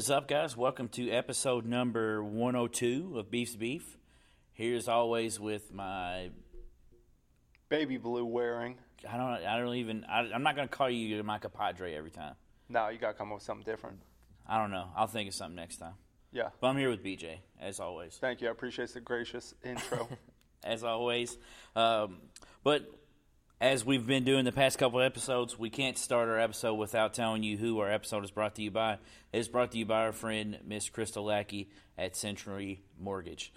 Is up, guys? Welcome to episode number 102 of Beef's Beef. Here, as always, with my baby blue wearing. I don't. I don't even. I, I'm not going to call you my compadre every time. No, you got to come up with something different. I don't know. I'll think of something next time. Yeah. But I'm here with BJ, as always. Thank you. I appreciate the gracious intro. as always. Um, but as we've been doing the past couple of episodes, we can't start our episode without telling you who our episode is brought to you by. It's brought to you by our friend Miss Crystal Lackey at Century Mortgage.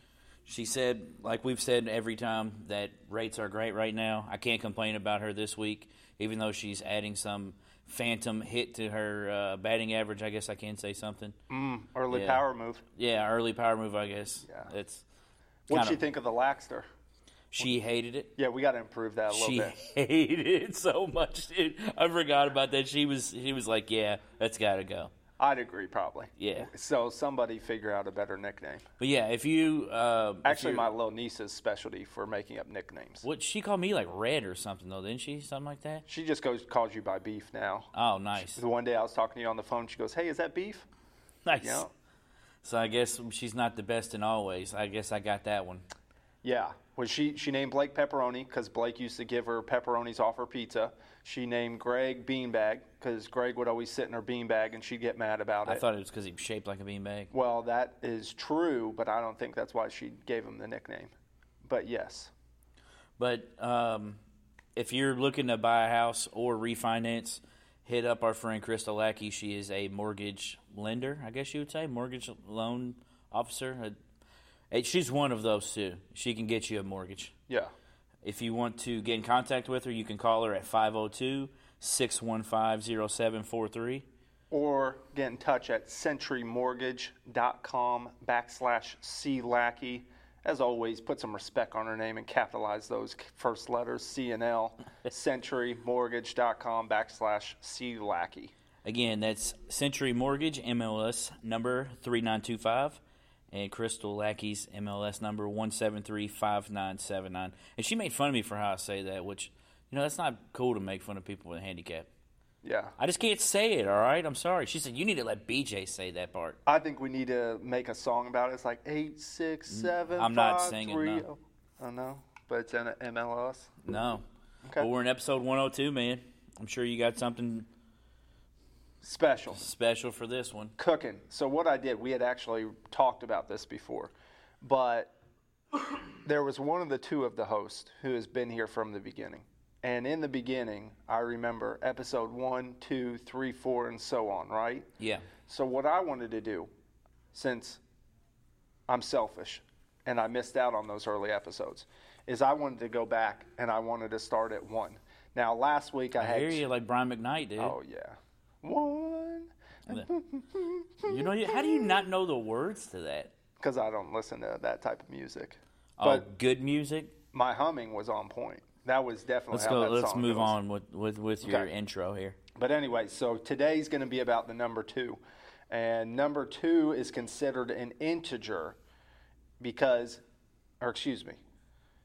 She said, like we've said every time, that rates are great right now. I can't complain about her this week, even though she's adding some phantom hit to her uh, batting average. I guess I can say something. Mm, early Yeah. power move. Yeah, early power move. I guess. Yeah. It's. What'd she think of the Laxter? She hated it. Yeah, we got to improve that a little she bit. hated it so much. Dude. I forgot about that. She was she was like, "Yeah, that's got to go." I'd agree, probably. Yeah. So somebody figure out a better nickname. But yeah, if you uh, Actually, you're- my little niece's specialty for making up nicknames. what she called me like Red or something though, didn't she? Something like that. She just goes calls you by beef now. Oh, nice, The one day I was talking to you on the phone, she goes, "Hey, is that beef?" nice. Yeah. So I guess she's not the best in all ways. I guess I got that one. Yeah. Well, she she named Blake pepperoni because Blake used to give her pepperonis off her pizza. She named Greg beanbag because Greg would always sit in her beanbag and she'd get mad about I it. I thought it was because he was shaped like a beanbag. well, that is true, but I don't think that's why she gave him the nickname. But yes, But um, if you're looking to buy a house or refinance, hit up our friend Crystal Lackey. She is a mortgage lender, I guess you would say, mortgage loan officer. Uh, She's one of those too. She can get you a mortgage. yeah. If you want to get in contact with her, you can call her at 502 615 0743. Or get in touch at centurymortgage.com backslash C Lackey. As always, put some respect on her name and capitalize those first letters C and L. centurymortgage.com backslash C Lackey. Again, that's Century Mortgage, MLS number 3925, and Crystal Lackey's MLS number 1735979. And she made fun of me for how I say that, which, you know, that's not cool to make fun of people with a handicap. Yeah. I just can't say it, all right? I'm sorry. She said, you need to let BJ say that part. I think we need to make a song about it. It's like eight six mm, seven. I'm not five, singing, three, no. oh. I know, but it's in MLS. No. Okay. But we're in episode 102, man. I'm sure you got something Special. special for this one. cooking. So what I did, we had actually talked about this before, but there was one of the two of the hosts who has been here from the beginning. And in the beginning, I remember episode one, two, three, four, and so on, right? Yeah. So what I wanted to do, since I'm selfish and I missed out on those early episodes, is I wanted to go back and I wanted to start at one. Now last week I, I had hear you like Brian McKnight, dude. oh yeah, one You know, how do you not know the words to that? because I don't listen to that type of music. Oh, But good music. my humming was on point. That was definitely Let's how go. that Let's song move goes. on with with, with your Okay. intro here. But anyway, so today's going to be about the number two, and number two is considered an integer because, or excuse me,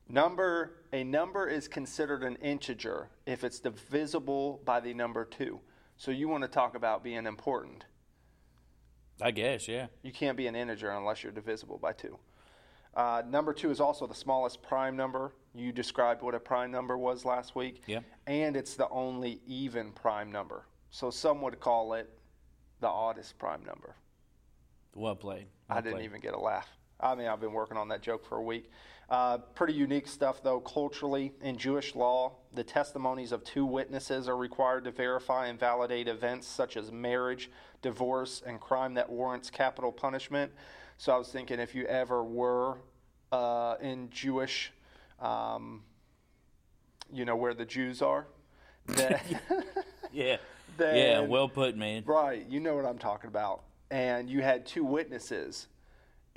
number a number is considered an integer if it's divisible by the number two. So you want to talk about being important. I guess, yeah. You can't be an integer unless you're divisible by two. Uh, number two is also the smallest prime number. You described what a prime number was last week. Yeah. And it's the only even prime number. So some would call it the oddest prime number. Well played. I didn't played. even get a laugh. I mean, I've been working on that joke for a week. Uh, pretty unique stuff, though, culturally. In Jewish law, the testimonies of two witnesses are required to verify and validate events such as marriage, divorce, and crime that warrants capital punishment. So I was thinking if you ever were uh, in Jewish, um, you know, where the Jews are, that, Yeah. yeah. Well put, man. Right, you know what I'm talking about. And you had two witnesses.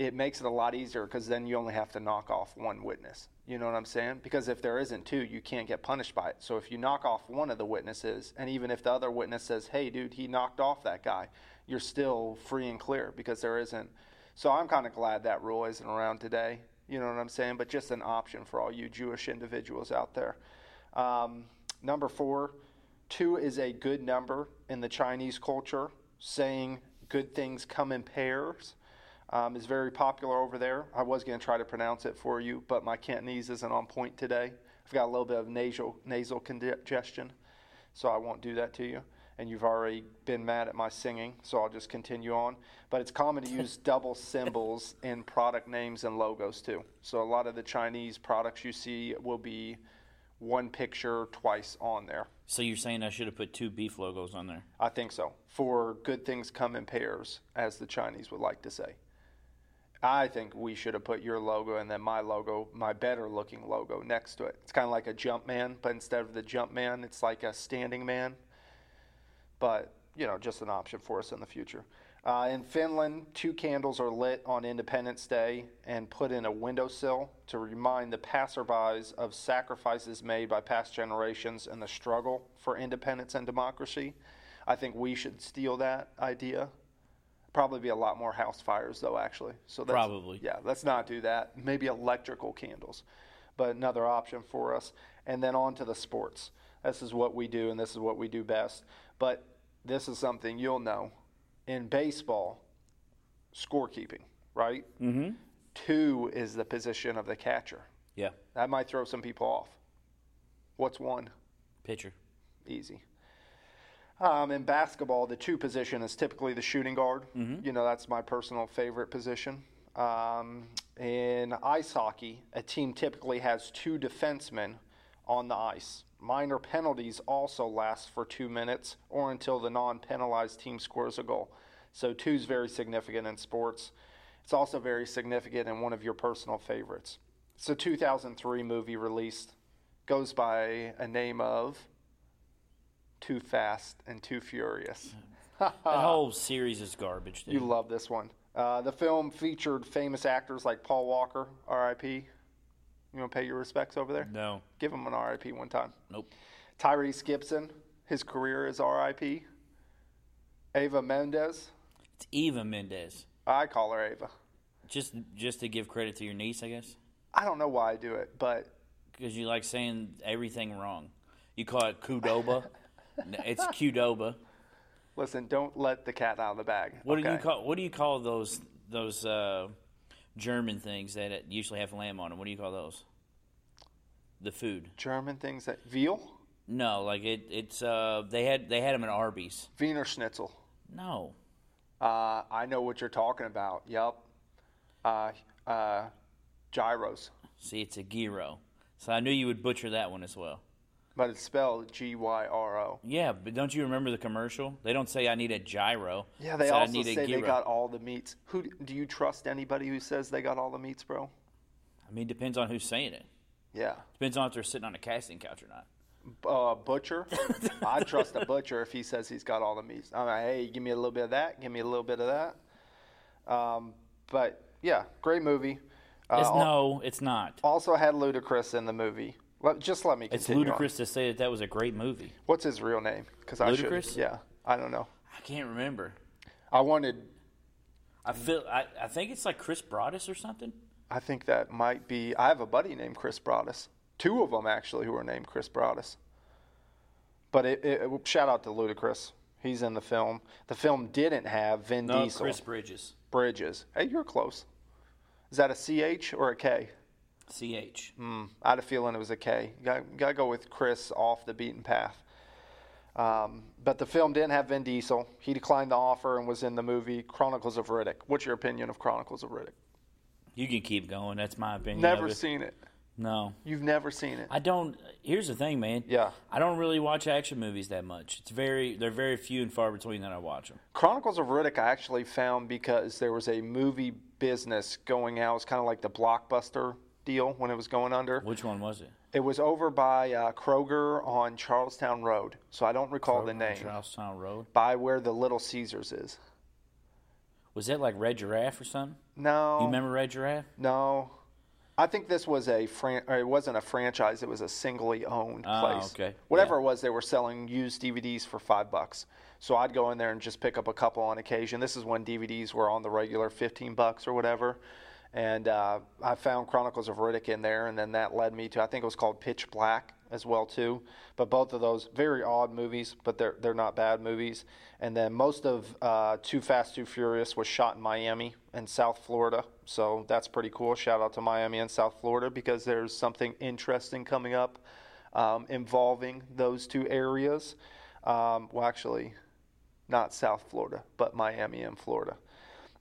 It makes it a lot easier because then you only have to knock off one witness. You know what I'm saying? Because if there isn't two, you can't get punished by it. So if you knock off one of the witnesses, and even if the other witness says, hey, dude, he knocked off that guy, you're still free and clear because there isn't. So I'm kind of glad that rule isn't around today. You know what I'm saying? But just an option for all you Jewish individuals out there. Um, number four, two is a good number in the Chinese culture. Saying Good Things Come in Pairs um, is very popular over there. I was going to try to pronounce it for you, but my Cantonese isn't on point today. I've got a little bit of nasal nasal congestion, so I won't do that to you. And you've already been mad at my singing, so I'll just continue on. But it's common to use double symbols in product names and logos too. So a lot of the Chinese products you see will be one picture twice on there. So you're saying I should have put two beef logos on there? I think so. For good things come in pairs, as the Chinese would like to say. I think we should have put your logo and then my logo, my better looking logo next to it. It's kind of like a jump man, but instead of the jump man, it's like a standing man. But, you know, just an option for us in the future. Uh, in Finland, two candles are lit on Independence Day and put in a windowsill to remind the passerbys of sacrifices made by past generations in the struggle for independence and democracy. I think we should steal that idea Probably be a lot more house fires though, actually. So that's, Probably. Yeah, let's not do that. Maybe electrical candles, but another option for us. And then on to the sports. This is what we do, and this is what we do best. But this is something you'll know. In baseball, scorekeeping, right? Mm-hmm. Two is the position of the catcher. Yeah. That might throw some people off. What's one? Pitcher. Easy. Um, in basketball, the two position is typically the shooting guard. Mm-hmm. You know, that's my personal favorite position. Um, in ice hockey, a team typically has two defensemen on the ice. Minor penalties also last for two minutes or until the non penalized team scores a goal. So, two is very significant in sports. It's also very significant in one of your personal favorites. It's a 2003 movie released, goes by a name of too Fast and Too Furious. that whole series is garbage. Dude. You love this one. Uh, the film featured famous actors like Paul Walker, R.I.P. You want to pay your respects over there? No. Give him an R.I.P. one time. Nope. Tyrese Gibson, his career is R.I.P. Ava Mendes. It's Eva Mendes. I call her Ava. Just just to give credit to your niece, I guess. I don't know why I do it, but because you like saying everything wrong. You call it Kudoba. it's Qdoba. Listen, don't let the cat out of the bag. What okay? do you call What do you call those those uh, German things that usually have lamb on them? What do you call those? The food. German things that veal. No, like it. It's uh, they had they had them at Arby's. Wiener Schnitzel. No. Uh, I know what you're talking about. Yep. Uh, uh, gyros. See, it's a gyro. So I knew you would butcher that one as well. But it's spelled G Y R O. Yeah, but don't you remember the commercial? They don't say I need a gyro. Yeah, they "I also need a say they got all the meats. Who do you trust? Anybody who says they got all the meats, bro? I mean, depends on who's saying it. Yeah. Depends on if they're sitting on a casting couch or not. Uh, butcher. I trust a butcher if he says he's got all the meats. I'm like, hey, give me a little bit of that. Give me a little bit of that. Um, but yeah, great movie. Uh, It's, no, it's not. Also had Ludacris in the movie. Let, just let me It's continue. on. ludicrous to say that that was a great movie. What's his real name? Because I should. Ludacris? Yeah, I don't know. I can't remember. I wanted. I feel I, I think it's like Chris Broadus or something. I think that might be. I have a buddy named Chris Broadus. Two of them actually who are named Chris Broadus. But it, it, it- shout out to Ludacris. He's in the film. The film didn't have Vin No, Diesel. Chris Bridges. Bridges. Hey, you're close. Is that a CH or a K? CH. Mm, I had a feeling it was a K. Got, got to go with Chris off the beaten path. Um, but the film didn't have Vin Diesel. He declined the offer and was in the movie Chronicles of Riddick. What's your opinion of Chronicles of Riddick? You can keep going. That's my opinion. Never it. seen it. No, You've never seen it. I don't. Here's the thing, man. Yeah. I don't really watch action movies that much. It's very they're very few and far between that I watch them. Chronicles of Riddick I actually found because there was a movie business going out. It's kind of like the blockbuster deal when it was going under. Which one was it? It was over by uh, Kroger on Charlestown Road. So I don't recall the name. Charlestown Road. By where the Little Caesars is. Was that like Red Giraffe or something? No. You remember Red Giraffe? No. I think this was a fran- or it wasn't a franchise. It was a singly owned Oh, place. okay. Whatever Yeah. it was, they were selling used DVDs for five bucks. So I'd go in there and just pick up a couple on occasion. This is when DVDs were on the regular fifteen bucks or whatever. And uh, I found Chronicles of Riddick in there, and then that led me to I think it was called Pitch Black as well too. But both of those very odd movies, but they're they're not bad movies. And then most of uh, Too Fast Too Furious was shot in Miami and South Florida, so that's pretty cool. Shout out to Miami and South Florida because there's something interesting coming up um, involving those two areas. Um, well, actually, not South Florida, but Miami and Florida.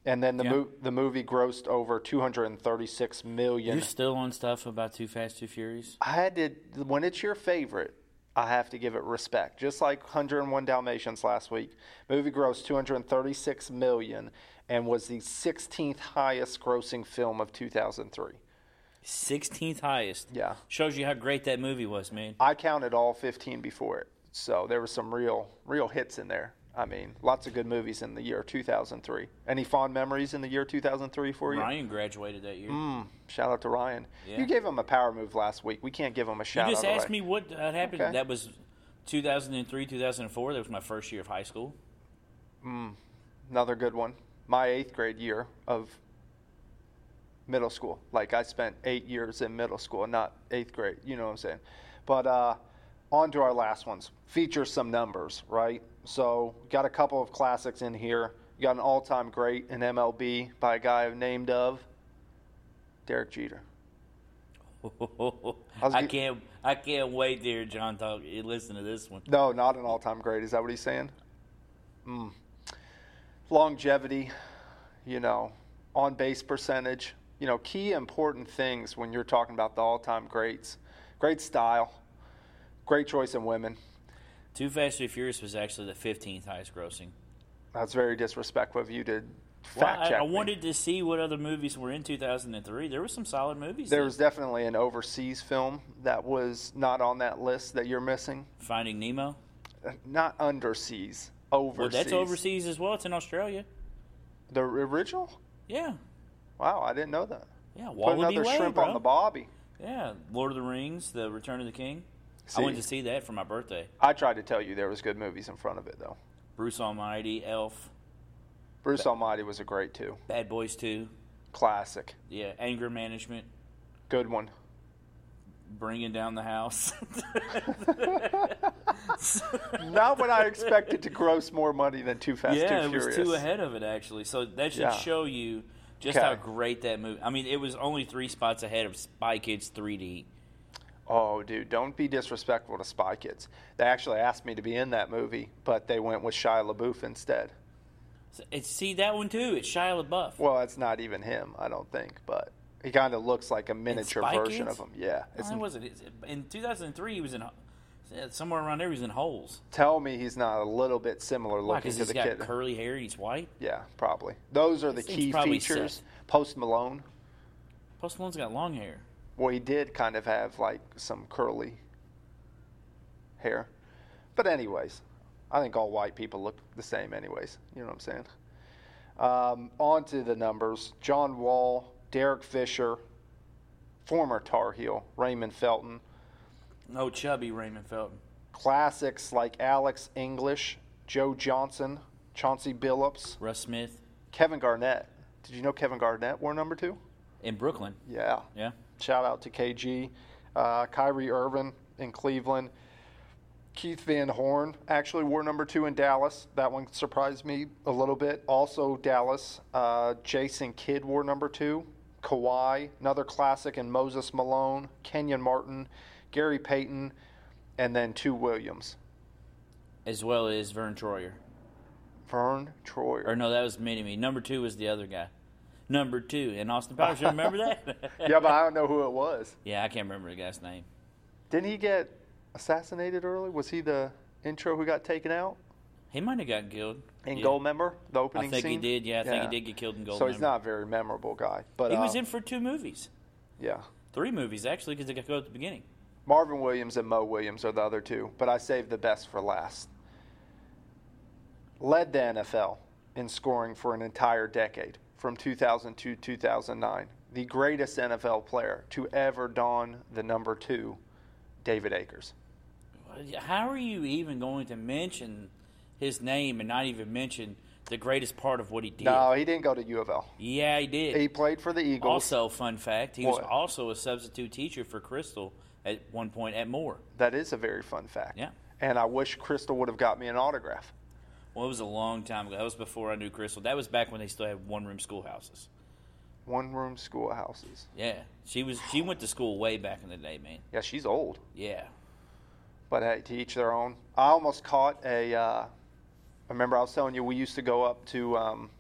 And then the Yeah. mo- the movie grossed over 236 million. You're still on stuff about Too Fast, Too Furious? I had to when it's your favorite, I have to give it respect. Just like 101 Dalmatians last week, movie grossed 236 million and was the 16th highest grossing film of 2003. 16th highest. Yeah. Shows you how great that movie was, man. I counted all 15 before it, so there were some real real hits in there. I mean, lots of good movies in the year 2003. Any fond memories in the year 2003 for you? Ryan graduated that year. Mm, shout out to Ryan. Yeah. You gave him a power move last week. We can't give him a shout out. you just out. asked right? me what uh, happened. Okay. That was 2003, 2004. That was my first year of high school. Another good one. My eighth grade year of middle school. Like I spent eight years in middle school, not eighth grade. You know what I'm saying? But uh, on to our last ones. Feature some numbers, right? So got a couple of classics in here. You got an all-time great in MLB by a guy named of Derek Jeter. I get- can't. I can't wait to hear John talk. Listen to this one. No, not an all-time great. Is that what he's saying? Mm. Longevity, you know, on base percentage, you know, key important things when you're talking about the all-time greats. Great style, great choice in women. Too Fast, Too Furious was actually the 15th highest grossing. That's very disrespectful of you to Well, fact I, check. I wanted to see what other movies were in 2003. There were some solid movies. There there. was definitely an overseas film that was not on that list that you're missing. Finding Nemo. Uh, Not underseas, overseas. Well, that's overseas as well. It's in Australia. The original? Yeah, Wow, I didn't know that. yeah. Put Wallaby another Way, shrimp bro. on the bobby. Yeah, Lord of the Rings, The Return of the King. See? I went to see that for my birthday. I tried to tell you there was good movies in front of it though. Bruce Almighty, Elf, Bruce Almighty was a great too. Bad Boys 2. Classic. Yeah, Anger Management, Good one. Bringing Down the House. Not what I expected to gross more money than Too Fast, yeah, Too it Furious. was two ahead of it actually. So that should Yeah. show you just Okay. how great that movie. I mean, it was only three spots ahead of Spy Kids 3D. Oh, dude, don't be disrespectful to Spy Kids. They actually asked me to be in that movie, but they went with Shia LaBeouf instead. It's, see that one too. It's Shia LaBeouf. Well, it's not even him, I don't think, but he kind of looks like a miniature version Kids? of him. Yeah. No, It's, it wasn't. It's- In 2003, he was in somewhere around there. He was in holes. tell me he's not a little bit similar Why? looking to he's the got kid. curly hair. He's white. yeah, probably. Those are the key features. Seth. Post Malone. Post Malone's got long hair. Well, he did kind of have like some curly hair. But anyways, I think all white people look the same anyways. You know what I'm saying? Um, on to the numbers. John Wall, Derek Fisher, former Tar Heel, Raymond Felton. No chubby Raymond Felton. Classics like Alex English, Joe Johnson, Chauncey Billups, Russ Smith Kevin Garnett. Did you know Kevin Garnett wore number two? in Brooklyn. Yeah. Yeah. Shout out to KG. Uh, Kyrie Irving in Cleveland. Keith Van Horn actually wore number two in Dallas. That one surprised me a little bit. Also, Dallas. Uh, Jason Kidd wore number two. Kawhi, another classic, and Moses Malone, Kenyon Martin, Gary Payton, and then two Williams. As well as Verne Troyer. Verne Troyer. Or no, that was Me. Number two was the other guy. Number two in Austin Powers. You remember that? yeah, but I don't know who it was. yeah, I can't remember the guy's name. Didn't he get assassinated early? Was he the intro who got taken out? He might have got killed. In Yeah. Goldmember, the opening? I think he did. Yeah, I think he did get killed in Gold. So he's not a very memorable guy. But He was uh, in for two movies, Yeah. three movies actually, because they got to go at the beginning. Marvin Williams and Mo Williams are the other two, but I saved the best for last. Led the NFL in scoring for an entire decade from 2000 to 2009. The greatest NFL player to ever don the number two, David Akers. How are you even going to mention his name and not even mention the greatest part of what he did? No, he didn't go to U of L. Yeah, he did. He played for the Eagles. Also, fun fact, he was also a substitute teacher for Crystal at one point at Moore. That is a very fun fact. Yeah. And I wish Crystal would have got me an autograph. Well, it was a long time ago. That was before I knew Crystal. That was back when they still had one room schoolhouses. One room schoolhouses. Yeah, she was. She went to school way back in the day, man. Yeah, she's old. Yeah. But hey, to each their own. I almost caught a. Uh, remember, I was telling you we used to go up to um,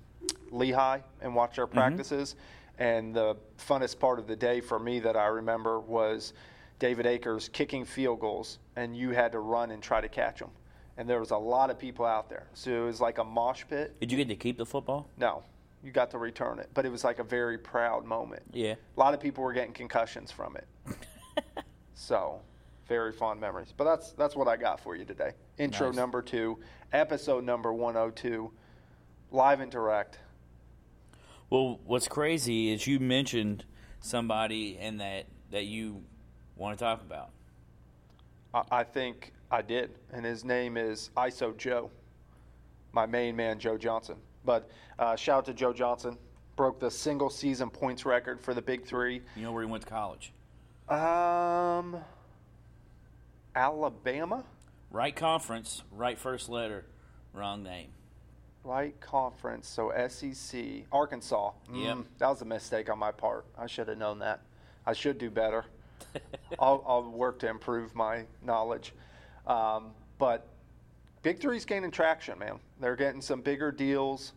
Lehigh and watch our practices, and the funnest part of the day for me that I remember was David Akers kicking field goals, and you had to run and try to catch them. And there was a lot of people out there, so it was like a mosh pit. Did you get to keep the football? No, you got to return it, but it was like a very proud moment. Yeah. A lot of people were getting concussions from it. so, very fond memories. But that's that's what I got for you today. Intro Nice. number two, episode number 102, live and direct. Well, what's crazy is you mentioned somebody in that that you want to talk about. I, I think I did, and his name is ISO Joe, my main man, Joe Johnson. But uh, shout out to Joe Johnson, broke the single season points record for the Big Three. You know where he went to college? Um, Alabama. Right conference, right first letter, wrong name. Right conference, so SEC, Arkansas. Yep. Mm, that was a mistake on my part. I should have known that. I should do better. I'll, I'll work to improve my knowledge. Um, but Big Three's gaining traction, man. They're getting some bigger deals.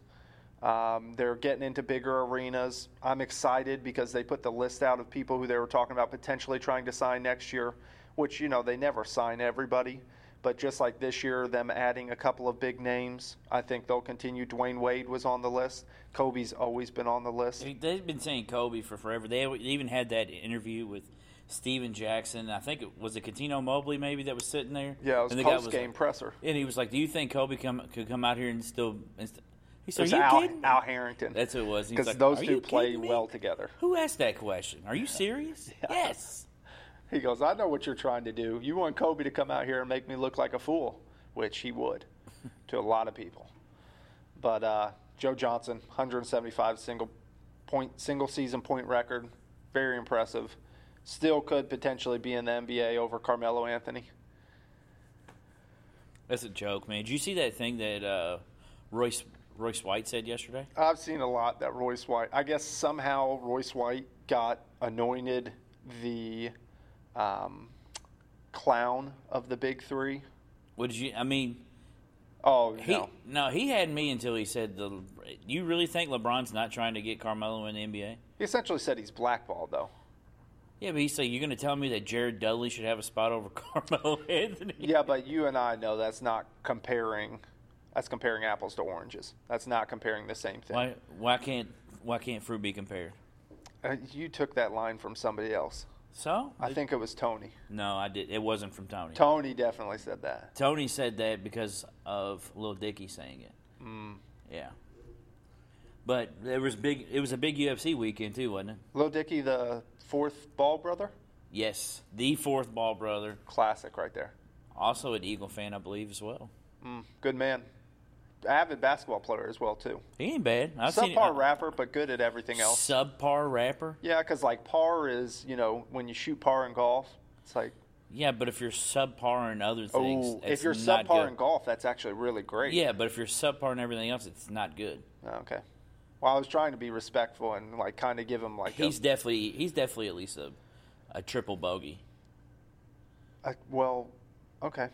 Um, they're getting into bigger arenas. I'm excited because they put the list out of people who they were talking about potentially trying to sign next year, which, you know, they never sign everybody. But just like this year, them adding a couple of big names, I think they'll continue. Dwyane Wade was on the list. Kobe's always been on the list. They've been saying Kobe for forever. They even had that interview with Stephen Jackson. I think it was it Cuttino Mobley maybe that was sitting there. Yeah, it was and the post game presser. and he was like, "Do you think Kobe come, could come out here and still?" And st-? He said, "Are you Al, kidding?" Al Harrington. That's who it was. Because like, those two play well together. Who asked that question? Are you serious? Yes. He goes, I know what you're trying to do. You want Kobe to come out here and make me look like a fool, which he would to a lot of people. But uh, Joe Johnson, 175 single point, single season point record, very impressive. Still could potentially be in the NBA over Carmelo Anthony. That's a joke, man. Did you see that thing that uh, Royce Royce White said yesterday? I've seen a lot that Royce White. I guess somehow Royce White got anointed the um, clown of the big three. What did you? I mean, Oh he no, no, he had me until he said the. You really think LeBron's not trying to get Carmelo in the NBA? he essentially said he's blackballed though. Yeah, but he's like, you're going to tell me that Jared Dudley should have a spot over Carmelo Anthony? Yeah, but you and I know that's not comparing. That's comparing apples to oranges. That's not comparing the same thing. Why? Why can't? Why can't fruit be compared? Uh, you took that line from somebody else. So I think it was Tony. no, I did. It wasn't from Tony. Tony definitely said that. Tony said that because of Lil Dicky saying it. Mm. Yeah. But there was big. It was a big UFC weekend too, wasn't it? Lil Dicky, the fourth ball brother, Yes, the fourth ball brother, classic right there. also an Eagle fan, I believe, as well. Mm, good man. Avid basketball player as well too. He ain't bad. I've Subpar it. rapper, but good at everything else. Subpar rapper. Yeah, because like par is, you know, when you shoot par in golf, it's like, Yeah, but if you're subpar in other things, oh, it's if you're subpar good. in golf, that's actually really great. Yeah, but if you're subpar in everything else, it's not good. Oh, Okay. Well, I was trying to be respectful and like kind of give him like He's a, definitely he's definitely at least a a triple bogey a- well, okay.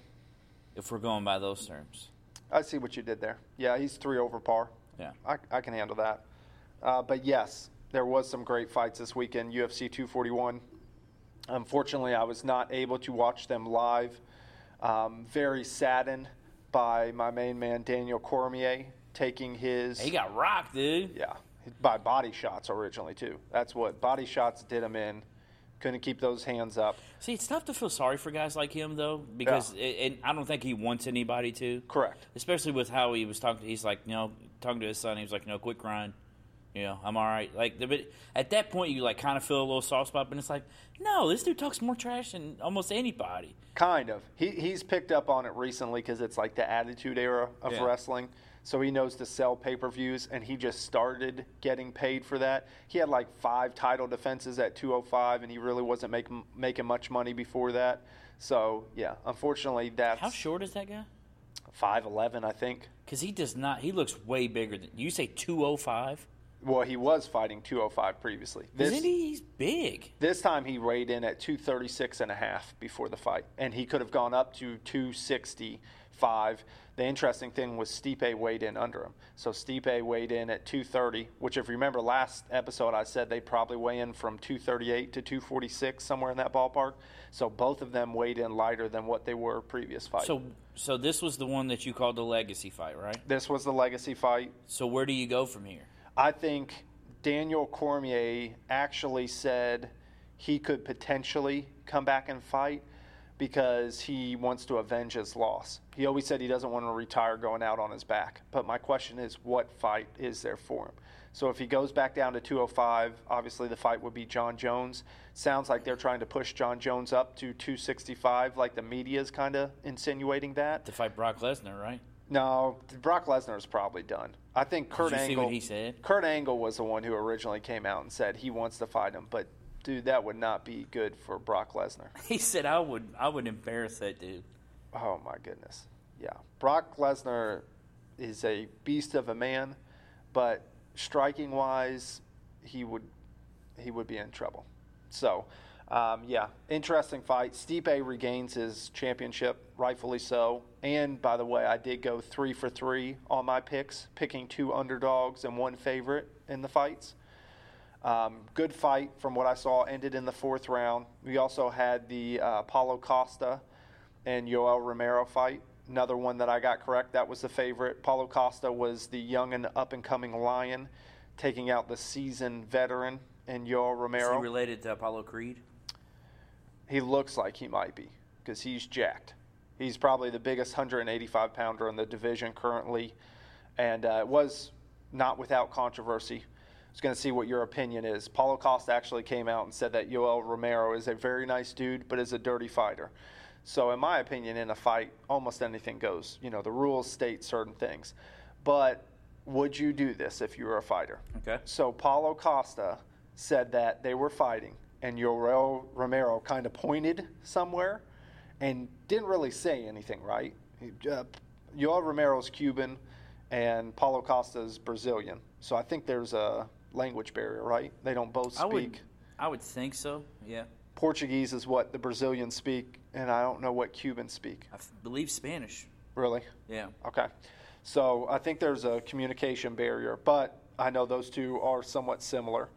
if we're going by those terms. I see what you did there. Yeah, he's three over par. Yeah. I, I can handle that. Uh, but yes, there was some great fights this weekend. UFC 241. Unfortunately, I was not able to watch them live. Um, very saddened by my main man Daniel Cormier taking his He got rocked, dude. yeah by body shots originally too. That's what body shots did him in. Couldn't keep those hands up. See, it's tough to feel sorry for guys like him though, because and I don't think he wants anybody to. Correct. Especially with how he was talking. He's like, you know, talking to his son. He was like, no, quit crying. You know, I'm all right. Like, but at that point, you like kind of feel a little soft spot, but it's like, no, this dude talks more trash than almost anybody. Kind of. He he's picked up on it recently because it's like the attitude era of Yeah. wrestling. So he knows to sell pay per views, and he just started getting paid for that. He had like five title defenses at 205, and he really wasn't making making much money before that. So yeah, unfortunately, that's How short is that guy? 5'11, I think. Because he does not. He looks way bigger than you say. Two oh five. Well, he was fighting 205 previously. This, Isn't he? He's big. This time he weighed in at 236 and a half before the fight, and he could have gone up to 265. The interesting thing was Stipe weighed in under him. So Stipe weighed in at 230, which if you remember last episode I said they'd probably weigh in from 238 to 246 somewhere in that ballpark. So both of them weighed in lighter than what they were previous fight. So, so this was the one that you called the legacy fight, right? this was the legacy fight. So where do you go from here? I think Daniel Cormier actually said he could potentially come back and fight because he wants to avenge his loss. He always said he doesn't want to retire going out on his back. But my question is, what fight is there for him? So if he goes back down to 205, obviously the fight would be Jon Jones. Sounds like they're trying to push Jon Jones up to 265, like the media is kind of insinuating that. To fight Brock Lesnar, right? No, Brock Lesnar is probably done. I think Kurt you see Angle. what he said? Kurt Angle was the one who originally came out and said he wants to fight him, but dude, that would not be good for Brock Lesnar. He said I would. I would embarrass that dude. Oh my goodness, yeah. Brock Lesnar is a beast of a man, but striking wise, he would he would be in trouble. So, um, yeah, interesting fight. Stipe regains his championship, rightfully so. And by the way, I did go three for three on my picks, picking two underdogs and one favorite in the fights. Um, good fight from what I saw. Ended in the fourth round. We also had the uh, Paulo Costa and Yoel Romero fight. Another one that I got correct. That was the favorite. Paulo Costa was the young and up and coming lion, taking out the seasoned veteran and Yoel Is he Romero. related to Apollo Creed? He looks like he might be because he's jacked. He's probably the biggest 185 pounder in the division currently, and uh, it was not without controversy. Was going to see what your opinion is. Paulo Costa actually came out and said that Yoel Romero is a very nice dude, but is a dirty fighter. So, in my opinion, in a fight, almost anything goes. You know, the rules state certain things. But would you do this if you were a fighter? Okay. So Paulo Costa said that they were fighting, and Yoel Romero kind of pointed somewhere and didn't really say anything, right? Uh, Yoel Romero's Cuban, and Paulo Costa's Brazilian. So I think there's a language barrier, right? They don't both I speak. would. I would think so. Yeah. Portuguese is what the Brazilians speak, and I don't know what Cubans speak. I f- believe Spanish. Really? Yeah. Okay. So I think there's a communication barrier, but I know those two are somewhat similar.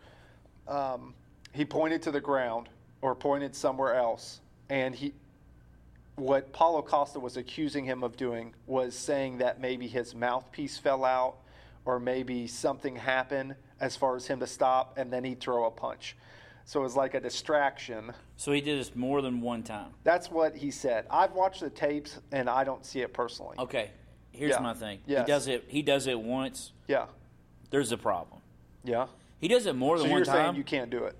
Um, he pointed to the ground or pointed somewhere else, and he, what Paulo Costa was accusing him of doing was saying that maybe his mouthpiece fell out, or maybe something happened as far as him to stop, and then he'd throw a punch. So it was like a distraction. So he did this more than one time. That's what he said. I've watched the tapes, and I don't see it personally. Okay. Here's Yeah. my thing. Yes. He does it. He does it once. Yeah. There's a problem. Yeah. He does it more So than you're one saying time. you can't do it?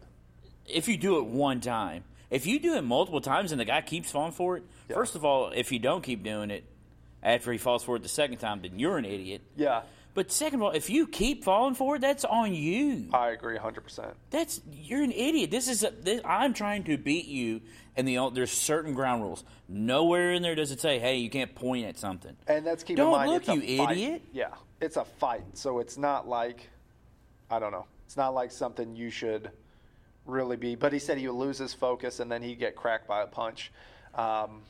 if you do it one time, if you do it multiple times and the guy keeps falling for it, Yeah. first of all, if you don't keep doing it after he falls for it the second time, then you're an idiot. Yeah, But second of all, if you keep falling for it, that's on you. I agree 100%. That's you're an idiot. This is a, this, I'm trying to beat you, and the there's certain ground rules. Nowhere in there does it say, "Hey, you can't point at something." And let's keep Don't in mind look, it's you fight. idiot. Yeah, it's a fight, so it's not like I don't know. It's not like something you should really be. But he said he would lose his focus and then he'd get cracked by a punch. Um,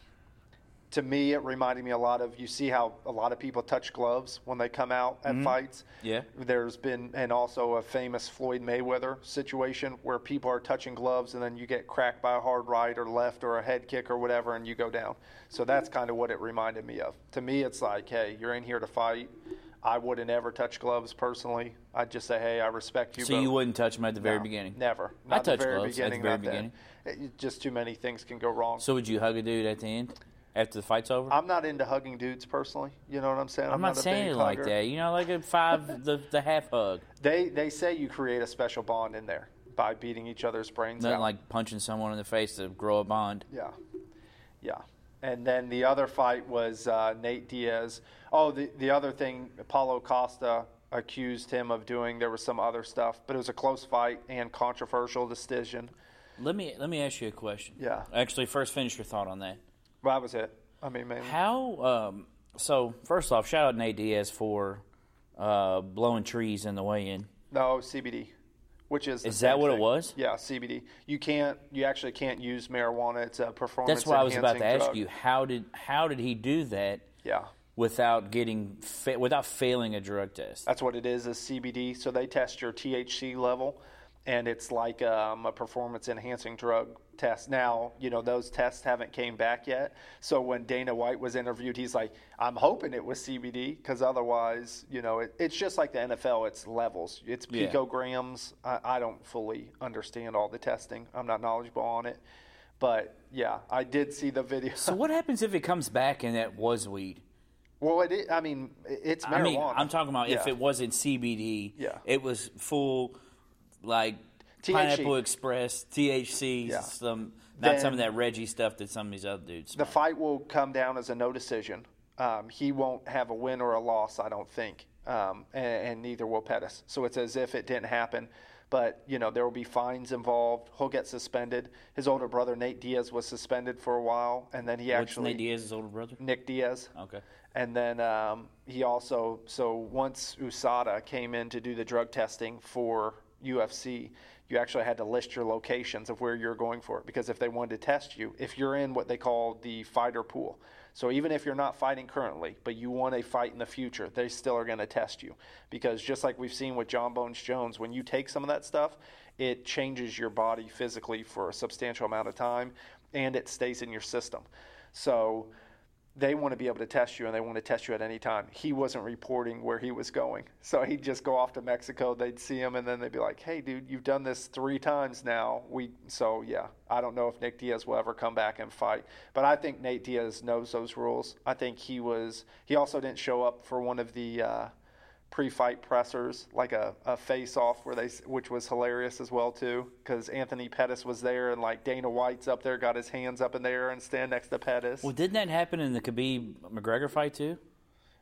to me, it reminded me a lot of you see how a lot of people touch gloves when they come out at fights. Mm-hmm. Yeah. There's been, and also a famous Floyd Mayweather situation where people are touching gloves and then you get cracked by a hard right or left or a head kick or whatever and you go down. So that's kind of what it reminded me of. To me, it's like, hey, you're in here to fight. I wouldn't ever touch gloves personally. I'd just say, hey, I respect you. So you wouldn't touch him at the very no, beginning. Never. I Not the touch very gloves at the very beginning. It- just too many things can go wrong. So would you hug a dude at the end? After the fight's over? I'm not into hugging dudes personally. You know what I'm saying? I'm not a saying it like that. You know, like a five, the the half hug, They they say you create a special bond in there by beating each other's brains nothing out. like punching someone in the face to grow a bond. Yeah, yeah. And then the other fight was uh, Nate Diaz. Oh, the the other thing, Paulo Costa accused him of doing. There was some other stuff, but it was a close fight and controversial decision. Let me let me ask you a question. Yeah. Actually, first finish your thought on that. Well, that was it. I mean, man. How? Um, so first off, shout out Nate Diaz for uh, blowing trees in the weigh-in. No CBD, which is Is that what it was? Yeah, CBD. You can't. You actually can't use marijuana. It's a performance. That's why I was about to enhancing ask you how did how did he do that Yeah. without getting fa- without failing a drug test? That's what it is, is CBD. So they test your THC level, and it's like um, a performance enhancing drug test. Now, you know, those tests haven't came back yet. So when Dana White was interviewed, he's like, I'm hoping it was CBD because otherwise, you know, it, it's just like the NFL. It's levels. It's Yeah. picograms. I, I don't fully understand all the testing. I'm not knowledgeable on it. But yeah, I did see the video. So what happens if it comes back and that was weed? well, it I mean, it's marijuana. I mean, I'm talking about if it wasn't CBD, Yeah. it was full like THC. Pineapple Express, THC, Yeah. some not some of that Reggie stuff that some of these other dudes. The fight will come down as a no decision. Um, he won't have a win or a loss, I don't think, um, and, and neither will Pettis. So it's as if it didn't happen. But you know there will be fines involved. He'll get suspended. His older brother Nate Diaz was suspended for a while, and then he What's actually Nate Diaz's older brother? Nick Diaz. Okay. And then um, he also, so once USADA came in to do the drug testing for UFC, you actually had to list your locations of where you're going for it. Because if they wanted to test you, if you're in what they call the fighter pool, so even if you're not fighting currently, but you want a fight in the future, they still are going to test you. Because just like we've seen with Jon Bones Jones, when you take some of that stuff, it changes your body physically for a substantial amount of time and it stays in your system. So they want to be able to test you and they want to test you at any time. He wasn't reporting where he was going. So he'd just go off to Mexico, they'd see him and then they'd be like, "Hey dude, you've done this 3 times now." We so yeah, I don't know if Nick Diaz will ever come back and fight, but I think Nate Diaz knows those rules. I think he was he also didn't show up for one of the uh pre-fight pressers, like a, a face-off where they, which was hilarious as well too, because Anthony Pettis was there and like Dana White's up there, got his hands up in the air and stand next to Pettis. Well, didn't that happen in the Khabib McGregor fight too?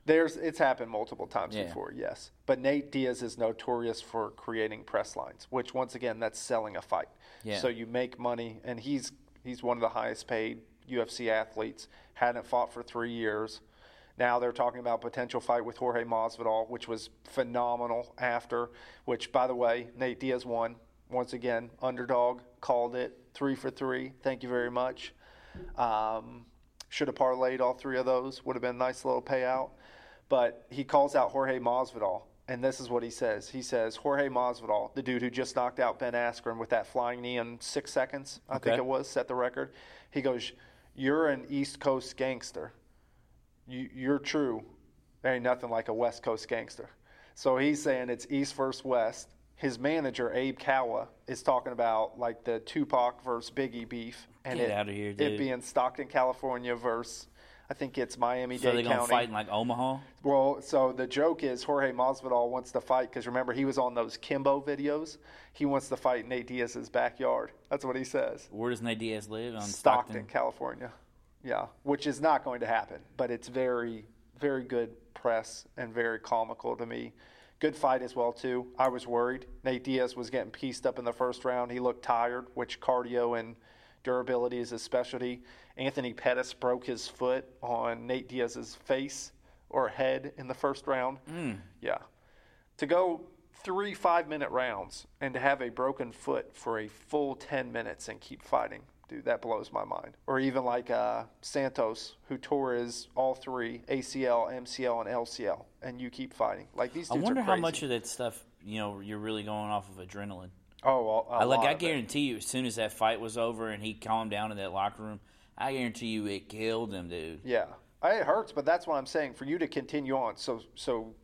There's it's happened multiple times Yeah. before, yes. But Nate Diaz is notorious for creating press lines, which once again that's selling a fight. Yeah. So you make money, and he's he's one of the highest paid UFC athletes. Hadn't fought for three years. Now they're talking about potential fight with Jorge Masvidal, which was phenomenal. After which, by the way, Nate Diaz won once again. Underdog called it three for three. Thank you very much. Um, should have parlayed all three of those. Would have been a nice little payout. But he calls out Jorge Masvidal, and this is what he says. He says, Jorge Masvidal, the dude who just knocked out Ben Askren with that flying knee in six seconds, I think it was, set the record. He goes, You're an East Coast gangster. You, you're true. There ain't nothing like a West Coast gangster. So he's saying it's East versus West. His manager, Abe Kawa, is talking about like the Tupac versus Biggie beef. And Get it, outta here, It being Stockton, California versus, I think it's Miami So Dade they're gonna County. fight in like Omaha? Well, so the joke is Jorge Masvidal wants to fight because remember he was on those Kimbo videos. He wants to fight Nate Diaz's backyard. That's what he says. Where does Nate Diaz live? On Stockton, Stockton. California. Yeah, which is not going to happen, but it's very, very good press and very comical to me. Good fight as well too. I was worried. Nate Diaz was getting pieced up in the first round. He looked tired, which cardio and durability is his specialty. Anthony Pettis broke his foot on Nate Diaz's face or head in the first round. Mm. Yeah. To go three five minute rounds and to have a broken foot for a full 10 minutes and keep fighting, dude, that blows my mind. Or even like uh, Santos, who tore his all three ACL, MCL, and LCL, and you keep fighting. Like these I wonder how much of that stuff you know you're really going off of adrenaline. Oh, a I like I guarantee you, as soon as that fight was over and he calmed down in that locker room, I guarantee you it killed him, dude. Yeah, it hurts, but that's what I'm saying. For you to continue on, so so,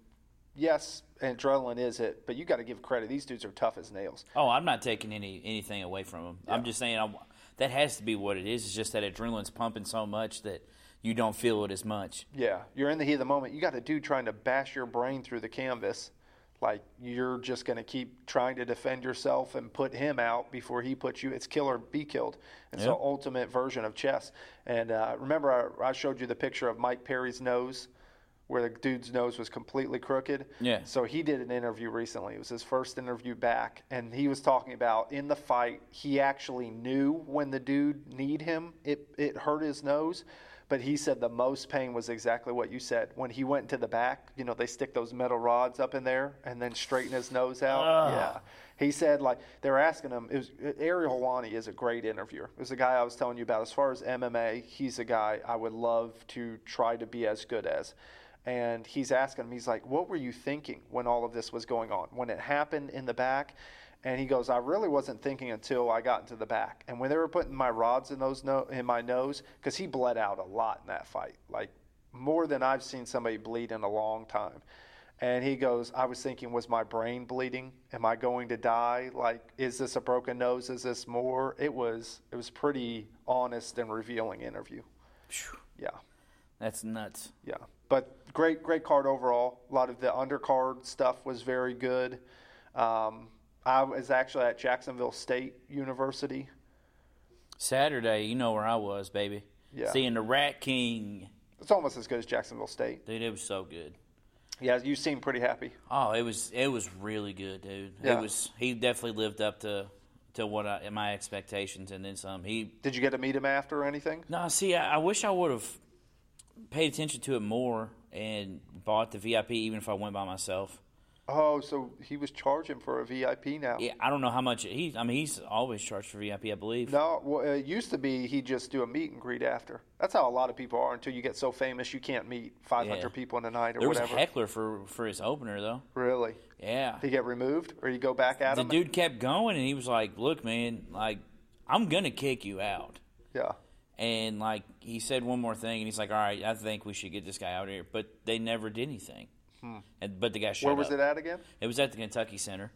yes, adrenaline is it, but you got to give credit. These dudes are tough as nails. Oh, I'm not taking any anything away from him. I'm just saying i that has to be what it is. It's just that adrenaline's pumping so much that you don't feel it as much. Yeah, you're in the heat of the moment. You got a dude trying to bash your brain through the canvas. Like you're just going to keep trying to defend yourself and put him out before he puts you. It's kill or be killed. It's Yep. the ultimate version of chess. And uh, remember, I, I showed you the picture of Mike Perry's nose, where the dude's nose was completely crooked. Yeah. So he did an interview recently. It was his first interview back, and he was talking about in the fight he actually knew when the dude need him. It it hurt his nose, but he said the most pain was exactly what you said when he went to the back. You know, they stick those metal rods up in there and then straighten his nose out. Ugh. Yeah. He said like they were asking him. It was Ariel Helwani is a great interviewer. It was the guy I was telling you about. As far as MMA, he's a guy I would love to try to be as good as and he's asking him, he's like, What were you thinking when all of this was going on? When it happened in the back? And he goes, I really wasn't thinking until I got into the back. And when they were putting my rods in those no- in my nose, because he bled out a lot in that fight, like more than I've seen somebody bleed in a long time. And he goes, I was thinking, was my brain bleeding? Am I going to die? Like, is this a broken nose? Is this more? It was, it was pretty honest and revealing interview. Phew, Yeah. That's nuts. Yeah, but great, great card overall. A lot of the undercard stuff was very good. Um, I was actually at Jacksonville State University. Saturday, you know where I was, baby. Yeah. Seeing the Rat King. It's almost as good as Jacksonville State. Dude, it was so good. Yeah, you seem pretty happy. Oh, it was it was really good, dude. Yeah. It was he definitely lived up to to what I, my expectations and then some. He Did you get to meet him after or anything? no, see, I, I wish I would have paid attention to it more and bought the VIP even if I went by myself. Oh, so he was charging for a VIP now. Yeah, I don't know how much he. I mean, he's always charged for VIP, I believe. No, well, it used to be he'd just do a meet and greet after. That's how a lot of people are until you get so famous you can't meet 500 Yeah. people in a night or there was whatever. a heckler for for his opener though. Really? Yeah, Did he get removed or you go back at the him? dude kept going and he was like, "Look, man, like I'm gonna kick you out." Yeah. And like he said one more thing, and he's like, "All right, I think we should get this guy out of here." But they never did anything. And but the guy Hmm. Where was up. it at again? It was at the Kentucky Center.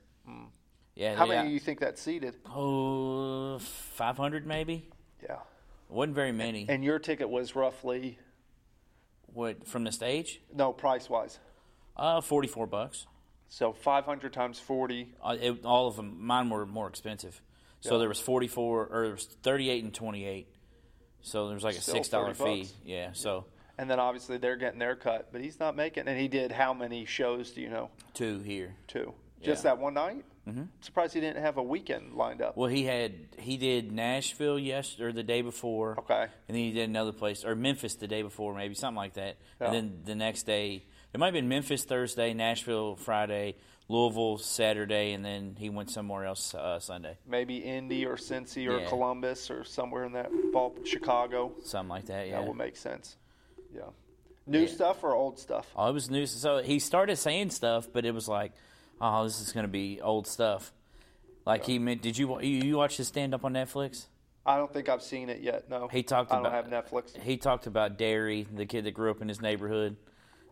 Yeah. How many do you think that seated? Oh, 500 maybe. Yeah. wasn't very many. And your ticket was roughly what from the stage? no price wise. Uh, 44 bucks. So 500 times 40. Uh, it, all of them, mine were more expensive. So Yeah. there was 44, or there was 38 and 28. So there's like a Still six dollar fee. bucks. Yeah. So And then obviously they're getting their cut, but he's not making. And he did how many shows do you know? two here. Two. Just Yeah. that one night? Mm-hmm. Surprised he didn't have a weekend lined up. Well, he had he did Nashville yesterday or the day before. Okay. And then he did another place or Memphis the day before, maybe something like that. Yeah. And then the next day, it might have been Memphis Thursday, Nashville Friday, Louisville Saturday, and then he went somewhere else uh, Sunday, Maybe Indy or Cincy or Yeah. Columbus or somewhere in that ball. Chicago. something like that. Yeah. That would make sense. Yeah. New Yeah. stuff or old stuff? Oh, it was new. So he started saying stuff, but it was like, oh, this is going to be old stuff. Like he meant, did you you you watch his stand up on Netflix? I don't think I've seen it yet. No. He talked I don't about- have Netflix. He talked about Derry, the kid that grew up in his neighborhood.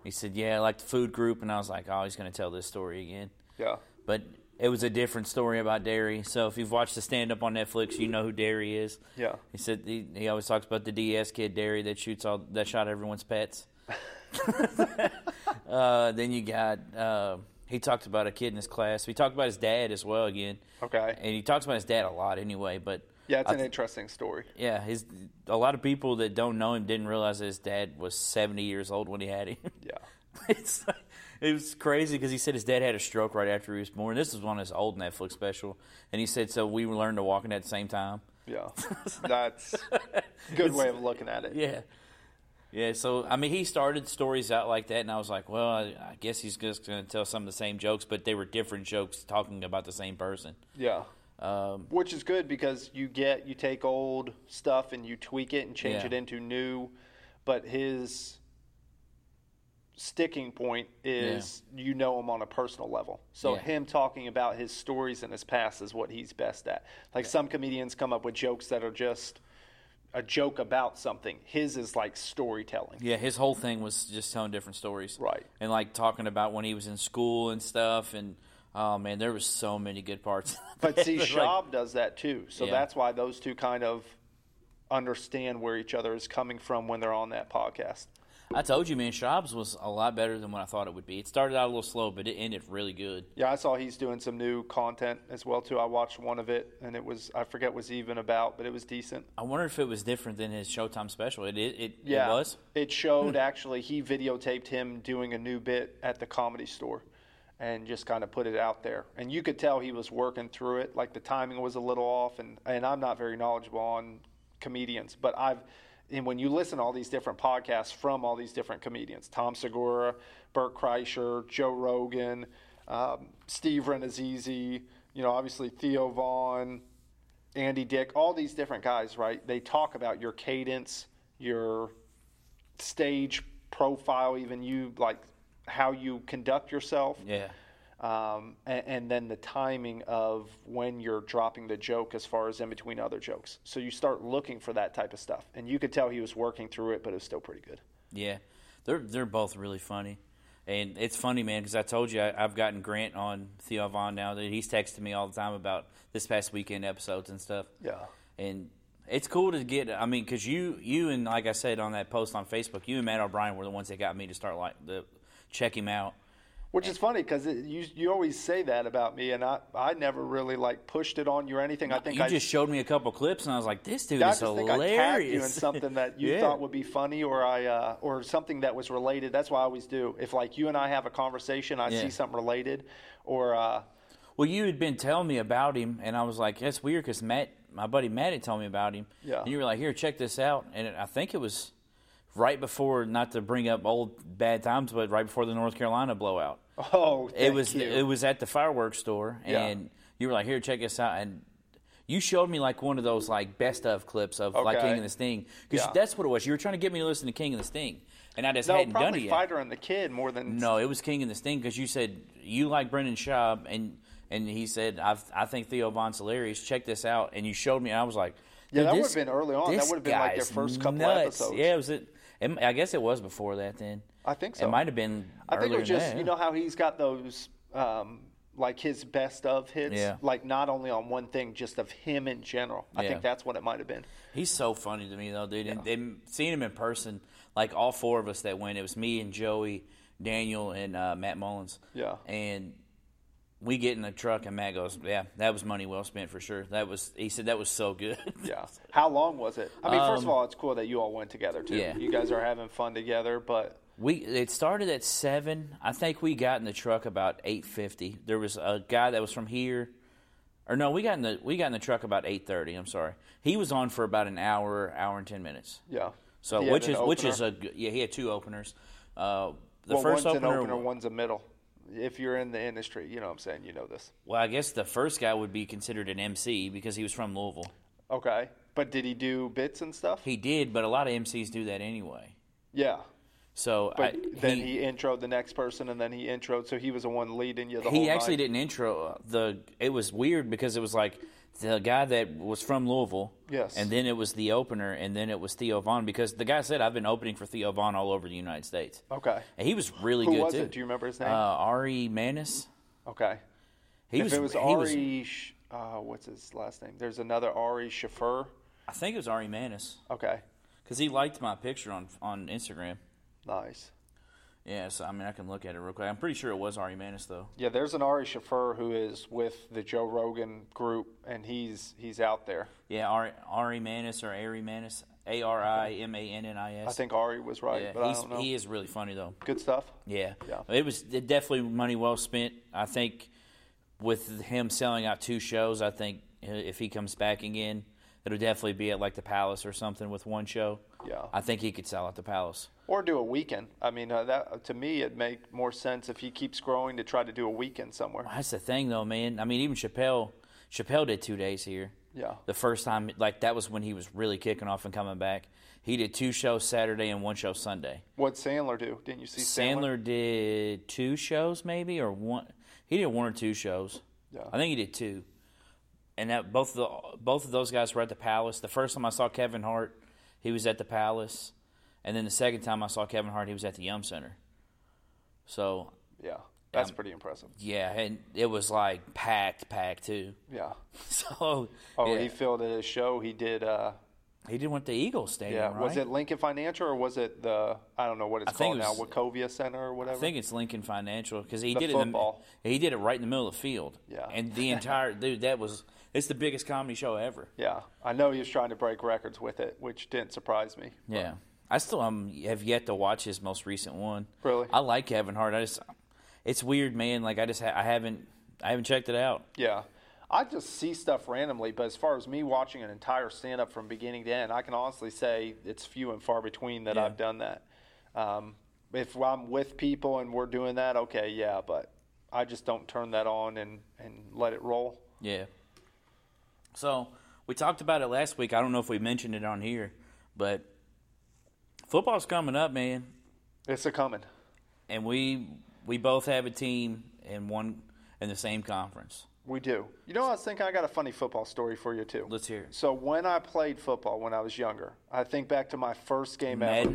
He said, "Yeah, I like the food group," and I was like, "Oh, he's going to tell this story again." Yeah. But it was a different story about Derry. So if you've watched the stand up on Netflix, you know who Derry is. Yeah. He said he, he always talks about the DS kid Derry that shoots all that shot everyone's pets. uh, then you got uh, he talked about a kid in his class. He talked about his dad as well again. Okay. And he talks about his dad a lot anyway. But Yeah, it's an th- interesting story. yeah, his a lot of people that don't know him didn't realize that his dad was seventy years old when he had him. Yeah. it's it was crazy because he said his dad had a stroke right after he was born. This was one of his old Netflix special, and he said so we learned to walking at the same time. Yeah. That's a good way of looking at it. Yeah. Yeah, so I mean, he started stories out like that, and I was like, well, I, I guess he's just going to tell some of the same jokes, but they were different jokes talking about the same person. Yeah. Um, Which is good because you get you take old stuff and you tweak it and change Yeah. it into new, but his sticking point is you know him on a personal level. So Yeah. him talking about his stories and his past is what he's best at. Like some comedians come up with jokes that are just a joke about something. His is like storytelling. yeah, his whole thing was just telling different stories, Right. And like talking about when he was in school and stuff, and oh man, there was so many good parts. But see, Like, Schaub does that too. So Yeah. that's why those two kind of understand where each other is coming from when they're on that podcast. I told you, man, Schaub's was a lot better than what I thought it would be. It started out a little slow, but it ended really good. Yeah, I saw he's doing some new content as well too. I watched one of it, and it was I forget was even about, but it was decent. I wonder if it was different than his Showtime special. It it, it, Yeah, it was. It showed hmm. actually he videotaped him doing a new bit at the comedy store, and just kind of put it out there. And you could tell he was working through it. Like the timing was a little off, and and I'm not very knowledgeable on comedians, but I've. And when you listen to all these different podcasts from all these different comedians, Tom Segura, Bert Kreischer, Joe Rogan, um, Steve Rannazzisi, you know, obviously Theo Von, Andy Dick, all these different guys, right? They talk about your cadence, your stage profile, even you like how you conduct yourself, Yeah. um, and, and then the timing of when you're dropping the joke as far as in between other jokes. So you start looking for that type of stuff, and you could tell he was working through it, but it was still pretty good. Yeah, they're they're both really funny, and it's funny, man, because I told you I, I've gotten Grant on Theo Von now. That he's texting me all the time about this past weekend episodes and stuff. Yeah. and it's cool to get. I mean, because you you and like I said on that post on Facebook, you and Matt O'Brien were the ones that got me to start like the check him out. Which is funny because you you always say that about me, and I I never really like pushed it on you or anything. I think You I just showed me a couple clips, and I was like, "This dude I is think I tagged hilarious." you in something that you Yeah. thought would be funny, or I uh, or something that was related. That's what I always do. If like you and I have a conversation, I Yeah. see something related, or uh, Well, you had been telling me about him, and I was like, "That's weird," because Matt, my buddy Matt, had told me about him. Yeah. And you were like, "Here, check this out," and I think it was right before, not to bring up old bad times, but right before the North Carolina blowout. oh, it was you. it was at the fireworks store, Yeah. and you were like, "Here, check this out," and you showed me like one of those like best of clips of like King of the Sting because Yeah. that's what it was. You were trying to get me to listen to King of the Sting, and I just no, hadn't done it yet. Fighter and the Kid more than No, it was King and the Sting because you said you like Brendan Schaub, and and he said I I think Theo Von's hilarious. Check this out, and you showed me, and I was like, Yeah, that would've been early on. That would've been like their first couple nuts. episodes. Yeah, it was it. It- I guess it was before that. Then I think so. It might have been. I think it was just that, you know how he's got those um, like his best of hits, Yeah. like not only on one thing, just of him in general. I Yeah. think that's what it might have been. He's so funny to me though, dude. And, and seeing him in person, like all four of us that went, it was me and Joey, Daniel, and uh, Matt Mullins. Yeah. And we get in the truck, and Matt goes, "Yeah, that was money well spent for sure. That was." He said that was so good. Yeah. How long was it? I mean, first of all, it's cool that you all went together too. Um, yeah. You guys are having fun together, but We it started at seven. I think we got in the truck about eight fifty. There was a guy that was from here, or no, we got in the we got in the truck about eight thirty. I'm sorry. He was on for about an hour, hour and ten minutes. yeah. So which is which is a yeah he had two openers. Uh, the well, first one's opener, an opener, one's a middle. If you're in the industry, you know what I'm saying. You know this. well, I guess the first guy would be considered an MC because he was from Louisville. Okay. But did he do bits and stuff? He did, but a lot of MCs do that anyway. yeah. So But I, then he, introed the next person, and then he introed. So he was the one leading you the whole he actually night. didn't intro the. It was weird because it was like the guy that was from Louisville. Yes. And then it was the opener, and then it was Theo Von because the guy said I've been opening for Theo Von all over the United States. Okay. And he was really Who good was too. it? Do you remember his name? Uh, Ari Manis. okay. He if was. it was Ari, was- uh, what's his last name? There's another Ari Shaffir. I think it was Ari Manis Okay. because he liked my picture on on Instagram. Nice. Yeah, so I mean I can look at it real quick. I'm pretty sure it was Ari Manis though. Yeah, there's an Ari Shaffir who is with the Joe Rogan group, and he's he's out there. Yeah, Ari, Ari Manis or Ari Manis, A R I M A N N I S. I think Ari was right, Yeah, but I don't know. he is really funny though. Good stuff. Yeah, Yeah. It was definitely money well spent. I think with him selling out two shows, I think uh, if he comes back again, it'll definitely be at like the Palace or something with one show. Yeah. I think he could sell out the Palace. Or do a weekend. I mean, uh, that to me, it'd make more sense if he keeps growing to try to do a weekend somewhere. That's the thing though, man. I mean, even Chappelle, Chappelle did two days here. Yeah. The first time, like that was when he was really kicking off and coming back. He did two shows Saturday and one show Sunday. What'd Sandler do? Didn't you see Sandler? Sandler did two shows, maybe or one. He did one or two shows. Yeah. I think he did two. And that both of the both of those guys were at the Palace. The first time I saw Kevin Hart, he was at the Palace, and then the second time I saw Kevin Hart, he was at the Yum Center. So Yeah, that's Um, pretty impressive. yeah, and it was like packed, packed too. Yeah. So Oh, yeah. he filled at his show. He did. Uh, He did went to Eagles Stadium, Yeah. right? Was it Lincoln Financial or was it the I don't know what it's I think called it now, was- Wachovia Center or whatever? I think it's Lincoln Financial because he The did it. In the, he did it right in the middle of the field. Yeah. and the entire dude that was it's the biggest comedy show ever. yeah. I know he was trying to break records with it, which didn't surprise me. Yeah, I still um, have yet to watch his most recent one. Really? I like Kevin Hart. I just it's weird, man. Like I just ha- I haven't I haven't checked it out. Yeah. I just see stuff randomly, but as far as me watching an entire stand up from beginning to end, I can honestly say it's few and far between that Yeah. I've done that. Um, if I'm with people and we're doing that, okay, yeah, but I just don't turn that on and, and let it roll. Yeah. So we talked about it last week. I don't know if we mentioned it on here, but football's coming up, man, It's a coming. and we we both have a team in one in the same conference. We do. You know, I was thinking I got a funny football story for you, too. Let's hear it. So when I played football when I was younger, I think back to my first game ever.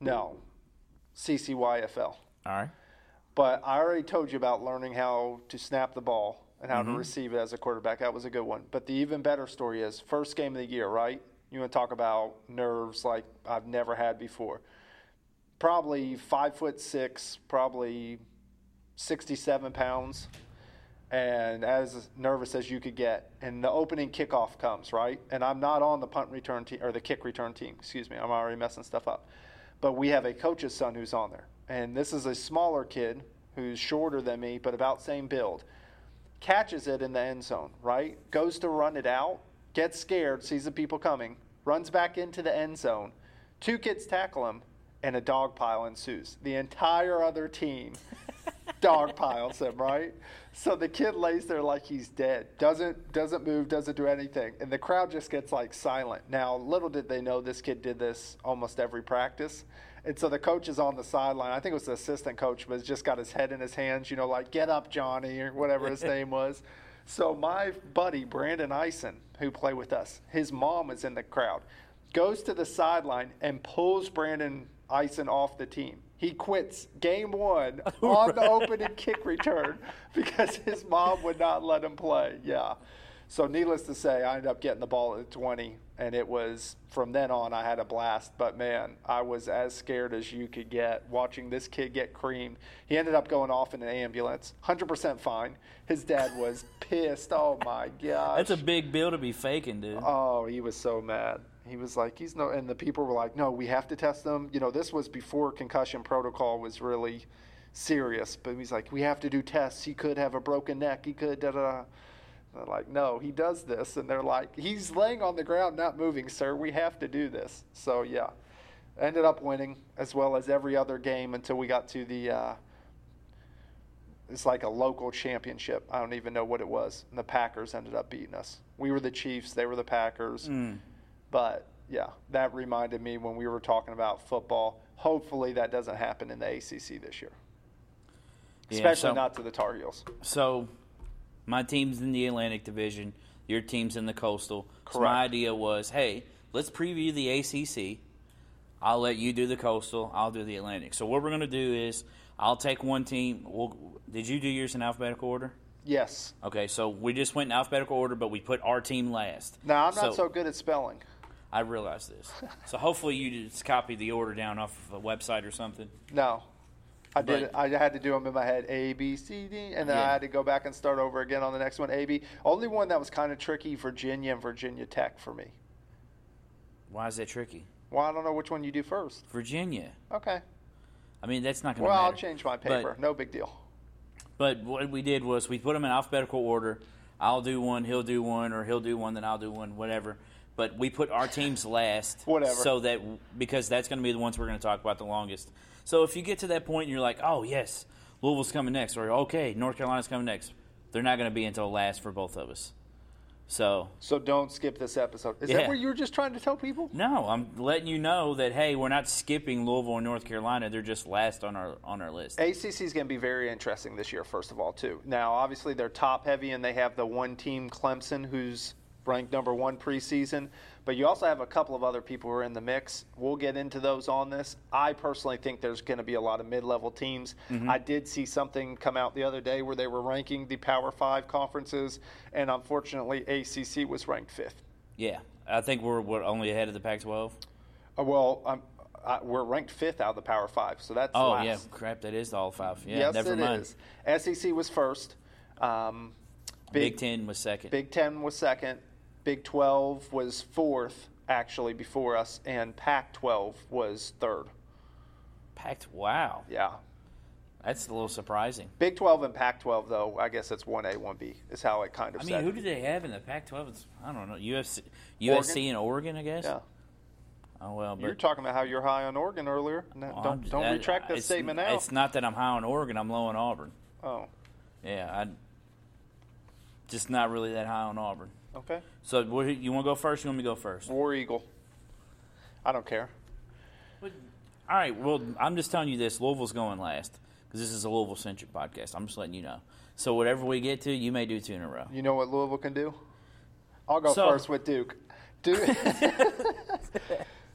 No, CCYFL. All right. But I already told you about learning how to snap the ball and how to mm-hmm. receive it as a quarterback. That was a good one. But the even better story is first game of the year, right? You want to talk about nerves like I've never had before. Probably five foot six, probably 67 pounds, and as nervous as you could get. And the opening kickoff comes, right? And I'm not on the punt return team or the kick return team, excuse me. I'm already messing stuff up. But we have a coach's son who's on there. And this is a smaller kid who's shorter than me, but about same build. Catches it in the end zone, right? Goes to run it out, gets scared, sees the people coming, runs back into the end zone. Two kids tackle him, and a dog pile ensues. The entire other team dog piles him, right? So the kid lays there like he's dead. Doesn't doesn't move, doesn't do anything. And the crowd just gets like silent. Now, little did they know this kid did this almost every practice. And so the coach is on the sideline. I think it was the assistant coach, but just got his head in his hands, you know, like get up, Johnny, or whatever his name was. So my buddy Brandon Eisen, who played with us, his mom was in the crowd, goes to the sideline and pulls Brandon Eisen off the team. He quits game one on the opening kick return because his mom would not let him play. Yeah. So needless to say, I ended up getting the ball at 20, and it was from then on I had a blast. But man, I was as scared as you could get watching this kid get creamed. He ended up going off in an ambulance, 100% fine. His dad was pissed. Oh my gosh. That's a big bill to be faking, dude. Oh, he was so mad. He was like, he's no, and the people were like, no, we have to test him. You know, this was before concussion protocol was really serious, but he's like, we have to do tests. He could have a broken neck. He could, da da. da. They're like, no, he does this. And they're like, he's laying on the ground, not moving, sir. We have to do this. So, yeah. Ended up winning as well as every other game until we got to the, uh, it's like a local championship. I don't even know what it was. And the Packers ended up beating us. We were the Chiefs, they were the Packers. Mm. But yeah, that reminded me when we were talking about football. Hopefully that doesn't happen in the ACC this year, Yeah, especially so- not to the Tar Heels. So, my team's in the Atlantic Division. Your team's in the Coastal. So my idea was, hey, let's preview the ACC. I'll let you do the Coastal. I'll do the Atlantic. So what we're gonna do is, I'll take one team. We'll, did you do yours in alphabetical order? Yes. Okay, so we just went in alphabetical order, but we put our team last. Now I'm not so, good at spelling. I realize this. so hopefully you just copy the order down off of a website or something. No. I did. But- I had to do them in my head. A B C D, and then Yeah. I had to go back and start over again on the next one. A B. Only one that was kind of tricky: Virginia and Virginia Tech for me. Why is that tricky? Well, I don't know which one you do first. Virginia. Okay. I mean, that's not going to Well, matter. I'll change my But- paper. no big deal. But what we did was we put them in alphabetical order. I'll do one, he'll do one, or he'll do one, then I'll do one, whatever. But we put our teams last, Whatever. so that because that's going to be the ones we're going to talk about the longest. So if you get to that point and you're like, oh yes, Louisville's coming next, or okay, North Carolina's coming next, they're not going to be until last for both of us. So So don't skip this episode. Is Yeah. that what you were just trying to tell people? no, I'm letting you know that hey, we're not skipping Louisville and North Carolina; they're just last on our on our list. ACC is going to be very interesting this year, first of all, too. Now, obviously, they're top heavy and they have the one team, Clemson, who's ranked number one preseason. But you also have a couple of other people who are in the mix. We'll get into those on this. I personally think there's going to be a lot of mid level teams. I did see something come out the other day where they were ranking the Power Five conferences, and unfortunately, ACC was ranked fifth. Yeah, I think we're, we're only ahead of the Pac-12. Uh, well, um, uh, we're ranked fifth out of the Power Five, so that's Oh last. yeah, crap, that is the all five. Yeah, yes, never it mind. is. SEC was first. Um, Big, Ten was second. Big Ten was second. Big Twelve was fourth, actually, before us, and Pac twelve was third. Packed. Wow, Yeah. that's a little surprising. Big Twelve and Pac twelve, though, I guess that's one A, one B is how it kind of I mean, who do they have in the Pac-12? It's, I don't know. UFC, USC Oregon? and Oregon, I guess. yeah. Oh well, You were but talking about how you're high on Oregon earlier. No, well, don't don't retract that statement now. It's not that I'm high on Oregon. I'm low on Auburn. Oh, Yeah, I just not really that high on Auburn. Okay. So, you want to go first? You want me to go first? War Eagle. I don't care. All right. Well, I'm just telling you this. Louisville's going last because this is a Louisville centric podcast. I'm just letting you know. So whatever we get to, you may do two in a row. You know what Louisville can do? I'll go So- first with Duke. Duke.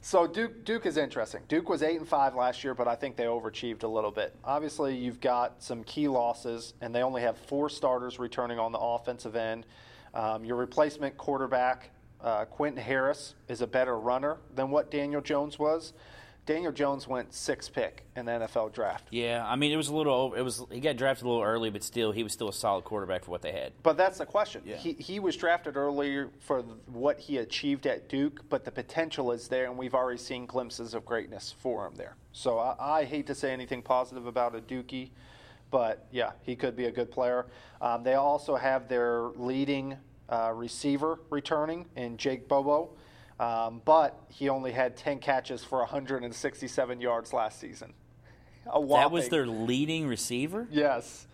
so Duke Duke is interesting. Duke was eight and five last year, but I think they overachieved a little bit. Obviously, you've got some key losses, and they only have four starters returning on the offensive end. Um, your replacement quarterback, uh, Quentin Harris, is a better runner than what Daniel Jones was. Daniel Jones went six pick in the NFL draft. Yeah, I mean it was a little. It was he got drafted a little early, but still he was still a solid quarterback for what they had. But that's the question. Yeah. He, he was drafted earlier for what he achieved at Duke, but the potential is there, and we've already seen glimpses of greatness for him there. So I, I hate to say anything positive about a Dookie, but yeah, he could be a good player. Um, they also have their leading uh, receiver returning in Jake Bobo, um, but he only had 10 catches for 167 yards last season. A That was their leading receiver. Yes.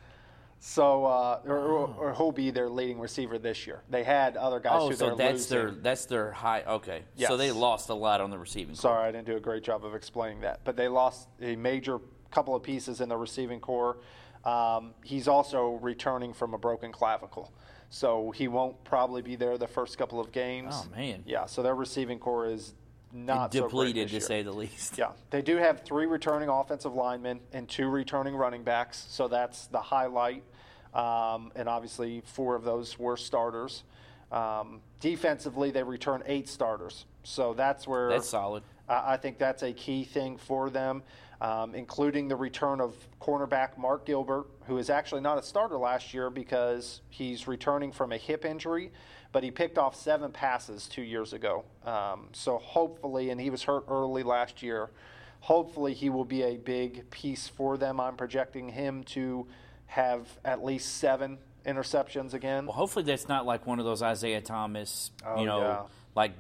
So, uh, or, or, or he'll be their leading receiver this year. They had other guys Oh, who so that's losing. their that's their high. Okay, so they lost a lot on the receiving. Sorry, I didn't do a great job of explaining that, but they lost a major couple of pieces in the receiving core. Um, he's also returning from a broken clavicle, so he won't probably be there the first couple of games. Oh, man. Yeah, so their receiving core is not so depleted to say the least. Yeah, they do have three returning offensive linemen and two returning running backs, so that's the highlight. Um, and obviously, four of those were starters. Um, defensively, they return eight starters, so that's where That's solid. I I think that's a key thing for them, um, including the return of cornerback Mark Gilbert, who is actually not a starter last year because he's returning from a hip injury, but he picked off seven passes two years ago. Um, so hopefully, and he was hurt early last year. Hopefully, he will be a big piece for them. I'm projecting him to have at least seven interceptions again. Well, hopefully that's not like one of those Isaiah Thomas, Oh, you know, yeah. Like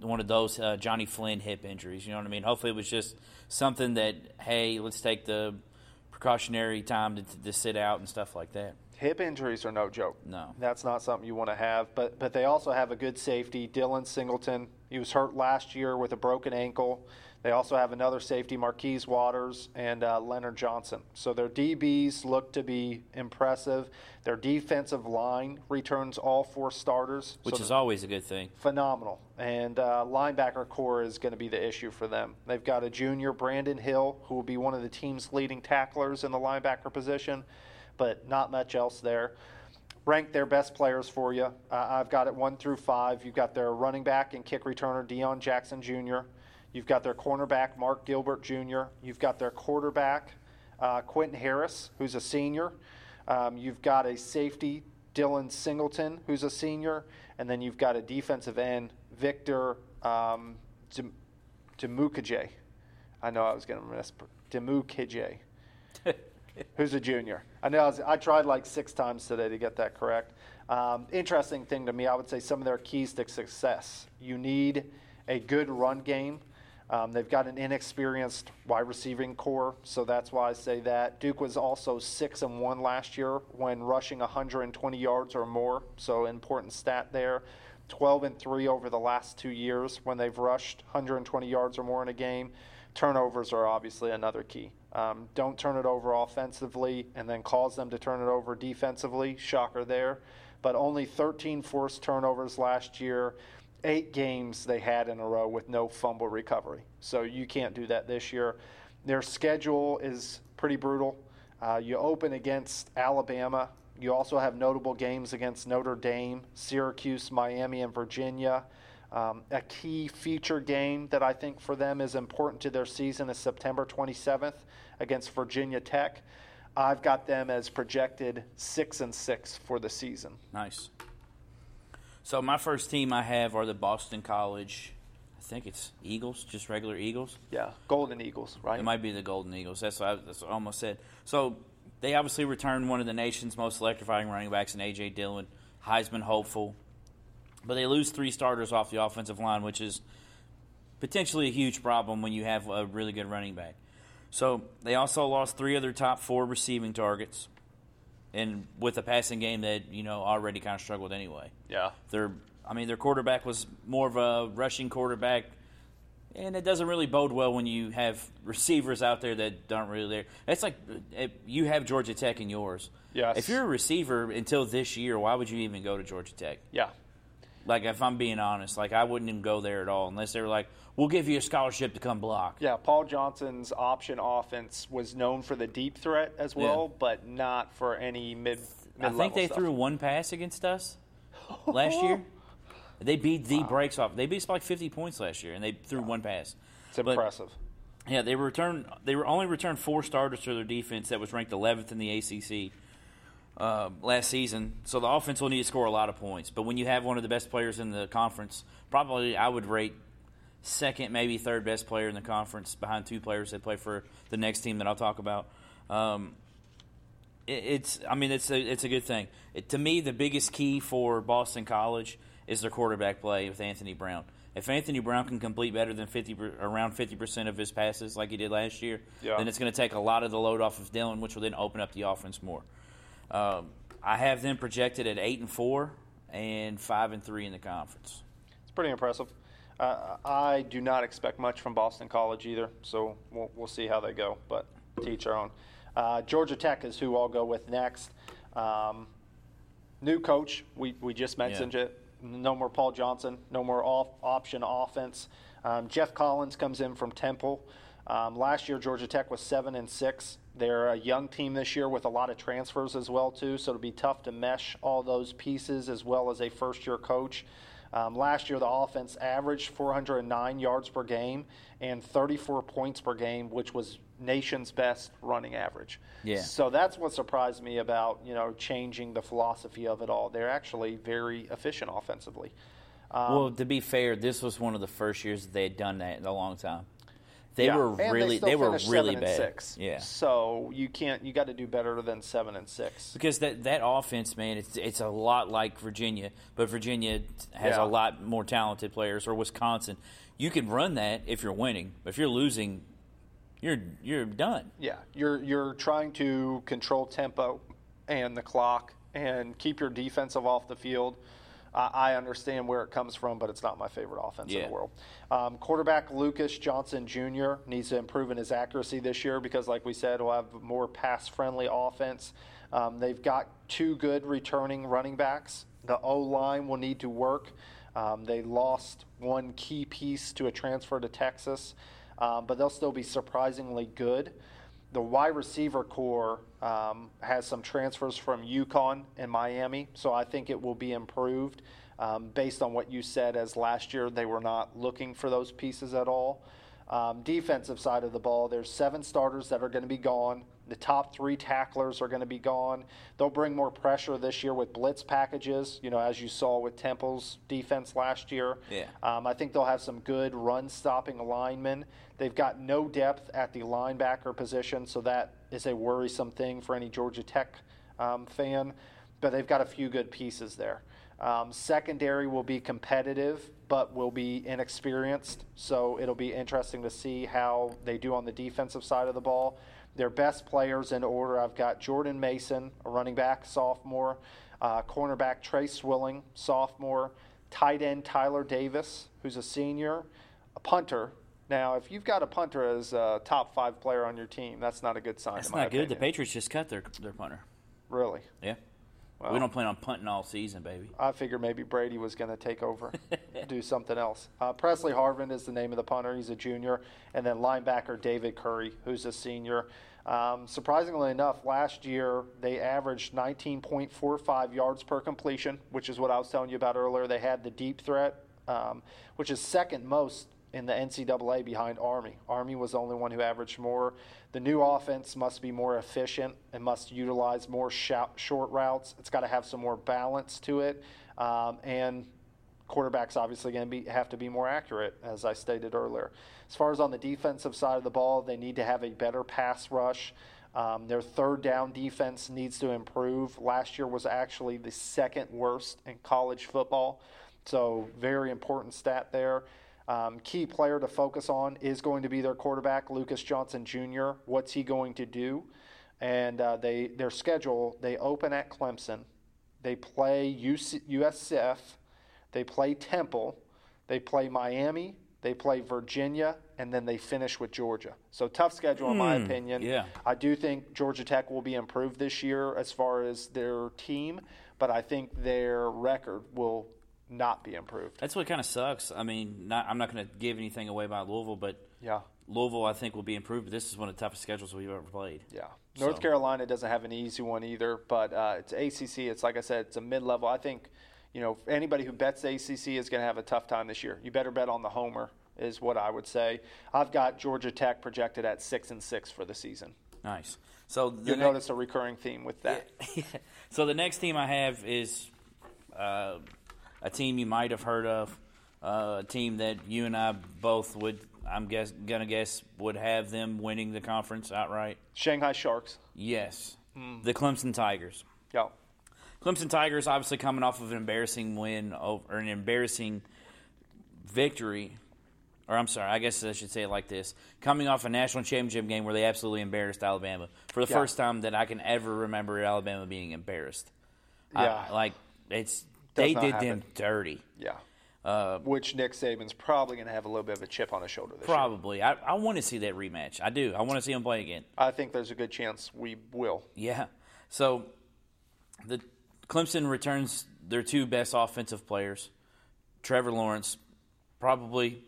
one of those uh, Johnny Flynn hip injuries. You know what I mean? Hopefully it was just something that hey, let's take the precautionary time to, to sit out and stuff like that. Hip injuries are no joke. No. That's not something you want to have. But but they also have a good safety, Dylan Singleton. He was hurt last year with a broken ankle. They also have another safety, Marquise Waters and uh, Leonard Johnson. So their DBs look to be impressive. Their defensive line returns all four starters, Which so is always a good thing. phenomenal. And uh, linebacker core is going to be the issue for them. They've got a junior, Brandon Hill, who will be one of the team's leading tacklers in the linebacker position, but not much else there. Rank their best players for you. Uh, I've got it one through five. You've got their running back and kick returner, Deion Jackson Jr. You've got their cornerback, Mark Gilbert Jr. You've got their quarterback, uh, Quentin Harris, who's a senior. Um, you've got a safety, Dylan Singleton, who's a senior, and then you've got a defensive end, Victor um, Dimukeje. I know I was going to miss Dimukeje, who's a junior. I know I, was, I tried like six times today to get that correct. Um, interesting thing to me, I would say some of their keys to success. You need a good run game. Um, they've got an inexperienced wide receiving core, so that's why I say that. Duke was also six and one last year when rushing 120 yards or more, so important stat there. 12 and three over the last two years when they've rushed 120 yards or more in a game. Turnovers are obviously another key. Um, don't turn it over offensively and then cause them to turn it over defensively. Shocker there. But only 13 forced turnovers last year eight games they had in a row with no fumble recovery. So you can't do that this year. Their schedule is pretty brutal. Uh, you open against Alabama. You also have notable games against Notre Dame, Syracuse, Miami, and Virginia. Um, a key feature game that I think for them is important to their season is September 27th against Virginia Tech. I've got them as projected six and six for the season. Nice. So my first team I have are the Boston College. I think it's Eagles, just regular Eagles. Yeah, Golden Eagles, right? It might be the Golden Eagles. That's what I, that's what I almost said. So they obviously returned one of the nation's most electrifying running backs in A.J. Dillon, Heisman hopeful. But they lose three starters off the offensive line, which is potentially a huge problem when you have a really good running back. So they also lost three other top four receiving targets, and with a passing game that you know already kind of struggled anyway. Yeah. Their, I mean, their quarterback was more of a rushing quarterback, and it doesn't really bode well when you have receivers out there that aren't really there. It's like you have Georgia Tech in yours. Yes. If you're a receiver until this year, why would you even go to Georgia Tech? Yeah. Like, if I'm being honest, like I wouldn't even go there at all unless they were like, "We'll give you a scholarship to come block." Yeah, Paul Johnson's option offense was known for the deep threat as well, Yeah. but not for any mid. I think they stuff. threw one pass against us last year. They beat the breaks off. They beat us by like 50 points last year, and they threw one pass. It's impressive. Yeah, they returned. They were only returned four starters to their defense that was ranked 11th in the ACC uh, last season. So the offense will need to score a lot of points. But when you have one of the best players in the conference, probably I would rate second, maybe third best player in the conference behind two players that play for the next team that I'll talk about. Um, it, it's, I mean, it's a it's a good thing. It, to me, the biggest key for Boston College is their quarterback play with Anthony Brown. If Anthony Brown can complete better than fifty around fifty percent of his passes like he did last year, Yeah. then it's going to take a lot of the load off of Dillon, which will then open up the offense more. Um, I have them projected at eight and four and five and three in the conference. It's pretty impressive. Uh, I do not expect much from Boston College either, so we'll, we'll see how they go, but to each our own. Uh, Georgia Tech is who I'll go with next. Um, new coach, we, we just mentioned Yeah. it. No more Paul Johnson, no more off, option offense. Um, Geoff Collins comes in from Temple. Um, last year, Georgia Tech was seven and six. They're a young team this year with a lot of transfers as well too, so it'll be tough to mesh all those pieces as well as a first-year coach. Um, last year, the offense averaged 409 yards per game and 34 points per game, which was nation's best running average. Yeah. So that's what surprised me about you know changing the philosophy of it all. They're actually very efficient offensively. Um, well, to be fair, this was one of the first years that they had done that in a long time. They yeah, were and really they, still were really seven bad. And six. Yeah. So you can't you got to do better than seven and six. Because that that offense, man, it's it's a lot like Virginia, but Virginia has Yeah. a lot more talented players. Or Wisconsin, you can run that if you're winning, but if you're losing, you're you're done. Yeah, you're you're trying to control tempo and the clock and keep your defensive off the field. Uh, I understand where it comes from, but it's not my favorite offense in the world. Um, quarterback Lucas Johnson Jr. needs to improve in his accuracy this year because, like we said, we'll have a more pass-friendly offense. Um, they've got two good returning running backs. The O line will need to work. Um, they lost one key piece to a transfer to Texas, um, but they'll still be surprisingly good. The wide receiver core um, has some transfers from UConn and Miami, so I think it will be improved um, based on what you said. As last year, they were not looking for those pieces at all. Um, defensive side of the ball, there's seven starters that are going to be gone. The top three tacklers are going to be gone. They'll bring more pressure this year with blitz packages, you know, as you saw with Temple's defense last year. Yeah. Um, I think they'll have some good run stopping linemen. They've got no depth at the linebacker position, so that is a worrisome thing for any Georgia Tech um, fan. But they've got a few good pieces there. Um, secondary will be competitive, but will be inexperienced. So it'll be interesting to see how they do on the defensive side of the ball. Their best players in order I've got Jordan Mason, a running back, sophomore, uh, cornerback Tre Swilling, sophomore, tight end Tyler Davis, who's a senior, a punter. Now, if you've got a punter as a top five player on your team, that's not a good sign. That's in my not good. The. Patriots just cut their their punter. Really? Yeah. Well, we don't plan on punting all season, baby. I figured maybe Brady was going to take over, do something else. Uh, Pressley Harvin is the name of the punter. He's a junior. And then linebacker David Curry, who's a senior. Um, surprisingly enough, last year they averaged 19.45 yards per completion, which is what I was telling you about earlier. They had the deep threat um, which is second most in the NCAA behind Army. Army was the only one who averaged more. The new offense must be more efficient and must utilize more short routes. It's got to have some more balance to it. Um, and quarterbacks obviously going to have to be more accurate, as I stated earlier. As far as on the defensive side of the ball, they need to have a better pass rush. Um, their third down defense needs to improve. Last year was actually the second worst in college football, so very important stat there. Um, key player to focus on is going to be their quarterback, Lucas Johnson Jr. What's he going to do? And uh, they their schedule they open at Clemson, they play UC, USF, they play Temple, they play Miami, they play Virginia, and then they finish with Georgia. So tough schedule in my hmm, opinion. Yeah. I do think Georgia Tech will be improved this year as far as their team, but I think their record will not be improved. That's what kind of sucks. I mean, not, I'm not going to give anything away about Louisville, but yeah, Louisville I think will be improved. But this is one of the toughest schedules we've ever played. Yeah, North so. Carolina doesn't have an easy one either, but uh, it's ACC. It's like I said, it's a mid-level. I think you know anybody who bets ACC is going to have a tough time this year. You better bet on the homer, is what I would say. I've got Georgia Tech projected at six and six for the season. Nice. So you notice a recurring theme with that. so the next team I have is. Uh, a team you might have heard of, uh, a team that you and I both would, I'm guess, gonna guess, would have them winning the conference outright. Shanghai Sharks. Yes, mm. the Clemson Tigers. Yeah. Clemson Tigers obviously coming off of an embarrassing win over, or an embarrassing victory, or I'm sorry, I guess I should say it like this: coming off a national championship game where they absolutely embarrassed Alabama for the yeah. first time that I can ever remember Alabama being embarrassed. Yeah, I, like it's they did happen. them dirty. Yeah. Uh, Which Nick Saban's probably going to have a little bit of a chip on his shoulder this probably. year. Probably. I, I want to see that rematch. I do. I want to see him play again. I think there's a good chance we will. Yeah. So the Clemson returns their two best offensive players. Trevor Lawrence, probably,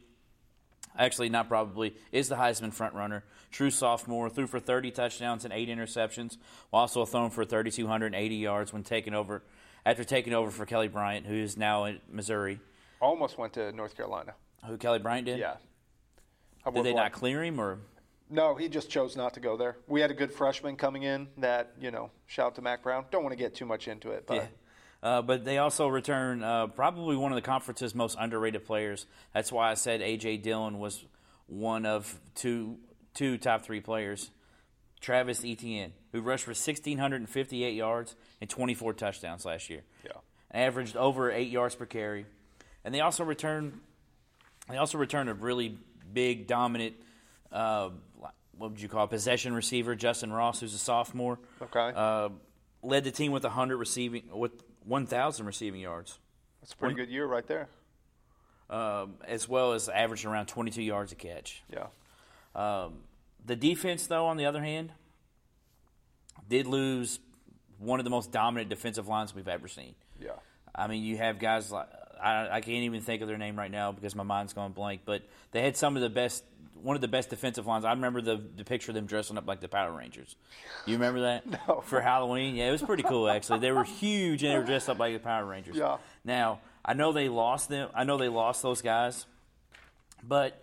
actually not probably, is the Heisman front runner. True sophomore, threw for 30 touchdowns and eight interceptions, while also thrown for 3,280 yards when taking over – after taking over for Kelly Bryant, who is now in Missouri. Almost went to North Carolina. Who Kelly Bryant did? Yeah. did they not clear him or? No, he just chose not to go there. We had a good freshman coming in that you know. Shout out to Mack Brown. Don't want to get too much into it, but. Yeah. Uh, but they also return uh, probably one of the conference's most underrated players. That's why I said AJ Dillon was one of two two top three players Travis Etienne, who rushed for 1,658 yards and 24 touchdowns last year. Yeah. Averaged over eight yards per carry. And they also returned they also returned a really big, dominant uh, what would you call it, possession receiver, Justyn Ross, who's a sophomore. Okay. Uh, led the team with 100 receiving with 1,000 receiving yards. That's a pretty One, good year right there. Um, as well as averaging around 22 yards a catch. Yeah. Um, the defense, though, on the other hand, did lose one of the most dominant defensive lines we've ever seen. Yeah. I mean, you have guys like I, I can't even think of their name right now because my mind's going blank. But they had some of the best, one of the best defensive lines. I remember the the picture of them dressing up like the Power Rangers. You remember that no. for Halloween? Yeah, it was pretty cool actually. They were huge and they were dressed up like the Power Rangers. Yeah. Now I know they lost them. I know they lost those guys, but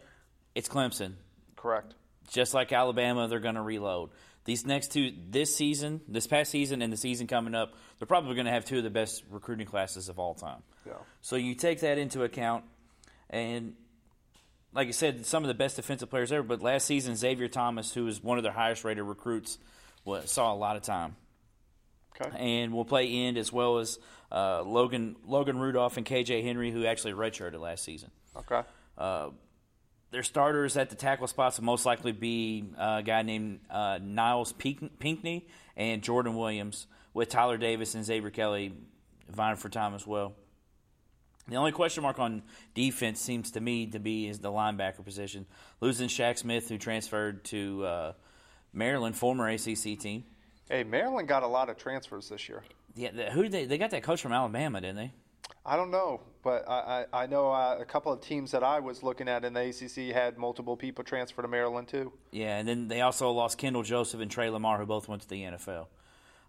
it's Clemson. Correct just like Alabama, they're going to reload. These next two, this season, this past season, and the season coming up, they're probably going to have two of the best recruiting classes of all time. Yeah. So you take that into account, and like I said, some of the best defensive players ever. But last season, Xavier Thomas, who was one of their highest rated recruits, was, saw a lot of time. Okay. And will play end as well as uh, Logan Logan Rudolph and KJ Henry, who actually redshirted last season. Okay. Uh, their starters at the tackle spots will most likely be a guy named uh, Nyles Pinckney and Jordan Williams, with Tyler Davis and Xavier Kelly vying for time as well. The only question mark on defense seems to me to be is the linebacker position. Losing Shaq Smith, who transferred to uh, Maryland, former ACC team. Hey, Maryland got a lot of transfers this year. Yeah, who they they got that coach from Alabama, didn't they? I don't know, but I, I, I know uh, a couple of teams that I was looking at in the ACC had multiple people transfer to Maryland too. Yeah, and then they also lost Kendall Joseph and Tre Lamar, who both went to the NFL.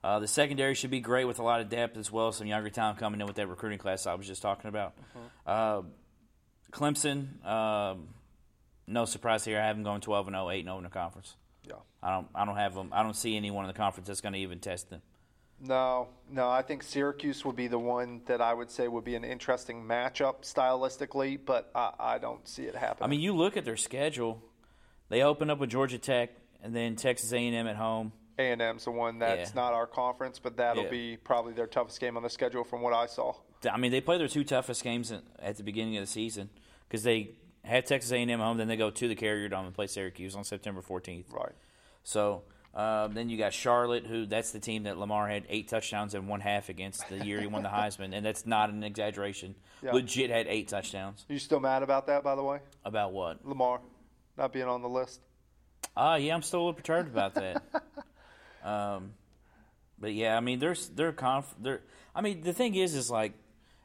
Uh, the secondary should be great with a lot of depth as well some younger talent coming in with that recruiting class I was just talking about. Uh-huh. Uh, Clemson, um, no surprise here. I have them going 12 and 0, 8 and 0 in the conference. Yeah. I don't. I don't have them. I don't see anyone in the conference that's going to even test them. No, no. I think Syracuse would be the one that I would say would be an interesting matchup stylistically, but I, I don't see it happening. I mean, you look at their schedule. They open up with Georgia Tech and then Texas A&M at home. A and M's the one that's Yeah. not our conference, but that'll Yeah. be probably their toughest game on the schedule from what I saw. I mean, they play their two toughest games at the beginning of the season because they had Texas A&M at home, then they go to the Carrier Dome and play Syracuse on September 14th. Right. So um, then you got Charlotte, who that's the team that Lamar had eight touchdowns in one half against the year he won the Heisman, and that's not an exaggeration. Yeah. Legit had eight touchdowns. You still mad about that, by the way? About what? Lamar not being on the list. Ah, yeah, I'm still a little perturbed about that. um, but yeah, I mean, there's they're conf- they're. I mean, the thing is, is like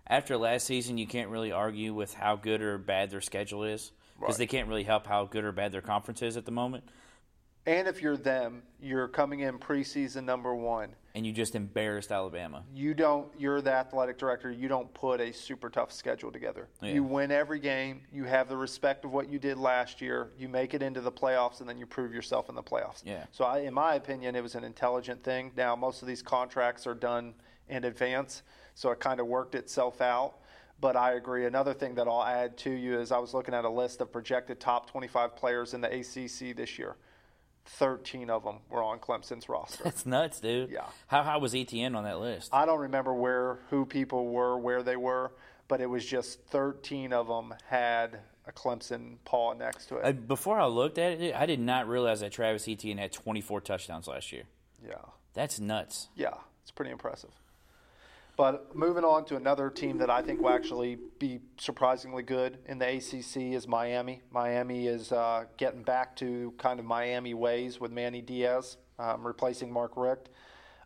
after last season, you can't really argue with how good or bad their schedule is because Right. they can't really help how good or bad their conference is at the moment, And if you're them, you're coming in preseason number one. and you just embarrassed Alabama. You don't. You're the athletic director. You don't put a super tough schedule together. Yeah. You win every game. You have the respect of what you did last year. You make it into the playoffs, and then you prove yourself in the playoffs. Yeah. So, I, in my opinion, it was an intelligent thing. Now, most of these contracts are done in advance, so it kind of worked itself out. But I agree. Another thing that I'll add to you is I was looking at a list of projected top 25 players in the ACC this year. 13 of them were on Clemson's roster. That's nuts, dude. Yeah. How high was Etienne on that list? I don't remember where who people were, where they were, but it was just 13 of them had a Clemson paw next to it. Uh, Before I looked at it, I did not realize that Travis Etienne had 24 touchdowns last year. yeah, That's nuts. yeah, it's pretty impressive. But moving on to another team that I think will actually be surprisingly good in the ACC is Miami. Miami is uh, getting back to kind of Miami ways with Manny Diaz um, replacing Mark Richt.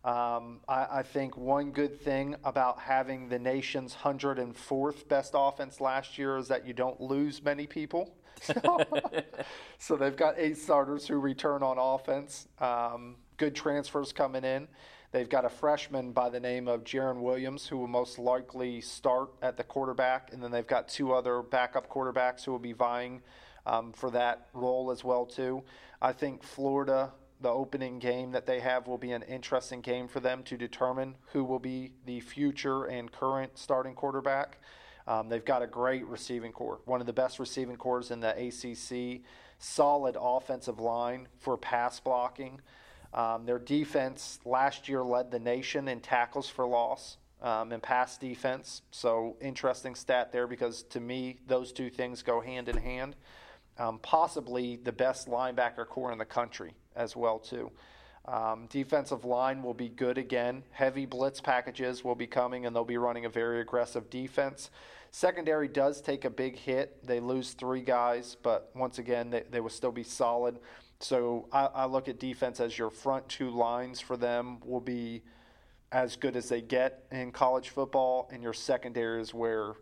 Um, I, I think one good thing about having the nation's 104th best offense last year is that you don't lose many people. So, so they've got eight starters who return on offense. Um, good transfers coming in. They've got a freshman by the name of Jarren Williams who will most likely start at the quarterback, and then they've got two other backup quarterbacks who will be vying um, for that role as well too. I think Florida, the opening game that they have, will be an interesting game for them to determine who will be the future and current starting quarterback. Um, they've got a great receiving core, one of the best receiving cores in the ACC. Solid offensive line for pass blocking. Um, their defense last year led the nation in tackles for loss um, and pass defense. So interesting stat there because to me those two things go hand in hand. Um, possibly the best linebacker core in the country as well too. Um, defensive line will be good again. Heavy blitz packages will be coming, and they'll be running a very aggressive defense. Secondary does take a big hit. They lose three guys, but once again, they, they will still be solid. So I, I look at defense as your front two lines for them will be as good as they get in college football, and your secondary is where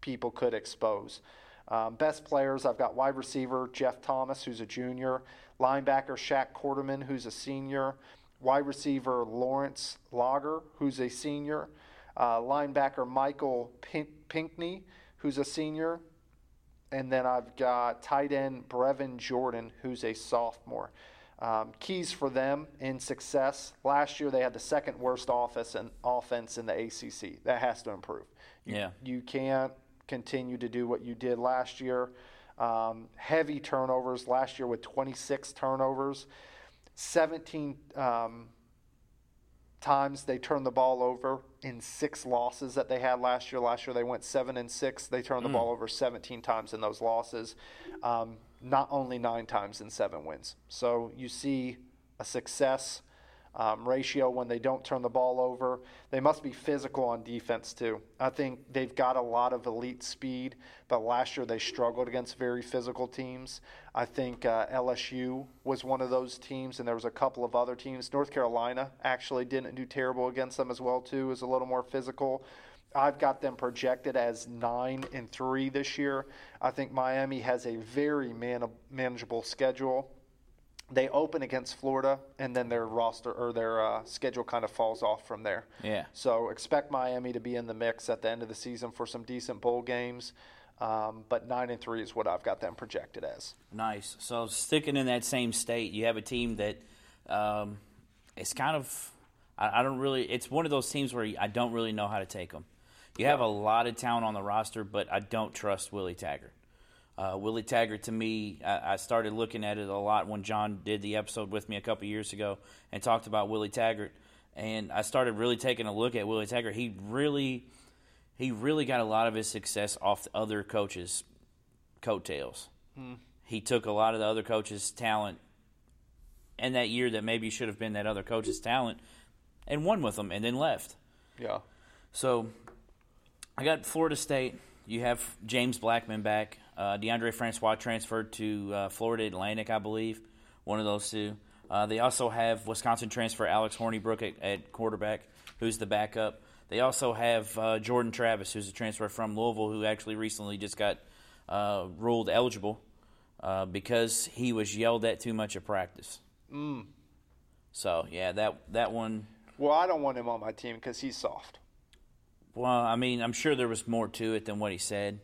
people could expose. Um, best players, I've got wide receiver Jeff Thomas, who's a junior, linebacker Shaq Quarterman, who's a senior, wide receiver Lawrence Cager, who's a senior, uh, linebacker Michael Pin- Pinckney, who's a senior, and then I've got tight end Brevin Jordan, who's a sophomore. Um, keys for them in success. Last year they had the second worst office and offense in the ACC. That has to improve. You, Yeah. You can't continue to do what you did last year. Um, heavy turnovers last year with 26 turnovers. 17 um, times they turned the ball over in six losses that they had last year. Last year they went seven and six. They turned the ball over 17 times in those losses. Um, not only nine times in seven wins. So you see a success um, ratio when they don't turn the ball over. They must be physical on defense too. I think they've got a lot of elite speed, but last year they struggled against very physical teams. I think uh, LSU was one of those teams, and there was a couple of other teams. North Carolina actually didn't do terrible against them as well too. Is a little more physical. I've got them projected as nine and three this year. I think Miami has a very man- manageable schedule they open against Florida, and then their roster or their uh, schedule kind of falls off from there. Yeah. So expect Miami to be in the mix at the end of the season for some decent bowl games. Um, but nine and three is what I've got them projected as. Nice. So sticking in that same state, you have a team that um, it's kind of I, I don't really. It's one of those teams where I don't really know how to take them. You have a lot of talent on the roster, but I don't trust Willie Taggart. Uh, Willie Taggart, to me, I, I, started looking at it a lot when John did the episode with me a couple years ago and talked about Willie Taggart, and I started really taking a look at Willie Taggart. He really, he really got a lot of his success off the other coaches' coattails. Hmm. He took a lot of the other coaches' talent, and that year that maybe should have been that other coach's talent, and won with them, and then left. Yeah. So, I got Florida State. You have James Blackman back. Uh, Deondre Francois transferred to uh, Florida Atlantic, I believe, one of those two. Uh, they also have Wisconsin transfer Alex Hornibrook at, at, quarterback, who's the backup. They also have uh, Jordan Travis, who's a transfer from Louisville, who actually recently just got uh, ruled eligible uh, because he was yelled at too much at practice. Mm. So yeah, that that one. Well, I don't want him on my team because he's soft. Well, I mean, I'm sure there was more to it than what he said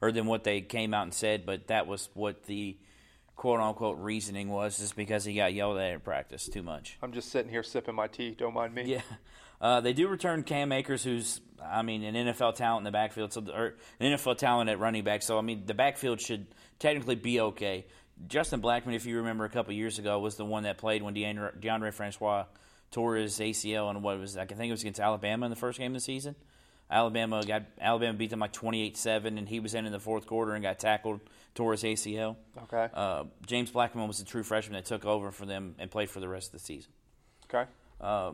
or than what they came out and said, but that was what the quote unquote reasoning was, is because he got yelled at in practice too much. I'm just sitting here sipping my tea. Don't mind me. Yeah. Uh, they do return Cam Akers, who's, I mean, an NFL talent in the backfield, so or an NFL talent at running back. So, I mean, the backfield should technically be okay. Justin Blackman, if you remember a couple years ago, was the one that played when Deondre, Deondre Francois tore his ACL and what was I think it was against Alabama in the first game of the season. Alabama got Alabama beat them like 28-7, and he was in in the fourth quarter and got tackled, tore his ACL. Okay. Uh, James Blackman was the true freshman that took over for them and played for the rest of the season. Okay. Uh,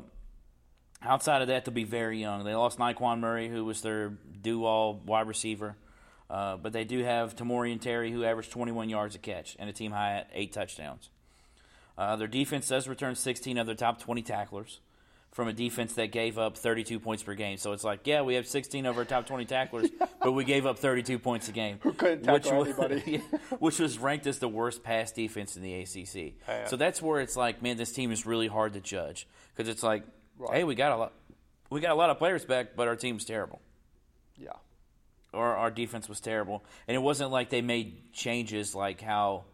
outside of that, they'll be very young. They lost Nyqwan Murray, who was their do-all wide receiver, uh, but they do have Tamorrion Terry, who averaged 21 yards a catch and a team high at eight touchdowns. Uh, their defense does return 16 of their top 20 tacklers from a defense that gave up 32 points per game. So it's like, yeah, we have 16 of our top 20 tacklers, but we gave up 32 points a game. Who couldn't tackle which anybody? Was, which was ranked as the worst pass defense in the ACC. Oh, yeah. So that's where it's like, man, this team is really hard to judge because it's like, right. hey, we got a lot, we got a lot of players back, but our team's terrible. Yeah. Or our defense was terrible, and it wasn't like they made changes like how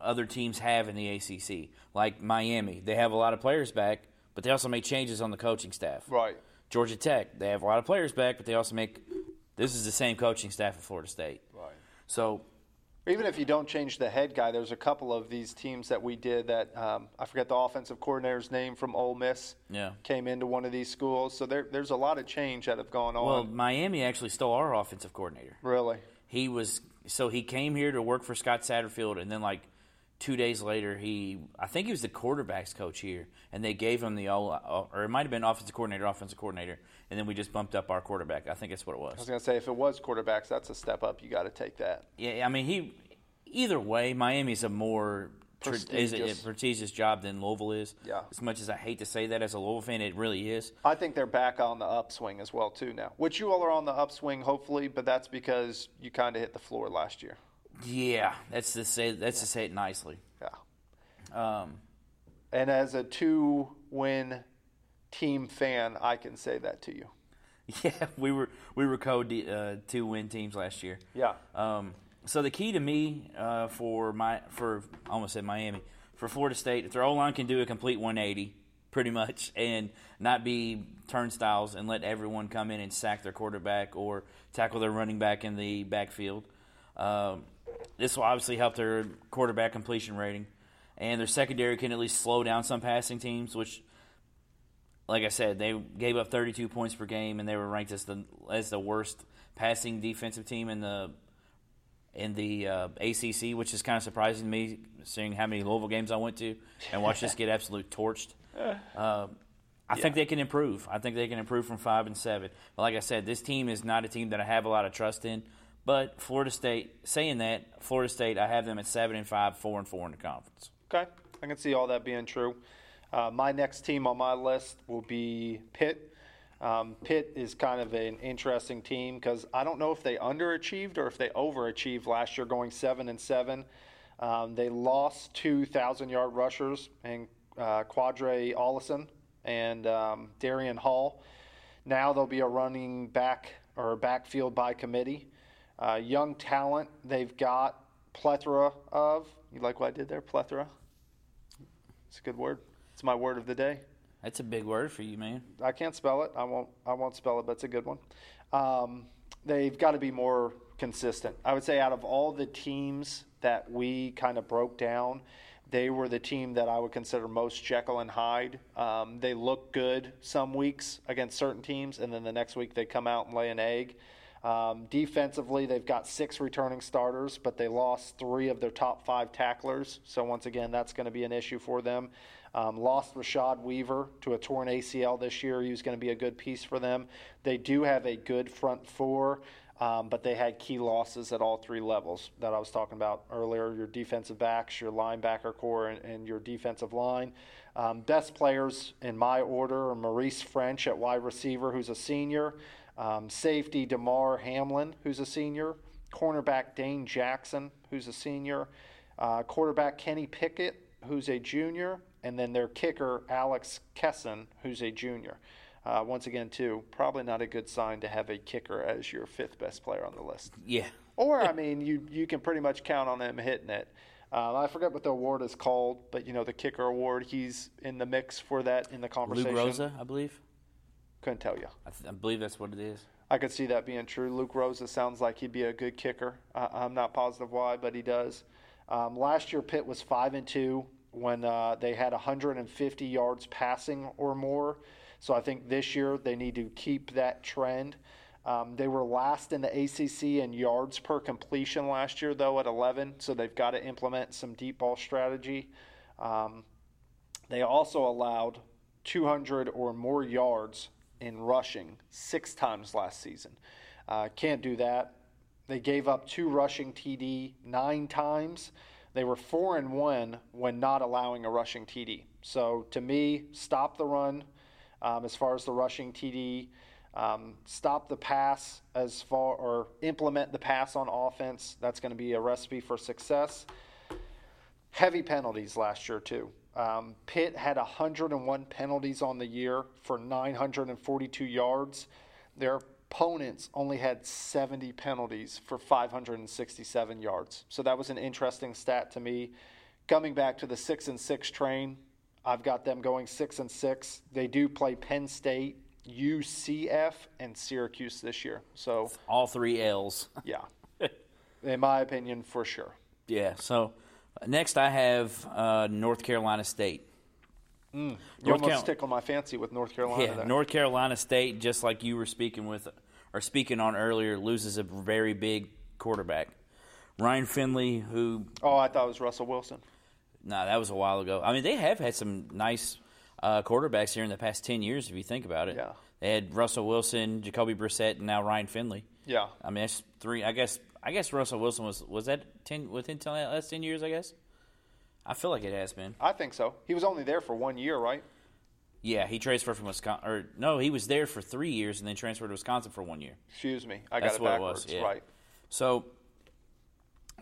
other teams have in the ACC. Like Miami, they have a lot of players back but they also make changes on the coaching staff. Right. Georgia Tech, they have a lot of players back, but they also make this is the same coaching staff at Florida State. Right. So even if you don't change the head guy, there's a couple of these teams that we did that um, I forget the offensive coordinator's name from Ole Miss. Yeah, came into one of these schools, so there, there's a lot of change that have gone on. Well, Miami actually stole our offensive coordinator. Really? He was so he came here to work for Scott Satterfield, and then like two days later, he I think he was the quarterbacks coach here, and they gave him the all, uh, or it might have been offensive coordinator, offensive coordinator, and then we just bumped up our quarterback. I think that's what it was. I was gonna say if it was quarterbacks, that's a step up. You got to take that. Yeah, I mean he. Either way, Miami's a more prestigious. Is a prestigious job than Louisville is. Yeah. As much as I hate to say that as a Louisville fan, it really is. I think they're back on the upswing as well too now. Which you all are on the upswing, hopefully, but that's because you kind of hit the floor last year. Yeah, that's to say that's to say it nicely. Yeah. Um, and as a two-win team fan, I can say that to you. Yeah, we were we were code uh, two win teams last year. Yeah. Um, so the key to me uh, for my for I almost said Miami for Florida State, if their O line can do a complete 180, pretty much, and not be turnstiles and let everyone come in and sack their quarterback or tackle their running back in the backfield. Um, this will obviously help their quarterback completion rating, and their secondary can at least slow down some passing teams. Which, like I said, they gave up 32 points per game, and they were ranked as the as the worst passing defensive team in the in the uh, ACC, which is kind of surprising to me, seeing how many Louisville games I went to and watched this get absolutely torched. Uh, I yeah. think they can improve. I think they can improve from five and seven. But like I said, this team is not a team that I have a lot of trust in. But Florida State, saying that, Florida State, I have them at seven and five, four and four in the conference. Okay, I can see all that being true. Uh, my next team on my list will be Pitt. Um, Pitt is kind of an interesting team because I don't know if they underachieved or if they overachieved last year, going seven and seven. Um, they lost two thousand-yard rushers and uh, Qadree Ollison and um, Darrin Hall. Now they'll be a running back or backfield by committee. Uh, young talent, they've got plethora of. You like what I did there? Plethora. It's a good word. It's my word of the day. That's a big word for you, man. I can't spell it. I won't. I won't spell it, but it's a good one. Um, they've got to be more consistent. I would say out of all the teams that we kind of broke down, they were the team that I would consider most Jekyll and Hyde. Um, they look good some weeks against certain teams, and then the next week they come out and lay an egg. Um, defensively, they've got six returning starters, but they lost three of their top five tacklers. So, once again, that's going to be an issue for them. Um, lost Rashad Weaver to a torn ACL this year. He was going to be a good piece for them. They do have a good front four. Um, but they had key losses at all three levels that I was talking about earlier your defensive backs, your linebacker core, and, and your defensive line. Um, best players in my order are Maurice Ffrench at wide receiver, who's a senior, um, safety Damar Hamlin, who's a senior, cornerback Dane Jackson, who's a senior, uh, quarterback Kenny Pickett, who's a junior, and then their kicker Alex Kessman, who's a junior. Uh, once again, too, probably not a good sign to have a kicker as your fifth best player on the list. Yeah. Or, I mean, you you can pretty much count on him hitting it. Uh, I forget what the award is called, but you know the kicker award. He's in the mix for that in the conversation. Lou Groza, I believe. Couldn't tell you. I, th- I believe that's what it is. I could see that being true. Lou Groza sounds like he'd be a good kicker. Uh, I'm not positive why, but he does. Um, last year, Pitt was five and two when uh, they had 150 yards passing or more. So I think this year they need to keep that trend. Um, they were last in the ACC in yards per completion last year, though, at 11. So they've got to implement some deep ball strategy. Um, they also allowed 200 or more yards in rushing six times last season. Uh, can't do that. They gave up two rushing TD nine times. They were four and one when not allowing a rushing TD. So to me, stop the run um, as far as the rushing TD. Um, stop the pass as far or implement the pass on offense. That's going to be a recipe for success. Heavy penalties last year too. Um, Pitt had 101 penalties on the year for 942 yards. Their opponents only had 70 penalties for 567 yards. So that was an interesting stat to me. Coming back to the six and six train, I've got them going six and six. They do play Penn State, UCF, and Syracuse this year. So all three L's. yeah, in my opinion, for sure. Yeah. So next, I have uh, North Carolina State. Mm, you North almost Cal- tickle my fancy with North Carolina. Yeah, there. North Carolina State, just like you were speaking with or speaking on earlier, loses a very big quarterback. Ryan Finley, who oh, I thought it was Russell Wilson. No, nah, that was a while ago. I mean, they have had some nice uh, quarterbacks here in the past ten years, if you think about it. Yeah. They had Russell Wilson, Jacoby Brissett, and now Ryan Finley. Yeah. I mean, that's three. I guess. I guess Russell Wilson was was that ten within ten, last ten years. I guess. I feel like it has been. I think so. He was only there for one year, right? Yeah, he transferred from Wisconsin. Or no, he was there for three years and then transferred to Wisconsin for one year. Excuse me, I That's got it what backwards. it was. Yeah. Right. So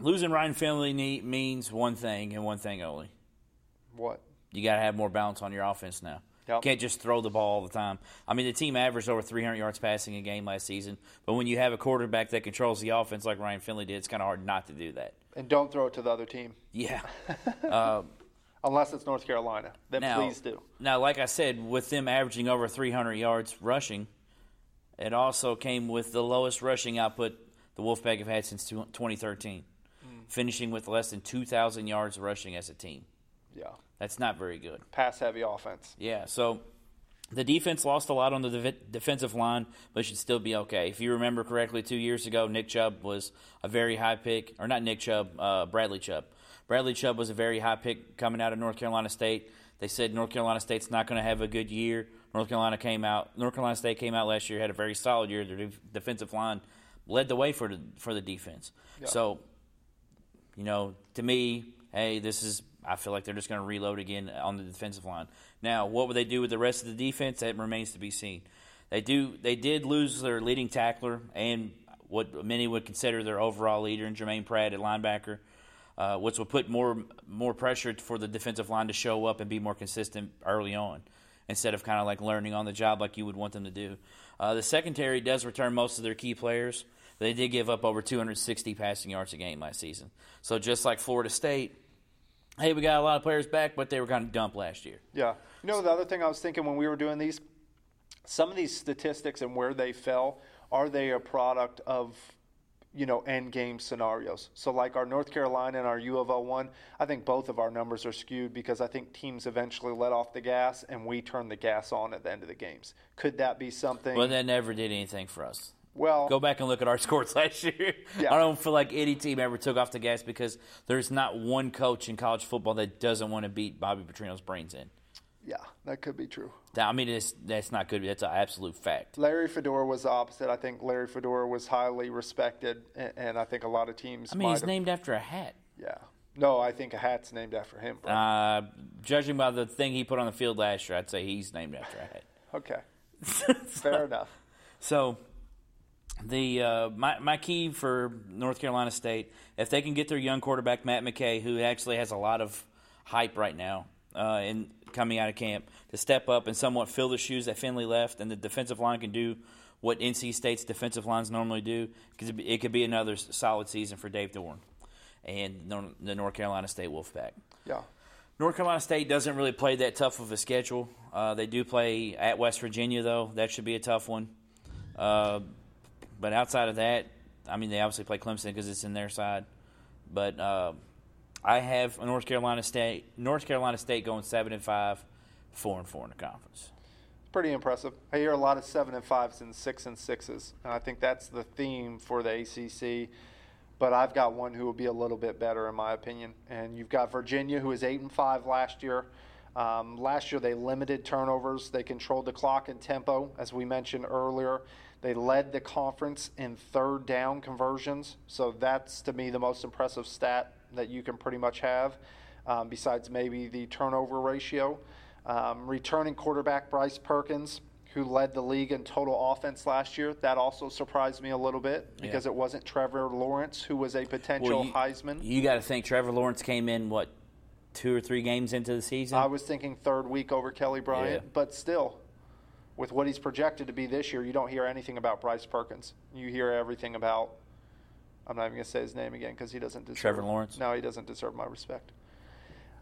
losing Ryan Finley means one thing and one thing only. What? You got to have more balance on your offense now. Yep. Can't just throw the ball all the time. I mean, the team averaged over 300 yards passing a game last season, but when you have a quarterback that controls the offense like Ryan Finley did, it's kind of hard not to do that. And don't throw it to the other team. Yeah. uh, Unless it's North Carolina, then now, please do. Now, like I said, with them averaging over 300 yards rushing, it also came with the lowest rushing output the Wolfpack have had since 2013, mm. finishing with less than 2,000 yards rushing as a team. Yeah. That's not very good. Pass heavy offense. Yeah, so the defense lost a lot on the de- defensive line, but should still be okay. If you remember correctly, two years ago, Nick Chubb was a very high pick, or not Nick Chubb, uh, Bradley Chubb. Bradley Chubb was a very high pick coming out of North Carolina State. They said North Carolina State's not going to have a good year. North Carolina came out. North Carolina State came out last year, had a very solid year. Their defensive line led the way for the for the defense. Yeah. So, you know, to me, hey, this is I feel like they're just going to reload again on the defensive line. Now, what would they do with the rest of the defense? That remains to be seen. They do. They did lose their leading tackler and what many would consider their overall leader in Jermaine Pratt at linebacker, uh, which would put more more pressure for the defensive line to show up and be more consistent early on. instead of kind of like learning on the job like you would want them to do. Uh, the secondary does return most of their key players. They did give up over 260 passing yards a game last season. So just like Florida State, hey, we got a lot of players back, but they were kind of dumped last year. Yeah. You know, the other thing I was thinking when we were doing these, some of these statistics and where they fell, are they a product of, you know, end game scenarios? So, like our North Carolina and our U of L one, I think both of our numbers are skewed because I think teams eventually let off the gas and we turn the gas on at the end of the games. Could that be something? Well, that never did anything for us. Well, Go back and look at our scores last year. Yeah. I don't feel like any team ever took off the gas because there's not one coach in college football that doesn't want to beat Bobby Petrino's brains in. yeah, that could be true. I mean, it's, that's not good. That's an absolute fact. Larry Fedora was the opposite. I think Larry Fedora was highly respected, and, and I think a lot of teams. I mean, he's have- named after a hat. Yeah. No, I think a hat's named after him. Uh, judging by the thing he put on the field last year, I'd say he's named after a hat. okay. Fair enough. So, the uh, my my key for North Carolina State, if they can get their young quarterback Matt McKay, who actually has a lot of hype right now, uh, in coming out of camp, to step up and somewhat fill the shoes that Finley left, and the defensive line can do what NC State's defensive lines normally do, because it could be another solid season for Dave Doeren and the North Carolina State Wolfpack. Yeah. North Carolina State doesn't really play that tough of a schedule. Uh, they do play at West Virginia, though. That should be a tough one. Uh, but outside of that, I mean, they obviously play Clemson because it's in their side. But uh, I have North Carolina State. North Carolina State going seven and five, four and four in the conference. Pretty impressive. I hear a lot of seven and fives and six and sixes, and I think that's the theme for the ACC. But I've got one who will be a little bit better, in my opinion. And you've got Virginia, who was eight and five last year. Um, last year, they limited turnovers. They controlled the clock and tempo, as we mentioned earlier. They led the conference in third down conversions. So that's, to me, the most impressive stat that you can pretty much have, um, besides maybe the turnover ratio. Um, returning quarterback Bryce Perkins, who led the league in total offense last year, that also surprised me a little bit because Yeah. it wasn't Trevor Lawrence, who was a potential you, Heisman. You got to think Trevor Lawrence came in what two or three games into the season. I was thinking third week over Kelly Bryant, Yeah. but still, with what he's projected to be this year, you don't hear anything about Bryce Perkins. You hear everything about. I'm not even going to say his name again because he doesn't deserve. Trevor Lawrence? No, he doesn't deserve my respect.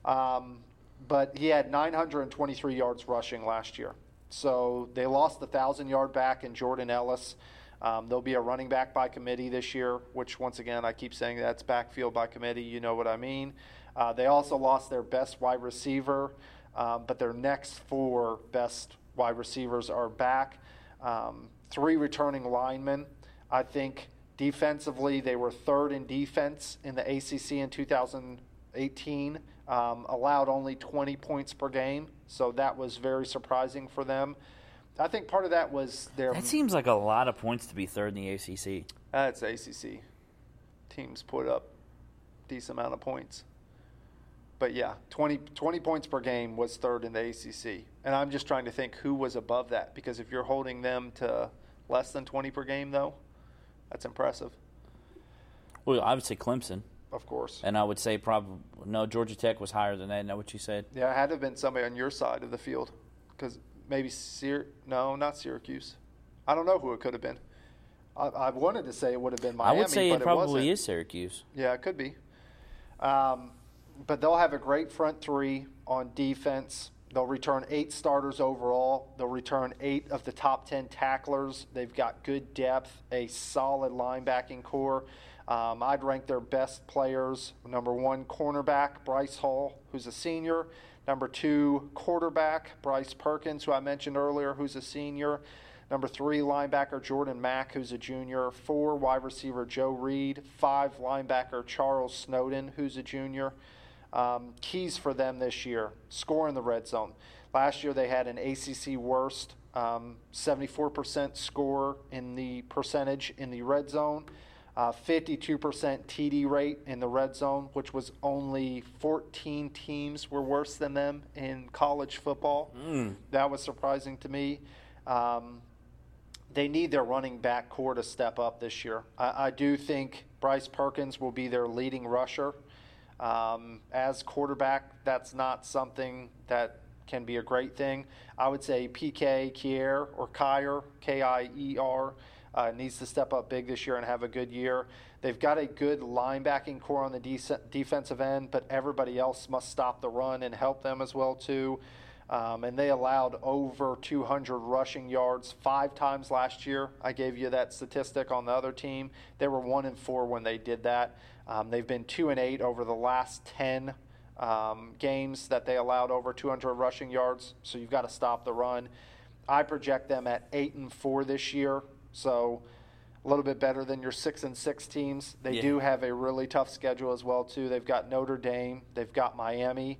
Um, but he had 923 yards rushing last year. So they lost the thousand yard back in Jordan Ellis. Um, there'll be a running back by committee this year, which once again I keep saying that's backfield by committee. You know what I mean. Uh, they also lost their best wide receiver, um, but their next four best wide receivers are back. Um, three returning linemen. I think defensively they were third in defense in the ACC in 2018. Um, allowed only 20 points per game, so that was very surprising for them. I think part of that was their. that seems like a lot of points to be third in the ACC. That's ACC. Teams put up decent amount of points. But yeah, 20, 20 points per game was third in the ACC. And I'm just trying to think who was above that because if you're holding them to less than 20 per game, though, that's impressive, Well, I would say Clemson, of course. and I would say probably no. Georgia Tech was higher than that. Is that what you said? Yeah, it had to have been somebody on your side of the field because maybe Syr- no, not Syracuse. I don't know who it could have been. I, I wanted to say it would have been Miami, I would say but it probably is Syracuse. Yeah, it could be. Um, but they'll have a great front three on defense. They'll return eight starters overall. They'll return eight of the top 10 tacklers. They've got good depth, a solid linebacking core. Um, I'd rank their best players number one, cornerback Bryce Hall, who's a senior. Number two, quarterback Bryce Perkins, who I mentioned earlier, who's a senior. Number three, linebacker Jordan Mack, who's a junior. Four, wide receiver Joe Reed. Five, linebacker Charles Snowden, who's a junior. Um, keys for them this year score in the red zone. Last year they had an ACC worst, um, 74% score in the percentage in the red zone. Uh, 52% TD rate in the red zone, which was only 14 teams were worse than them in college football. That was surprising to me. Um, they need their running back core to step up this year. I, I do think Bryce Perkins will be their leading rusher. Um, as quarterback, that's not something that can be a great thing. I would say PK Kier or Kier, K I E R, uh, needs to step up big this year and have a good year. They've got a good linebacking core on the de- defensive end, but everybody else must stop the run and help them as well too. Um, and they allowed over 200 rushing yards five times last year. I gave you that statistic on the other team. They were one and four when they did that. Um, they've been two and eight over the last 10 um, games that they allowed over 200 rushing yards. So you've got to stop the run. I project them at eight and four this year. So a little bit better than your six and six teams. They Yeah. do have a really tough schedule as well too. They've got Notre Dame. They've got Miami.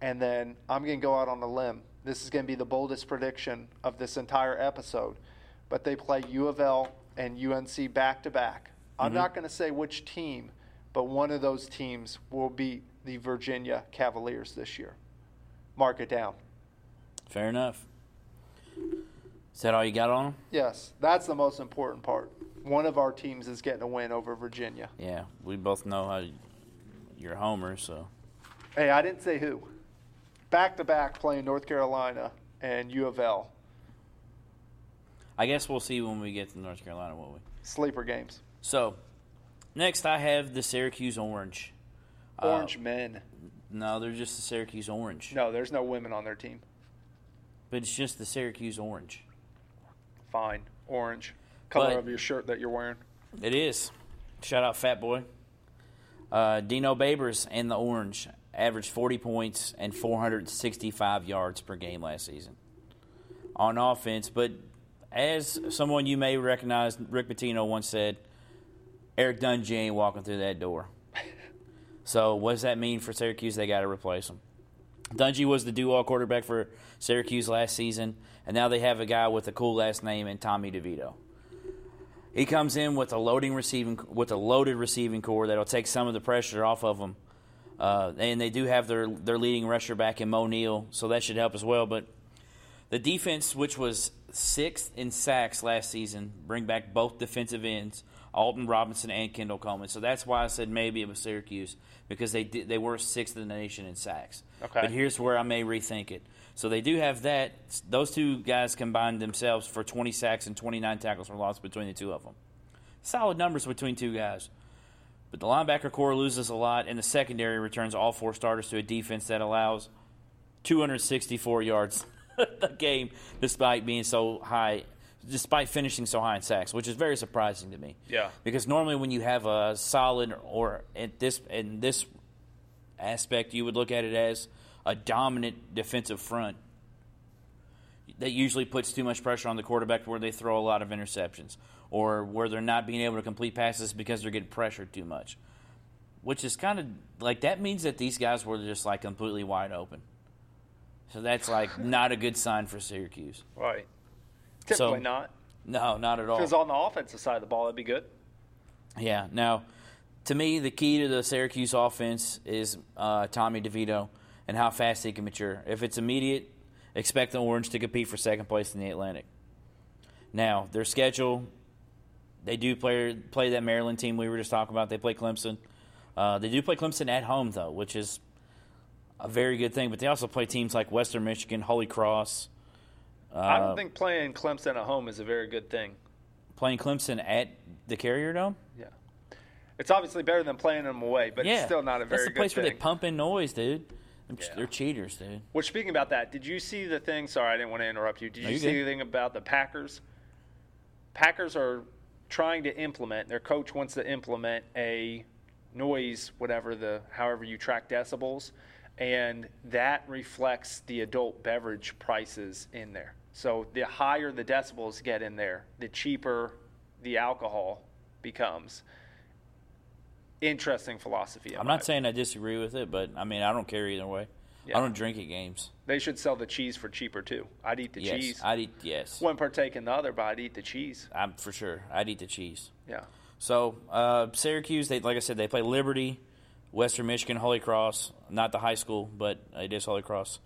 And then I'm going to go out on a limb. This is going to be the boldest prediction of this entire episode. But they play U of L and UNC back to back. I'm not going to say which team, but one of those teams will beat the Virginia Cavaliers this year. Mark it down. Fair enough. Is that all you got on them? Yes, that's the most important part. One of our teams is getting a win over Virginia. Yeah, we both know how you're a homer, so Hey, I didn't say who. Back to back playing North Carolina and U of L. I guess we'll see when we get to North Carolina, won't we? Sleeper games. So, next I have the Syracuse Orange. Uh, Orange men. No, they're just the Syracuse Orange. No, there's no women on their team. But it's just the Syracuse Orange. Fine. Orange. Color But- of your shirt that you're wearing. It is. Shout out Fat Boy. Uh, Dino Babers and the Orange averaged 40 points and 465 yards per game last season on offense. But as someone you may recognize, Rick Pitino once said, Eric Dungey ain't walking through that door. so what does that mean for Syracuse? They got to replace him. Dungey was the do-all quarterback for Syracuse last season, and now they have a guy with a cool last name in Tommy DeVito. He comes in with a loading receiving with a loaded receiving core that'll take some of the pressure off of them. Uh, and they do have their their leading rusher back in Moe Neal, so that should help as well. But the defense, which was sixth in sacks last season, bring back both defensive ends, Alton Robinson and Kendall Coleman. So that's why I said maybe it was Syracuse because they did, they were sixth in the nation in sacks. Okay. But here's where I may rethink it. So they do have that. Those two guys combined themselves for 20 sacks and 29 tackles for loss between the two of them. Solid numbers between two guys. But the linebacker core loses a lot, and the secondary returns all four starters to a defense that allows 264 yards a game, despite being so high, despite finishing so high in sacks, which is very surprising to me. Yeah. Because normally when you have a solid, or at this in this aspect, you would look at it as a dominant defensive front. That usually puts too much pressure on the quarterback where they throw a lot of interceptions or where they're not being able to complete passes because they're getting pressured too much. Which is kind of like that means that these guys were just like completely wide open. So that's like not a good sign for Syracuse. Right. So- Typically not. No, not at all. Because on the offensive side of the ball, that'd be good. Yeah. Now, to me, the key to the Syracuse offense is uh, Tommy DeVito and how fast he can mature. If it's immediate, expect the Orange to compete for second place in the Atlantic. Now, their schedule, they do play play that Maryland team we were just talking about. They play Clemson. Uh, they do play Clemson at home though, which is a very good thing. But they also play teams like Western Michigan, Holy Cross. Uh, I don't think playing Clemson at home is a very good thing. playing Clemson at the Carrier Dome. Yeah. It's obviously better than playing them away, but yeah, it's still not a very good. That's the place where they pump in noise, dude. Yeah. They're cheaters, dude. Which, speaking about that, did you see the thing? Sorry, I didn't want to interrupt you. Did No, you see good. anything about the Packers? Packers are trying to implement. Their coach wants to implement a noise, whatever the, however you track decibels, and that reflects the adult beverage prices in there. So the higher the decibels get in there, the cheaper the alcohol becomes. Interesting philosophy. I'm not saying I disagree with it, but I mean I don't care either way. Yeah. I don't drink at games. They should sell the cheese for cheaper too. I'd eat the yes, cheese. I'd eat. Yes, Wouldn't partake in the other, but I'd eat the cheese. I'm for sure. I'd eat the cheese. Yeah. So uh, Syracuse, they like I said, they play Liberty, Western Michigan, Holy Cross. Not the high school, but it is Holy Cross.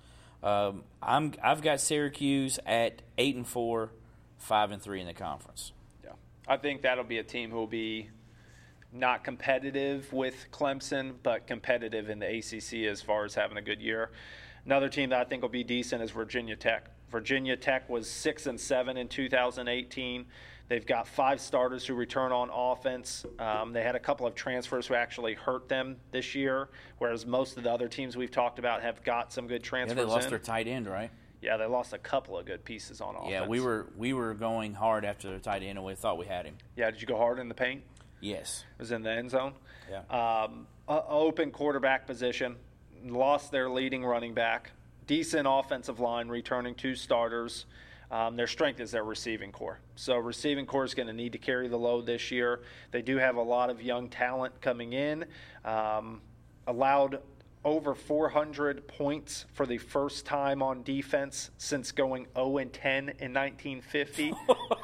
Um, I'm I've got Syracuse at eight and four, five and three in the conference. Yeah. I think that'll be a team who will be not competitive with Clemson, but competitive in the ACC as far as having a good year. Another team that I think will be decent is Virginia Tech. Virginia Tech was six and seven in 2018. They've got five starters who return on offense. Um, they had a couple of transfers who actually hurt them this year, whereas most of the other teams we've talked about have got some good transfers. Yeah, they lost in. their tight end, right? yeah, they lost a couple of good pieces on offense. Yeah, we were we were going hard after their tight end, and we thought we had him. Yeah, did you go hard in the paint? Yes. It was in the end zone. Yeah. Um, open quarterback position, lost their leading running back. Decent offensive line, returning two starters. Um, their strength is their receiving core. So receiving core is going to need to carry the load this year. They do have a lot of young talent coming in. Um, allowed over 400 points for the first time on defense since going 0 and 10 in 1950.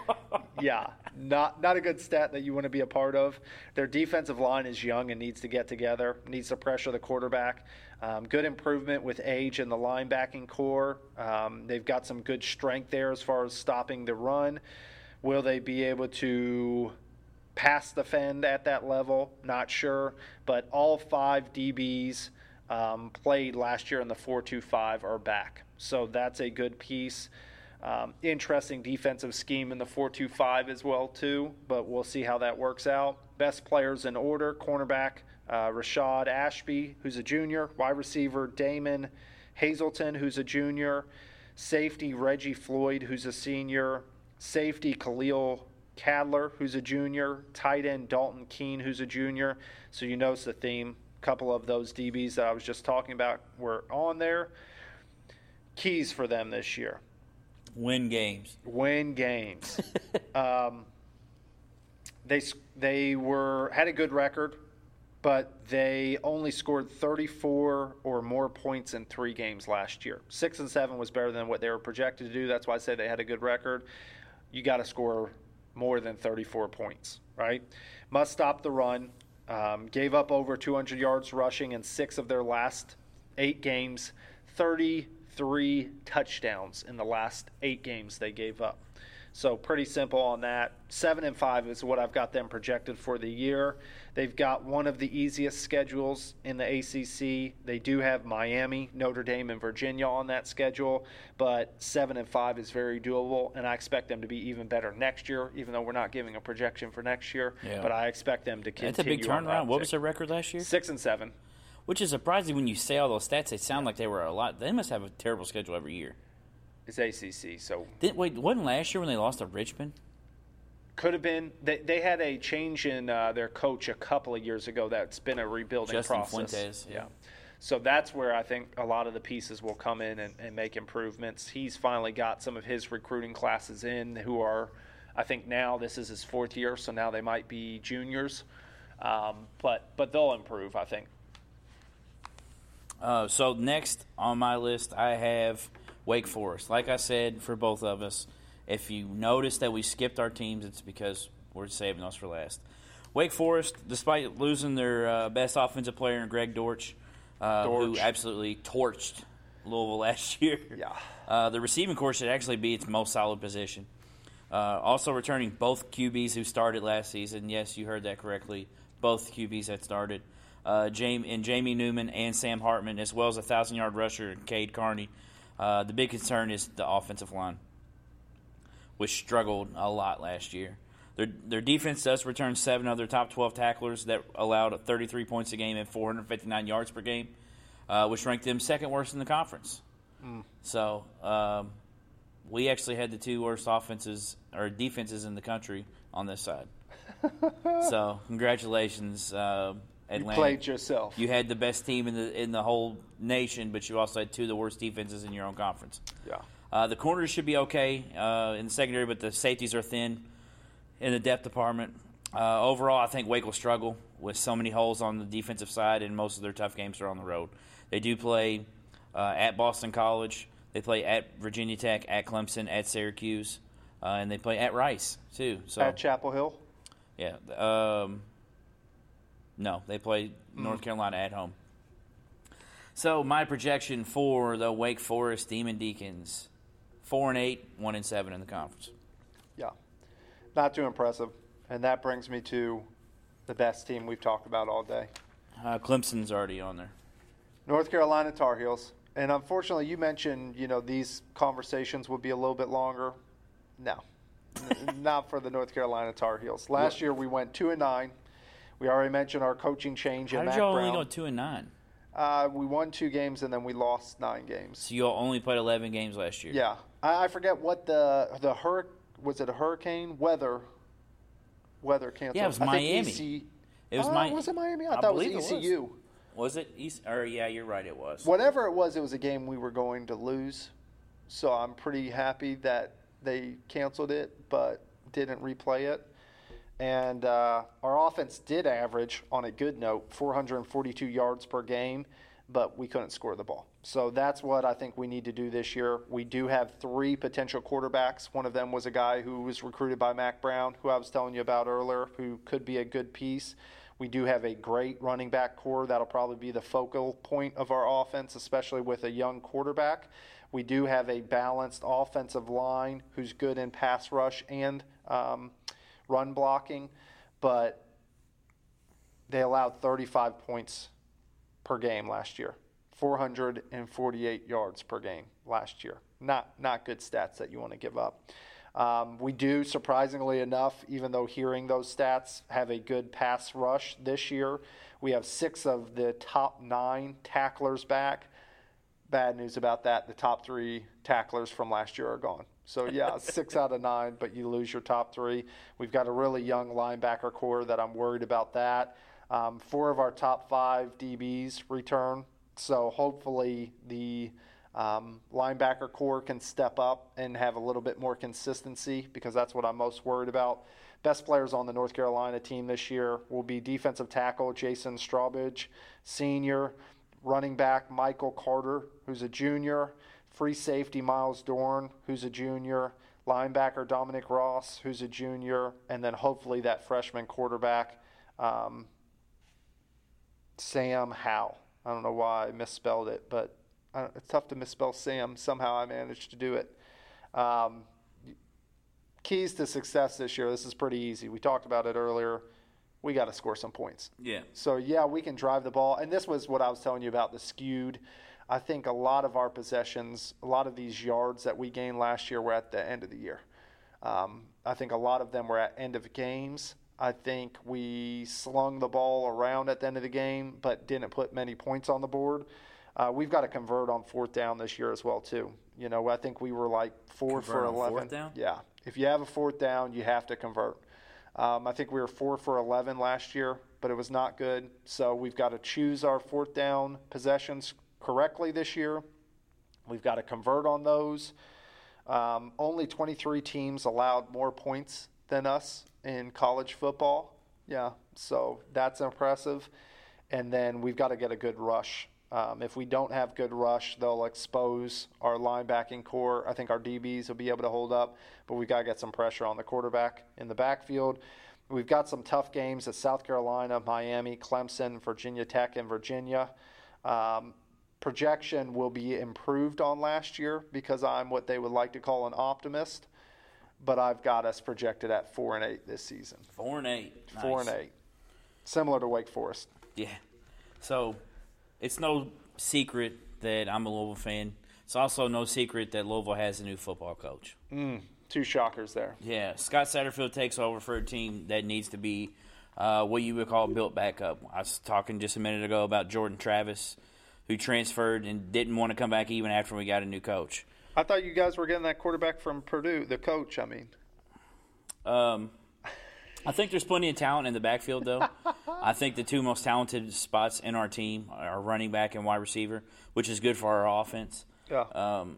yeah, not not a good stat that you want to be a part of. Their defensive line is young and needs to get together. Needs to pressure the quarterback. Um, good improvement with age in the linebacking core. Um, they've got some good strength there as far as stopping the run. Will they be able to pass defend at that level? Not sure, but all five DBs um, played last year in the 4-2-5 are back, so that's a good piece. Um, interesting defensive scheme in the 4-2-5 as well too, but we'll see how that works out. Best players in order: cornerback uh, Rashad Ashby, who's a junior; wide receiver Damon Hazelton, who's a junior; safety Reggie Floyd, who's a senior; safety Khalil Ladler, who's a junior; tight end Dalton Keene, who's a junior. So you notice the theme. Couple of those DBs that I was just talking about were on there. Keys for them this year Win games. win games. um, they they were had a good record, but they only scored 34 or more points in three games last year. Six and seven was better than what they were projected to do. That's why I say they had a good record. You got to score more than 34 points, right? Must stop the run. Um, gave up over 200 yards rushing in six of their last eight games. 33 touchdowns in the last eight games they gave up. So pretty simple on that. Seven and five is what I've got them projected for the year. They've got one of the easiest schedules in the ACC. They do have Miami, Notre Dame, and Virginia on that schedule, but seven and five is very doable, and I expect them to be even better next year. Even though we're not giving a projection for next year, Yeah. but I expect them to continue. That's a big turnaround. What was their record last year? Six and seven. Which is surprising when you say all those stats. They sound like they were a lot. They must have a terrible schedule every year. It's ACC, so Didn't, wait, wasn't last year when they lost to Richmond? could have been. They, they had a change in uh, their coach a couple of years ago. That's been a rebuilding Justin process. Fuentes, yeah. So that's where I think a lot of the pieces will come in and, and make improvements. He's finally got some of his recruiting classes in who are, I think now this is his fourth year, so now they might be juniors. Um, but but they'll improve, I think. Uh, so next on my list, I have Wake Forest. Like I said, for both of us, if you notice that we skipped our teams, it's because we're saving us for last. Wake Forest, despite losing their uh, best offensive player in Greg Dortch, uh, who absolutely torched Louisville last year. Yeah. Uh, the receiving core should actually be its most solid position. Uh, also returning both QBs who started last season. Yes, you heard that correctly. Both QBs that started. Uh, Jamie, and Jamie Newman and Sam Hartman, as well as a thousand yard rusher, Cade Carney. Uh, the big concern is the offensive line, which struggled a lot last year. Their, their defense does return seven of their top 12 tacklers that allowed 33 points a game and 459 yards per game, uh, which ranked them second worst in the conference. So um, we actually had the two worst offenses or defenses in the country on this side. so congratulations, uh, You played yourself. You had the best team in the in the whole nation, but you also had two of the worst defenses in your own conference. yeah. Uh, the corners should be okay uh, in the secondary, but the safeties are thin in the depth department. Uh, overall, I think Wake will struggle with so many holes on the defensive side, and most of their tough games are on the road. They do play uh, at Boston College. They play at Virginia Tech, at Clemson, at Syracuse, uh, and they play at Rice too. So At Chapel Hill. yeah. Um, no, they play North Carolina at home. So my projection for the Wake Forest Demon Deacons, four and eight, one and seven in the conference. Yeah. Not too impressive. And that brings me to the best team we've talked about all day. Uh, Clemson's already on there. North Carolina Tar Heels. And unfortunately, you mentioned you know these conversations would be a little bit longer. No, N- not for the North Carolina Tar Heels. Last year we went two and nine. We already mentioned our coaching change How in did Mack y'all Brown. only go two and nine? Uh, we won two games and then we lost nine games. So y'all only played eleven games last year. Yeah, I, I forget what the the hur was it a hurricane weather weather canceled. Yeah, it was I think Miami. EC It was Oh, Mi- was it Miami? I, I thought it was believe it was. ECU. Was it East? Or yeah, you're right. It was. Whatever it was, it was a game we were going to lose. So I'm pretty happy that they canceled it, but didn't replay it. And uh, our offense did average, on a good note, 442 yards per game, but we couldn't score the ball. So that's what I think we need to do this year. We do have three potential quarterbacks. One of them was a guy who was recruited by Mack Brown, who I was telling you about earlier, who could be a good piece. We do have a great running back core that'll probably be the focal point of our offense, especially with a young quarterback. We do have a balanced offensive line who's good in pass rush and um, run blocking, but they allowed 35 points per game last year, 448 yards per game last year. Not not good stats that you want to give up. Um, we do, surprisingly enough, even though hearing those stats, have a good pass rush this year. We have six of the top nine tacklers back. Bad news about that: the top three tacklers from last year are gone. So yeah, six out of nine, but you lose your top three. We've got a really young linebacker core that I'm worried about that. Um, four of our top five DBs return, so hopefully the um, linebacker core can step up and have a little bit more consistency because that's what I'm most worried about. Best players on the North Carolina team this year will be defensive tackle Jason Strawbridge, senior, running back Michael Carter, who's a junior, free safety Miles Dorn, who's a junior, linebacker Dominique Ross, who's a junior, and then hopefully that freshman quarterback, um, Sam Howell. I don't know why I misspelled it, but uh, it's tough to misspell Sam. Somehow I managed to do it. Um, keys to success this year. This is pretty easy. We talked about it earlier. We got to score some points. Yeah. So yeah, we can drive the ball, and this was what I was telling you about the skewed. I think a lot of our possessions, a lot of these yards that we gained last year were at the end of the year. Um, I think a lot of them were at end of games. I think we slung the ball around at the end of the game, but didn't put many points on the board. Uh, we've got to convert on fourth down this year as well too. You know, I think we were like four convert for eleven. fourth down? Yeah, if you have a fourth down, you have to convert. Um, I think we were four for 11 last year, but it was not good. So we've got to choose our fourth down possessions correctly this year. We've got to convert on those. Um, only 23 teams allowed more points than us in college football. Yeah, so that's impressive. And then we've got to get a good rush. Um, if we don't have good rush, they'll expose our linebacking core. I think our DBs will be able to hold up, but we've got to get some pressure on the quarterback in the backfield. We've got some tough games at South Carolina, Miami, Clemson, Virginia Tech, and Virginia. Um, projection will be improved on last year because I'm what they would like to call an optimist, but I've got us projected at four and eight this season. Four and eight. Four Nice. and eight, similar to Wake Forest. Yeah. So it's no secret that I'm a Louisville fan. It's also no secret that Louisville has a new football coach. Two shockers there. Yeah, Scott Satterfield takes over for a team that needs to be uh, what you would call built back up. I was talking just a minute ago about Jordan Travis, who transferred and didn't want to come back even after we got a new coach. I thought you guys were getting that quarterback from Purdue, the coach. I mean, Um, I think there's plenty of talent in the backfield, though. I think the two most talented spots in our team are running back and wide receiver, which is good for our offense. yeah. Um,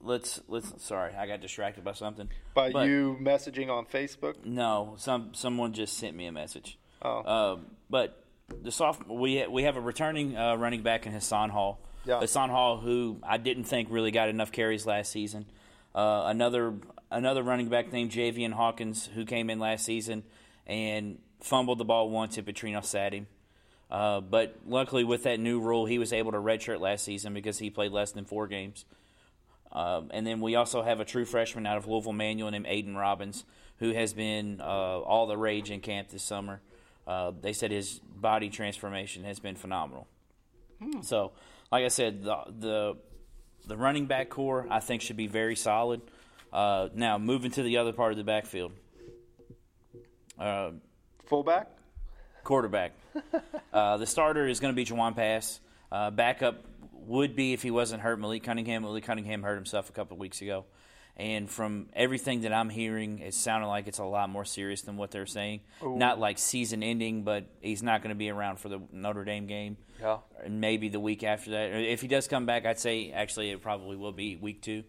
let's let's. Sorry, I got distracted by something. By but- you messaging on Facebook. No, some someone just sent me a message. Oh. Um, but the soft we we have a returning uh, running back in Hassan Hall. Yeah. Hassan Hall, who I didn't think really got enough carries last season. Uh, another another running back named Javian Hawkins, who came in last season and fumbled the ball once and Petrino sat him. Uh, but luckily, with that new rule, he was able to redshirt last season because he played less than four games. Um, and then we also have a true freshman out of Louisville Manual named Aidan Robbins, who has been uh, all the rage in camp this summer. Uh, they said his body transformation has been phenomenal. So, like I said, the the the running back core I think should be very solid. Uh, now moving to the other part of the backfield, uh, Fullback? quarterback. uh, the starter is going to be Jawon Pass. Uh, backup would be if he wasn't hurt Malik Cunningham. Malik Cunningham hurt himself a couple of weeks ago. And from everything that I'm hearing, it sounded like it's a lot more serious than what they're saying. Not like season ending, but he's not going to be around for the Notre Dame game. Yeah. And maybe the week after that. If he does come back, I'd say actually it probably will be week two.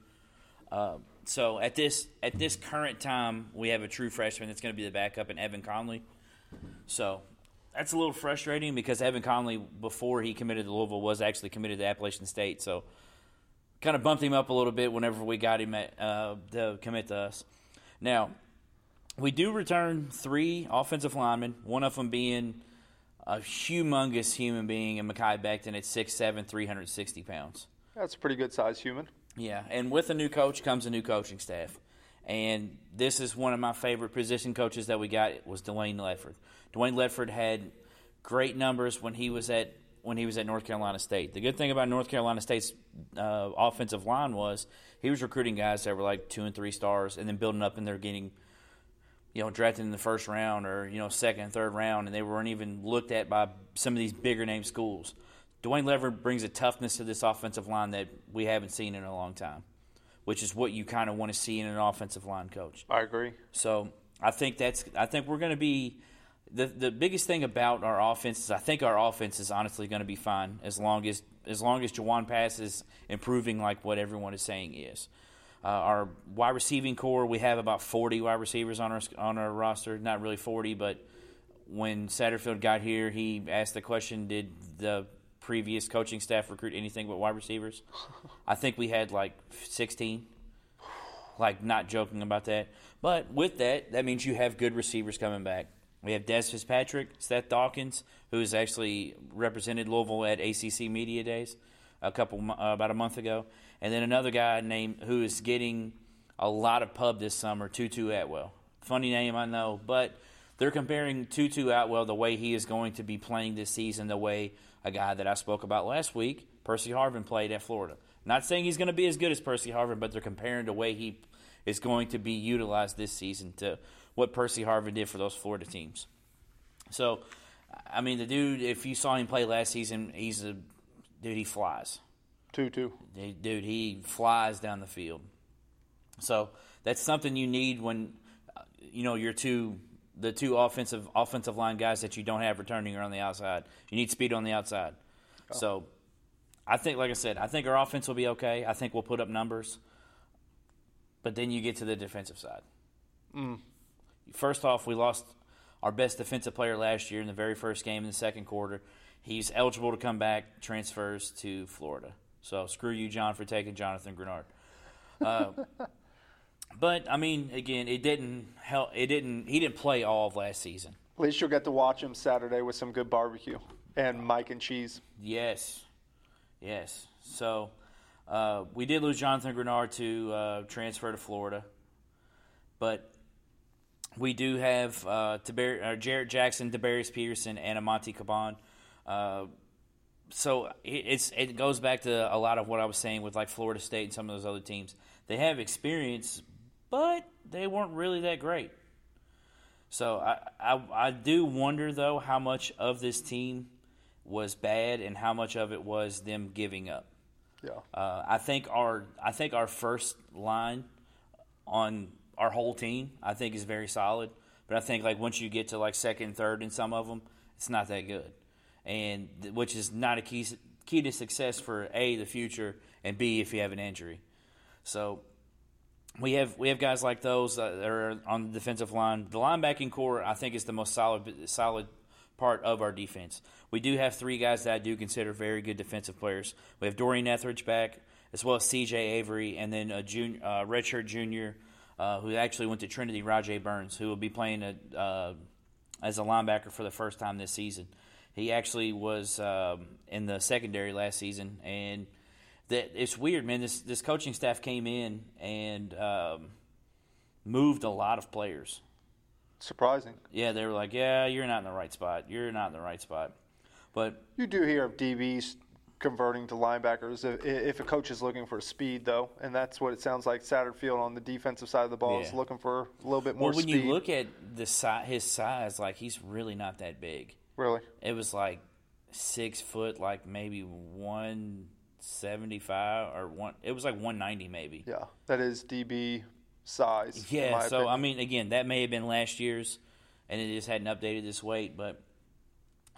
Uh, so at this at this current time, we have a true freshman that's going to be the backup in Evan Conley. So that's a little frustrating because Evan Conley, before he committed to Louisville, was actually committed to Appalachian State. So kind of bumped him up a little bit whenever we got him at, uh, to commit to us. Now, we do return three offensive linemen, one of them being a humongous human being in Mekhi Becton at 6'7", 360 pounds. That's a pretty good size human. Yeah, and with a new coach comes a new coaching staff. And this is one of my favorite position coaches that we got was Dwayne Ledford. Dwayne Ledford had great numbers when he was at when he was at North Carolina State. The good thing about North Carolina State's uh, offensive line was he was recruiting guys that were like two and three stars, and then building up, and they're getting you know drafted in the first round or you know second, third round, and they weren't even looked at by some of these bigger name schools. Dwayne Ledford brings a toughness to this offensive line that we haven't seen in a long time, which is what you kind of want to see in an offensive line coach. I agree. So I think that's I think we're going to be the the biggest thing about our offense is I think our offense is honestly going to be fine as long as as long as Jawon Pass is improving like what everyone is saying is. Uh, our wide receiving core, we have about 40 wide receivers on our on our roster. Not really 40, but when Satterfield got here, he asked the question: Did the previous coaching staff recruit anything but wide receivers? I think we had like 16 like not joking about that. But with that, that means you have good receivers coming back. We have Dez Fitzpatrick, Seth Dawkins, who has actually represented Louisville at ACC Media Days a couple uh, about a month ago, and then another guy named who is getting a lot of pub this summer, Tutu Atwell. Funny name, I know, but they're comparing Tutu Atwell the way he is going to be playing this season, the way a guy that I spoke about last week, Percy Harvin, played at Florida. Not saying he's going to be as good as Percy Harvin, but they're comparing the way he is going to be utilized this season to what Percy Harvin did for those Florida teams. So, I mean, the dude, if you saw him play last season, he's a dude, he flies. Two two. Dude, he flies down the field. So that's something you need when you know your two the two offensive offensive line guys that you don't have returning are on the outside. You need speed on the outside. Oh. So I think, like I said, I think our offense will be okay. I think we'll put up numbers. But then you get to the defensive side. Mm. First off, we lost our best defensive player last year in the very first game in the second quarter. He's eligible to come back, transfers to Florida. So screw you, John, for taking Jonathan Greenard. Uh, but I mean, again, it didn't help. It didn't. He didn't play all of last season. At least you'll get to watch him Saturday with some good barbecue and Mike and cheese. Yes, yes. So uh, we did lose Jonathan Greenard to uh, transfer to Florida, but we do have uh, Tabar- uh, Jarrett Jackson, Debarius Peterson, and Amonte Caban. Uh, so it, it's it goes back to a lot of what I was saying with like Florida State and some of those other teams. They have experience, but they weren't really that great. So I, I I do wonder though how much of this team was bad and how much of it was them giving up. Yeah. Uh, I think our I think our first line on our whole team I think is very solid, but I think like once you get to like second, third in some of them, it's not that good, and which is not a key key to success for a the future and b if you have an injury. So we have we have guys like those that are on the defensive line. The linebacking core, I think, is the most solid solid part of our defense. We do have three guys that I do consider very good defensive players. We have Dorian Etheridge back, as well as C.J. Avery, and then a junior, uh, redshirt junior uh, who actually went to Trinity, Rodjay Burns, who will be playing a, uh, as a linebacker for the first time this season. He actually was um, in the secondary last season, and that it's weird, man. This this coaching staff came in and um, moved a lot of players. Surprising. Yeah, they were like, "Yeah, you're not in the right spot. You're not in the right spot." But You do hear of DBs converting to linebackers. If, if a coach is looking for speed, though, and that's what it sounds like. Satterfield on the defensive side of the ball is looking for a little bit more Well, when speed. you look at the si- his size, like he's really not that big. really, It was like six foot, like maybe one seventy five or one. It was like one ninety maybe. yeah, that is DB size. Yeah, so opinion. I mean, again, that may have been last year's, and it just hadn't updated this weight. But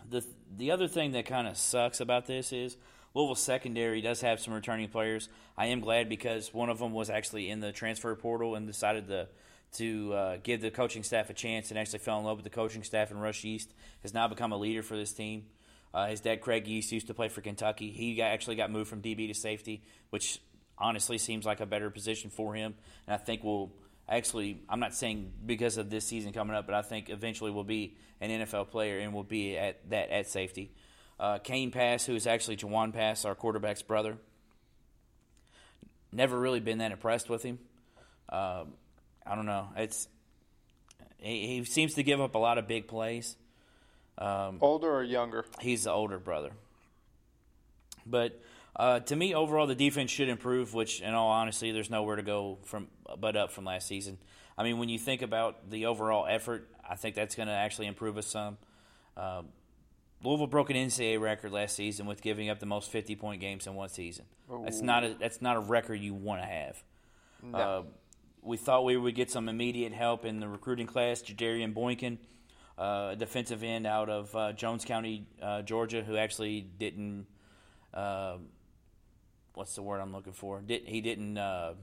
the the other thing that kind of sucks about this is Louisville secondary does have some returning players. I am glad because one of them was actually in the transfer portal and decided to to uh, give the coaching staff a chance and actually fell in love with the coaching staff. And Russ Yeast has now become a leader for this team. Uh, his dad, Craig Yeast, used to play for Kentucky. He got, actually got moved from DB to safety, which honestly seems like a better position for him. And I think will actually, I'm not saying because of this season coming up, but I think eventually will be an NFL player and will be at that at safety. Uh, Kane Pass, who is actually Jawon Pass, our quarterback's brother. Never really been that impressed with him. Um I don't know. It's he, he seems to give up a lot of big plays. older or younger. He's the older brother. But uh, to me, overall, the defense should improve. Which, in all honesty, there's nowhere to go from but up from last season. I mean, when you think about the overall effort, I think that's going to actually improve us some. Uh, Louisville broke an NCAA record last season with giving up the most 50 point games in one season. That's not a that's not a record you want to have. Uh, we thought we would get some immediate help in the recruiting class. Jadarian Boykin, uh, a defensive end out of uh, Jones County, uh, Georgia, who actually didn't. Uh, what's the word I'm looking for? Did he didn't? Uh,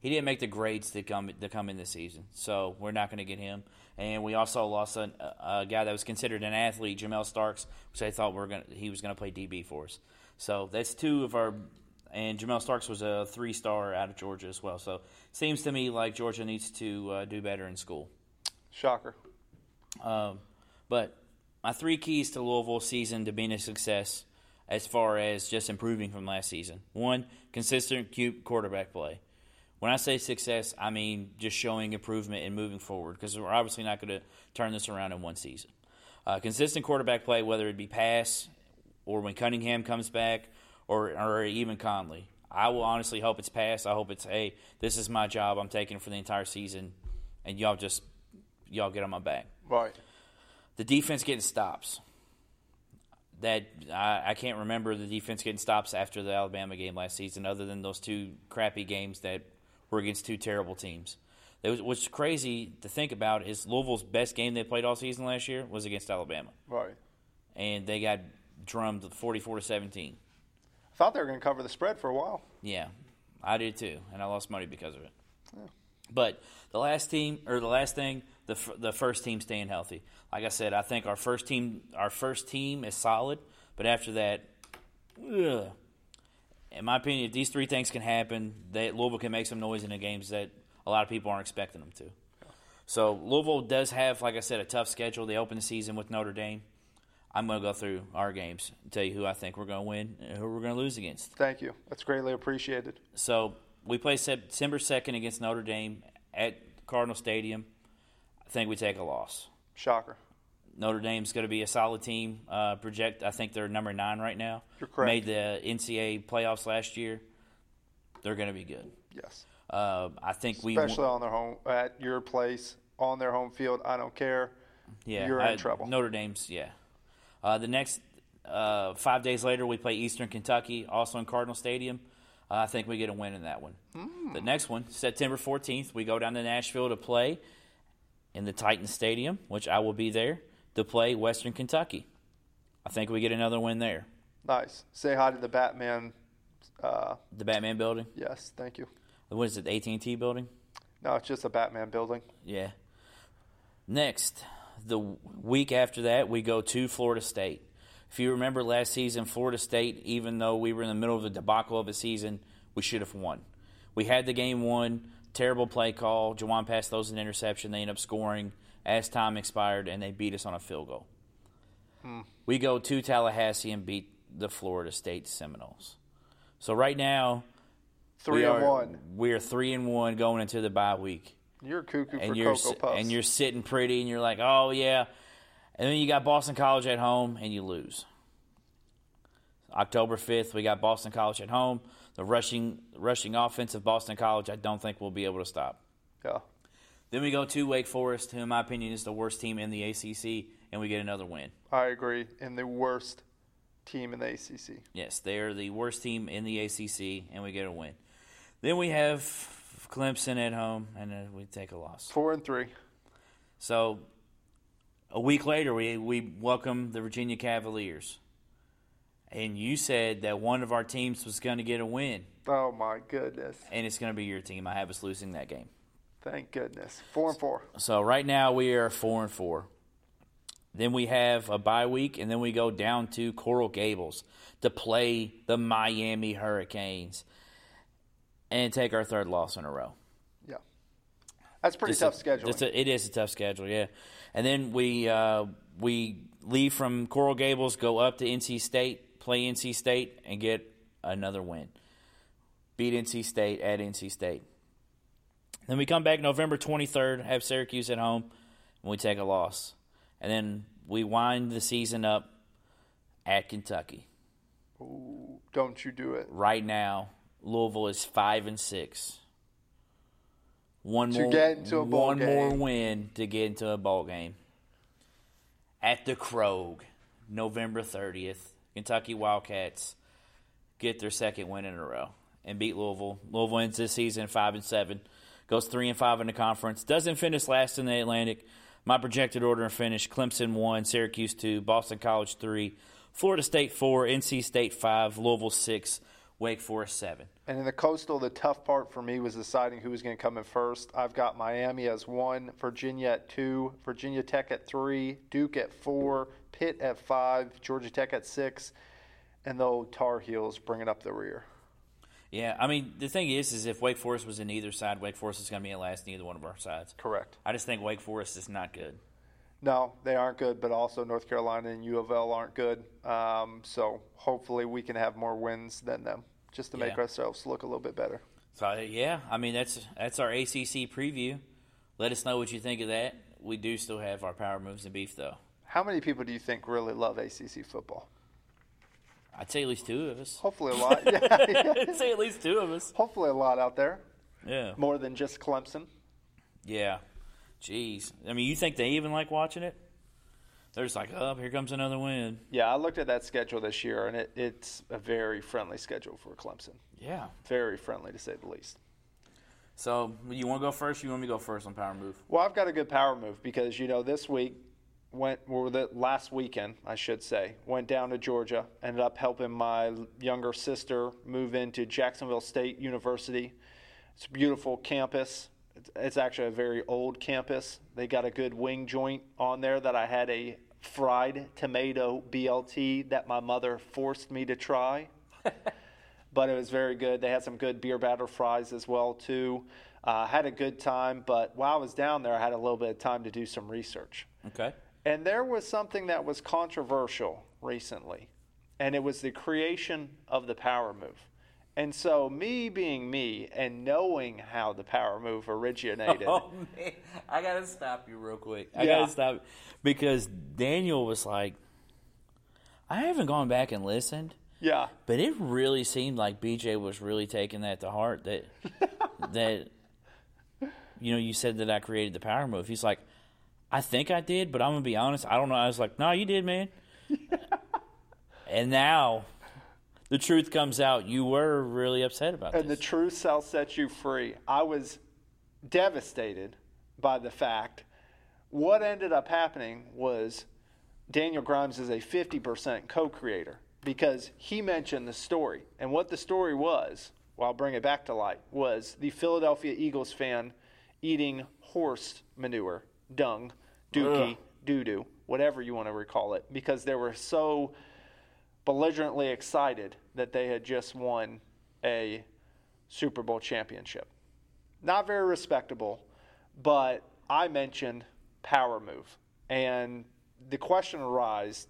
he didn't make the grades to come to come in this season, so we're not going to get him. And we also lost a, a guy that was considered an athlete, Jamel Starks, which I thought we are gonna, he was going to play DB for us. So that's two of our. And Jamel Starks was a three star out of Georgia as well. So seems to me like Georgia needs to uh, do better in school. Shocker. Um, but my three keys to Louisville season to being a success, as far as just improving from last season. One, consistent cute quarterback play. When I say success, I mean just showing improvement and moving forward because we're obviously not going to turn this around in one season. Uh, consistent quarterback play, whether it be pass or when Cunningham comes back or, or even Conley. I will honestly hope it's pass. I hope it's, hey, this is my job. I'm taking it for the entire season, and y'all just y'all get on my back Right. the defense getting stops. That I, I can't remember the defense getting stops after the Alabama game last season, other than those two crappy games that were against two terrible teams. That was, what's crazy to think about is Louisville's best game they played all season last year was against Alabama, Right. and they got drummed forty-four to seventeen. I Thought they were going to cover the spread for a while. Yeah, I did too, and I lost money because of it. But the last team, or the last thing, the f- the first team staying healthy. Like I said, I think our first team, our first team is solid, but after that, ugh. In my opinion, if these three things can happen, that Louisville can make some noise in the games that a lot of people aren't expecting them to. So Louisville does have, like I said, a tough schedule. They open the season with Notre Dame. I'm going to go through our games and tell you who I think we're going to win and who we're going to lose against. Thank you. That's greatly appreciated. So we play September 2nd against Notre Dame at Cardinal Stadium. I think we take a loss. Shocker. Notre Dame's going to be a solid team. Uh, project, I think they're number nine right now. You're correct. Made the NCAA playoffs last year. They're going to be good. Yes. Uh, I think we, Especially on their home at your place on their home field. I don't care. yeah, you're in I- trouble. Notre Dame's, yeah. Uh, the next uh, five days later, we play Eastern Kentucky, also in Cardinal Stadium. Uh, I think we get a win in that one. Hmm. The next one, September 14th, we go down to Nashville to play in the Titan Stadium, which I will be there to play Western Kentucky. I think we get another win there. Nice. Say hi to the Batman. Uh, The Batman Building. yes, thank you. What is it? The AT&T Building. No, it's just a Batman building. Yeah. Next, the week after that, we go to Florida State. If you remember last season, Florida State, even though we were in the middle of the debacle of a season, we should have won. We had the game won. Terrible play call. Jawon passed those an interception. They end up scoring as time expired, and they beat us on a field goal. Hmm. We go to Tallahassee and beat the Florida State Seminoles. So right now, Three we and are, one. We are three and one going into the bye week You're cuckoo and for you're Cocoa Puffs. and you're sitting pretty, and you're like, oh yeah, and then you got Boston College at home, and you lose. October 5th, we got Boston College at home. The rushing rushing offense of Boston College, I don't think we'll be able to stop. Yeah. Then we go to Wake Forest, who, in my opinion, is the worst team in the ACC, and we get another win. I agree. And the worst team in the ACC. Yes, they are the worst team in the ACC, and we get a win. Then we have Clemson at home, and uh, we take a loss. Four and three. So a week later, we, we welcome the Virginia Cavaliers. And you said that one of our teams was going to get a win, Oh my goodness. and it's going to be your team. I have us losing that game. Thank goodness. Four and four. So right now we are four and four. Then we have a bye week, and then we go down to Coral Gables to play the Miami Hurricanes and take our third loss in a row. Yeah. That's pretty It's tough a- schedule. it's a- it is a tough schedule, yeah. And then we uh, we leave from Coral Gables, go up to NC State, play NC State, and get another win. Beat NC State at NC State. Then we come back November 23rd, have Syracuse at home, and we take a loss. And then we wind the season up at Kentucky. Ooh, don't you do it. Right now, Louisville is five and six. One To more, get into a bowl one more win to get into a bowl game. At the Krog, November thirtieth, Kentucky Wildcats get their second win in a row and beat Louisville. Louisville ends this season five and seven, goes three and five in the conference. Doesn't finish last in the Atlantic. My projected order and finish: Clemson one, Syracuse two, Boston College three, Florida State four, NC State five, Louisville six, Wake Forest seven. And in the coastal, the tough part for me was deciding who was going to come in first. I've got Miami as one, Virginia at two, Virginia Tech at three, Duke at four, Pitt at five, Georgia Tech at six, and the Tar Heels bringing up the rear. Yeah, I mean the thing is, is if Wake Forest was in either side, Wake Forest is going to be at last in either one of our sides. Correct. I just think Wake Forest is not good. No, they aren't good, but also North Carolina and U of L aren't good. Um, so hopefully we can have more wins than them, just to make ourselves look a little bit better. So yeah, I mean that's that's our ACC preview. Let us know what you think of that. We do still have our power moves and beef though. How many people do you think really love ACC football? I'd say at least two of us. Hopefully a lot. yeah, yeah. I'd say at least two of us. Hopefully a lot out there, Yeah, more than just Clemson. yeah. Jeez, I mean, you think they even like watching it? They're just like, oh, here comes another win. Yeah, I looked at that schedule this year, and it, it's a very friendly schedule for Clemson. Yeah. Very friendly, to say the least. So you want to go first? You want me to go first on power move? Well, I've got a good power move because you know this week went or the last weekend, I should say, went down to Georgia. Ended up helping my younger sister move into Jacksonville State University. It's a beautiful campus. It's, it's actually a very old campus. They got a good wing joint on there that I had a fried tomato BLT that my mother forced me to try. but it was very good. They had some good beer batter fries as well too. Uh, had a good time, but while I was down there, I had a little bit of time to do some research. Okay. And there was something that was controversial recently, and it was the creation of the power move. And so, me being me and knowing how the power move originated, Oh man, I gotta stop you real quick. I Yeah. gotta stop because Daniel was like, I haven't gone back and listened, yeah, but it really seemed like BJ was really taking that to heart. That that you know, you said that I created the power move. He's like, I think I did, but I'm gonna be honest, I don't know. I was like, No, you did, man. and now the truth comes out. You were really upset about this. and the truth shall set you free. I was devastated by the fact. What ended up happening was Daniel Grimes is a 50% co creator because he mentioned the story. And what the story was, well, I'll bring it back to light, was the Philadelphia Eagles fan eating horse manure, dung, dookie, doo doo, whatever you want to recall it, because they were so belligerently excited that they had just won a Super Bowl championship. Not very respectable, but I mentioned power move. And the question arose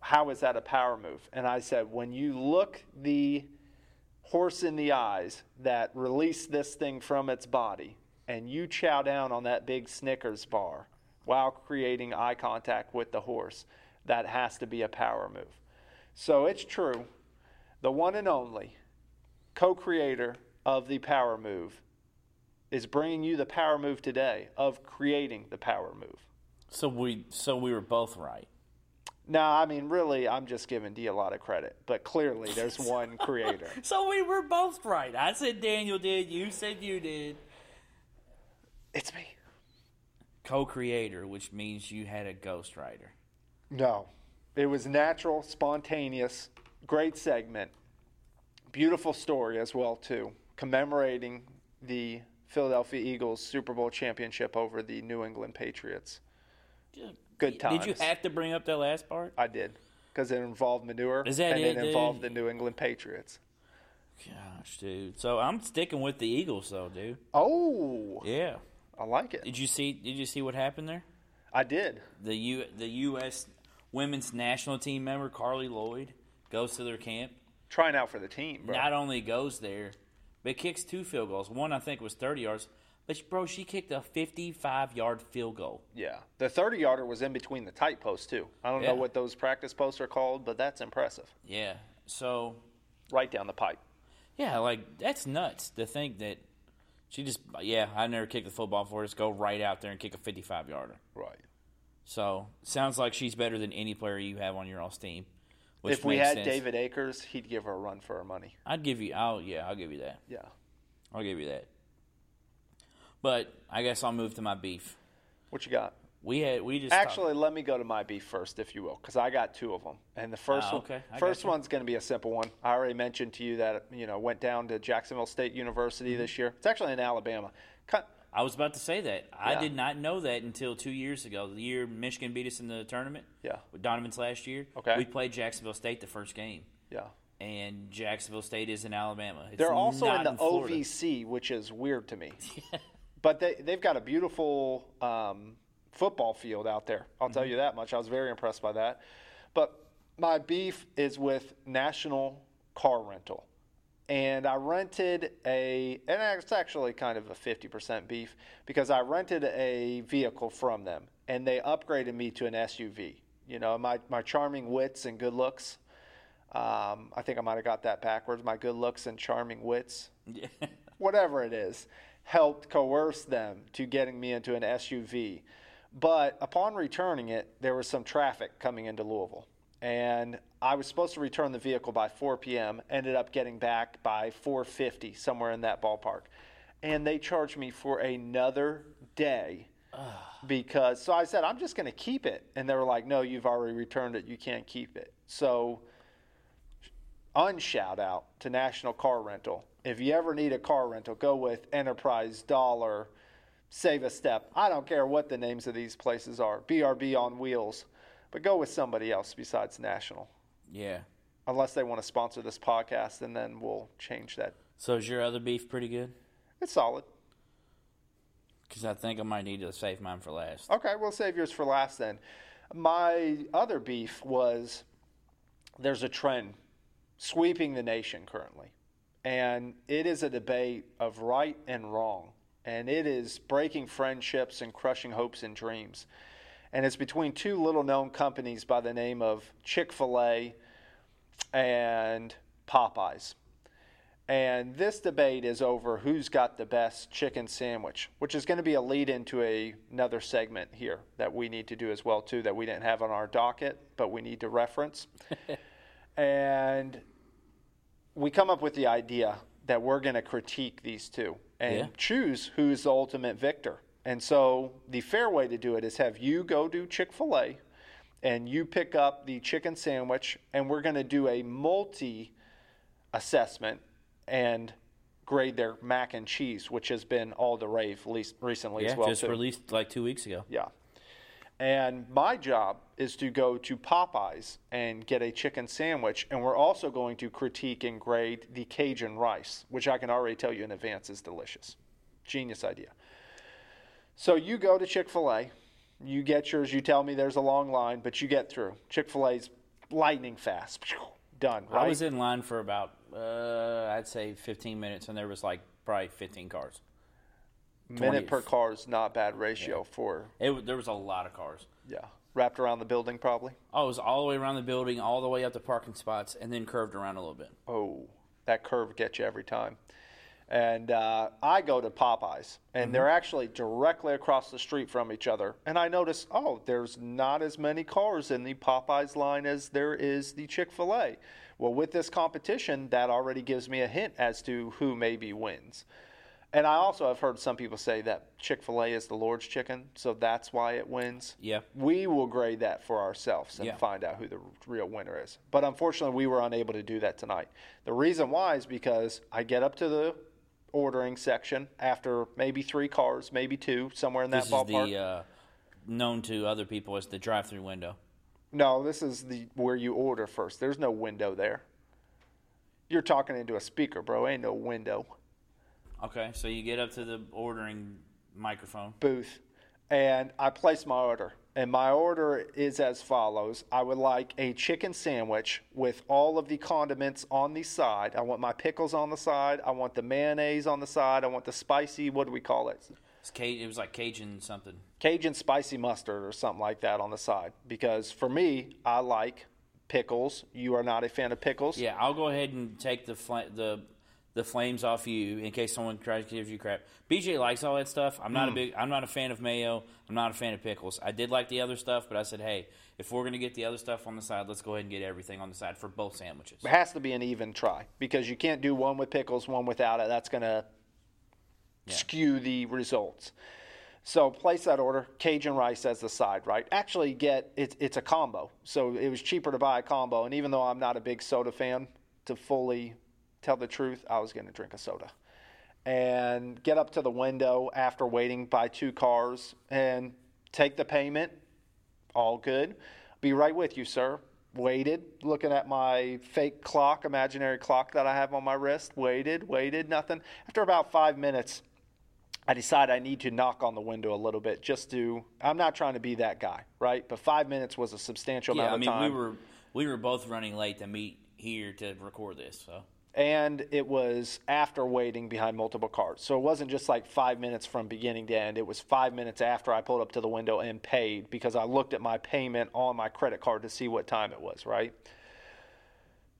how is that a power move? And I said, when you look the horse in the eyes that released this thing from its body, and you chow down on that big Snickers bar while creating eye contact with the horse, that has to be a power move. So it's true. the one and only co-creator of the power move, is bringing you the power move today of creating the power move. So we so we were both right. No, I mean, really, I'm just giving D a lot of credit, but clearly there's one creator. So we were both right. I said Daniel did. You said you did. It's me. Co-creator, which means you had a ghostwriter. No, it was natural, spontaneous, great segment, beautiful story as well too, commemorating the Philadelphia Eagles Super Bowl championship over the New England Patriots. Good time. Did you have to bring up that last part? I did because it involved manure Is that and it, it involved dude? the New England Patriots. Gosh, dude. So I'm sticking with the Eagles, though, dude. Oh, Yeah. I like it. Did you see? Did you see what happened there? I did. The U the U.S. women's national team member Carly Lloyd goes to their camp. Trying out for the team, bro. Not only goes there, but kicks two field goals. One I think was 30 yards, but bro, she kicked a 55 yard field goal. yeah, the 30 yarder was in between the tight posts too. I don't Yeah. know what those practice posts are called, but that's impressive. Yeah. So Right down the pipe. yeah, like that's nuts to think that she just yeah I never kicked the football for Just go right out there and kick a 55 yarder. Right. So sounds like she's better than any player you have on your all team. If we had sense. David Akers, he'd give her a run for her money. I'd give you. Oh yeah, I'll give you that. Yeah. I'll give you that. But I guess I'll move to my beef. What you got? We had we just Actually, let me go to my beef first, if you will, because I got two of them. And the first Ah, okay. I first one's going to be a simple one. I already mentioned to you that you know went down to Jacksonville State University Mm-hmm. this year. It's actually in Alabama. Cut. I was about to say that. I did not know that until two years ago. The year Michigan beat us in the tournament. Yeah. With Donovan's last year. Okay. We played Jacksonville State the first game. Yeah. And Jacksonville State is in Alabama. It's They're also in the Florida. OVC, which is weird to me. but they they've got a beautiful um, football field out there. I'll tell you that much. I was very impressed by that. But my beef is with National Car Rental. And I rented a, and it's actually kind of a 50% beef because I rented a vehicle from them and they upgraded me to an SUV. You know, my, my charming wits and good looks. Um, I think I might have got that backwards. My good looks and charming wits Yeah. whatever it is, helped coerce them to getting me into an SUV. But upon returning it, there was some traffic coming into Louisville. And I was supposed to return the vehicle by 4 p.m., ended up getting back by 4.50, somewhere in that ballpark. And they charged me for another day because, so I said, I'm just going to keep it. And they were like, no, you've already returned it. You can't keep it. So unshout out to National Car Rental. If you ever need a car rental, go with Enterprise, Dollar, Save a Step. I don't care what the names of these places are. BRB on wheels. But go with somebody else besides National. yeah. Unless they want to sponsor this podcast, and then we'll change that. So is your other beef pretty good? It's solid. Because I think I might need to save mine for last. Okay, we'll save yours for last then. My other beef was there's a trend sweeping the nation currently. And it is a debate of right and wrong. And it is breaking friendships and crushing hopes and dreams. And it's between two little known companies by the name of Chick fil A and Popeyes. And this debate is over who's got the best chicken sandwich, which is going to be a lead into a, another segment here that we need to do as well too that we didn't have on our docket, but we need to reference. and we come up with the idea that we're going to critique these two and Yeah. choose who's the ultimate victor. And so the fair way to do it is have you go do Chick fil A and you pick up the chicken sandwich, and we're going to do a multi assessment and grade their mac and cheese, which has been all the rave least recently Yeah, as well. just too. released like two weeks ago. Yeah. And my job is to go to Popeyes and get a chicken sandwich. And we're also going to critique and grade the Cajun rice, which I can already tell you in advance is delicious. Genius idea. So you go to Chick fil A, you get yours, you tell me there's a long line, but you get through. Chick fil A's lightning fast. Done, right? I was in line for about, uh, I'd say 15 minutes, and there was like probably 15 cars. Minute 20 per car is not bad ratio for, It, there was a lot of cars. yeah. wrapped around the building, probably. Oh, it was all the way around the building, all the way up to parking spots, and then curved around a little bit. Oh, that curve gets you every time. And uh, I go to Popeyes, and they're actually directly across the street from each other. And I notice, oh, there's not as many cars in the Popeyes line as there is the Chick fil A. Well, with this competition, that already gives me a hint as to who maybe wins. And I also have heard some people say that Chick fil A is the Lord's chicken, so that's why it wins. Yeah. We will grade that for ourselves and Yeah. find out who the real winner is. But unfortunately, we were unable to do that tonight. The reason why is because I get up to the ordering section after maybe three cars, maybe two, somewhere in that This is ballpark. the uh, known to other people as the drive-through window. no, this is the where you order first. There's no window there. You're talking into a speaker, bro. Ain't no window. Okay, so you get up to the ordering microphone. booth and I place my order. And my order is as follows I would like a chicken sandwich with all of the condiments on the side. I want my pickles on the side. I want the mayonnaise on the side. I want the spicy, what do we call it? It was like Cajun something. Cajun spicy mustard or something like that on the side. Because for me, I like pickles. You are not a fan of pickles? Yeah, I'll go ahead and take the fl- the the flames off you in case someone tries to give you crap. BJ likes all that stuff. I'm not Hmm. a big. I'm not a fan of mayo. I'm not a fan of pickles. I did like the other stuff, but I said, hey, if we're gonna get the other stuff on the side, let's go ahead and get everything on the side for both sandwiches. It has to be an even try because you can't do one with pickles, one without it. That's going to Yeah. skew the results. So place that order, Cajun rice as the side, right? Actually, get it's it's a combo. So it was cheaper to buy a combo, and even though I'm not a big soda fan, to fully tell the truth, I was going to drink a soda. And get up to the window after waiting by two cars and take the payment. All good. Be right with you, sir. Waited, looking at my fake clock, imaginary clock that I have on my wrist. Waited, waited, nothing. After about five minutes, I decide I need to knock on the window a little bit just to. I'm not trying to be that guy, right? But five minutes was a substantial Yeah, amount I of mean we were we were both running late to meet here to record this. So and it was after waiting behind multiple cars. So it wasn't just like five minutes from beginning to end. It was five minutes after I pulled up to the window and paid because I looked at my payment on my credit card to see what time it was, right?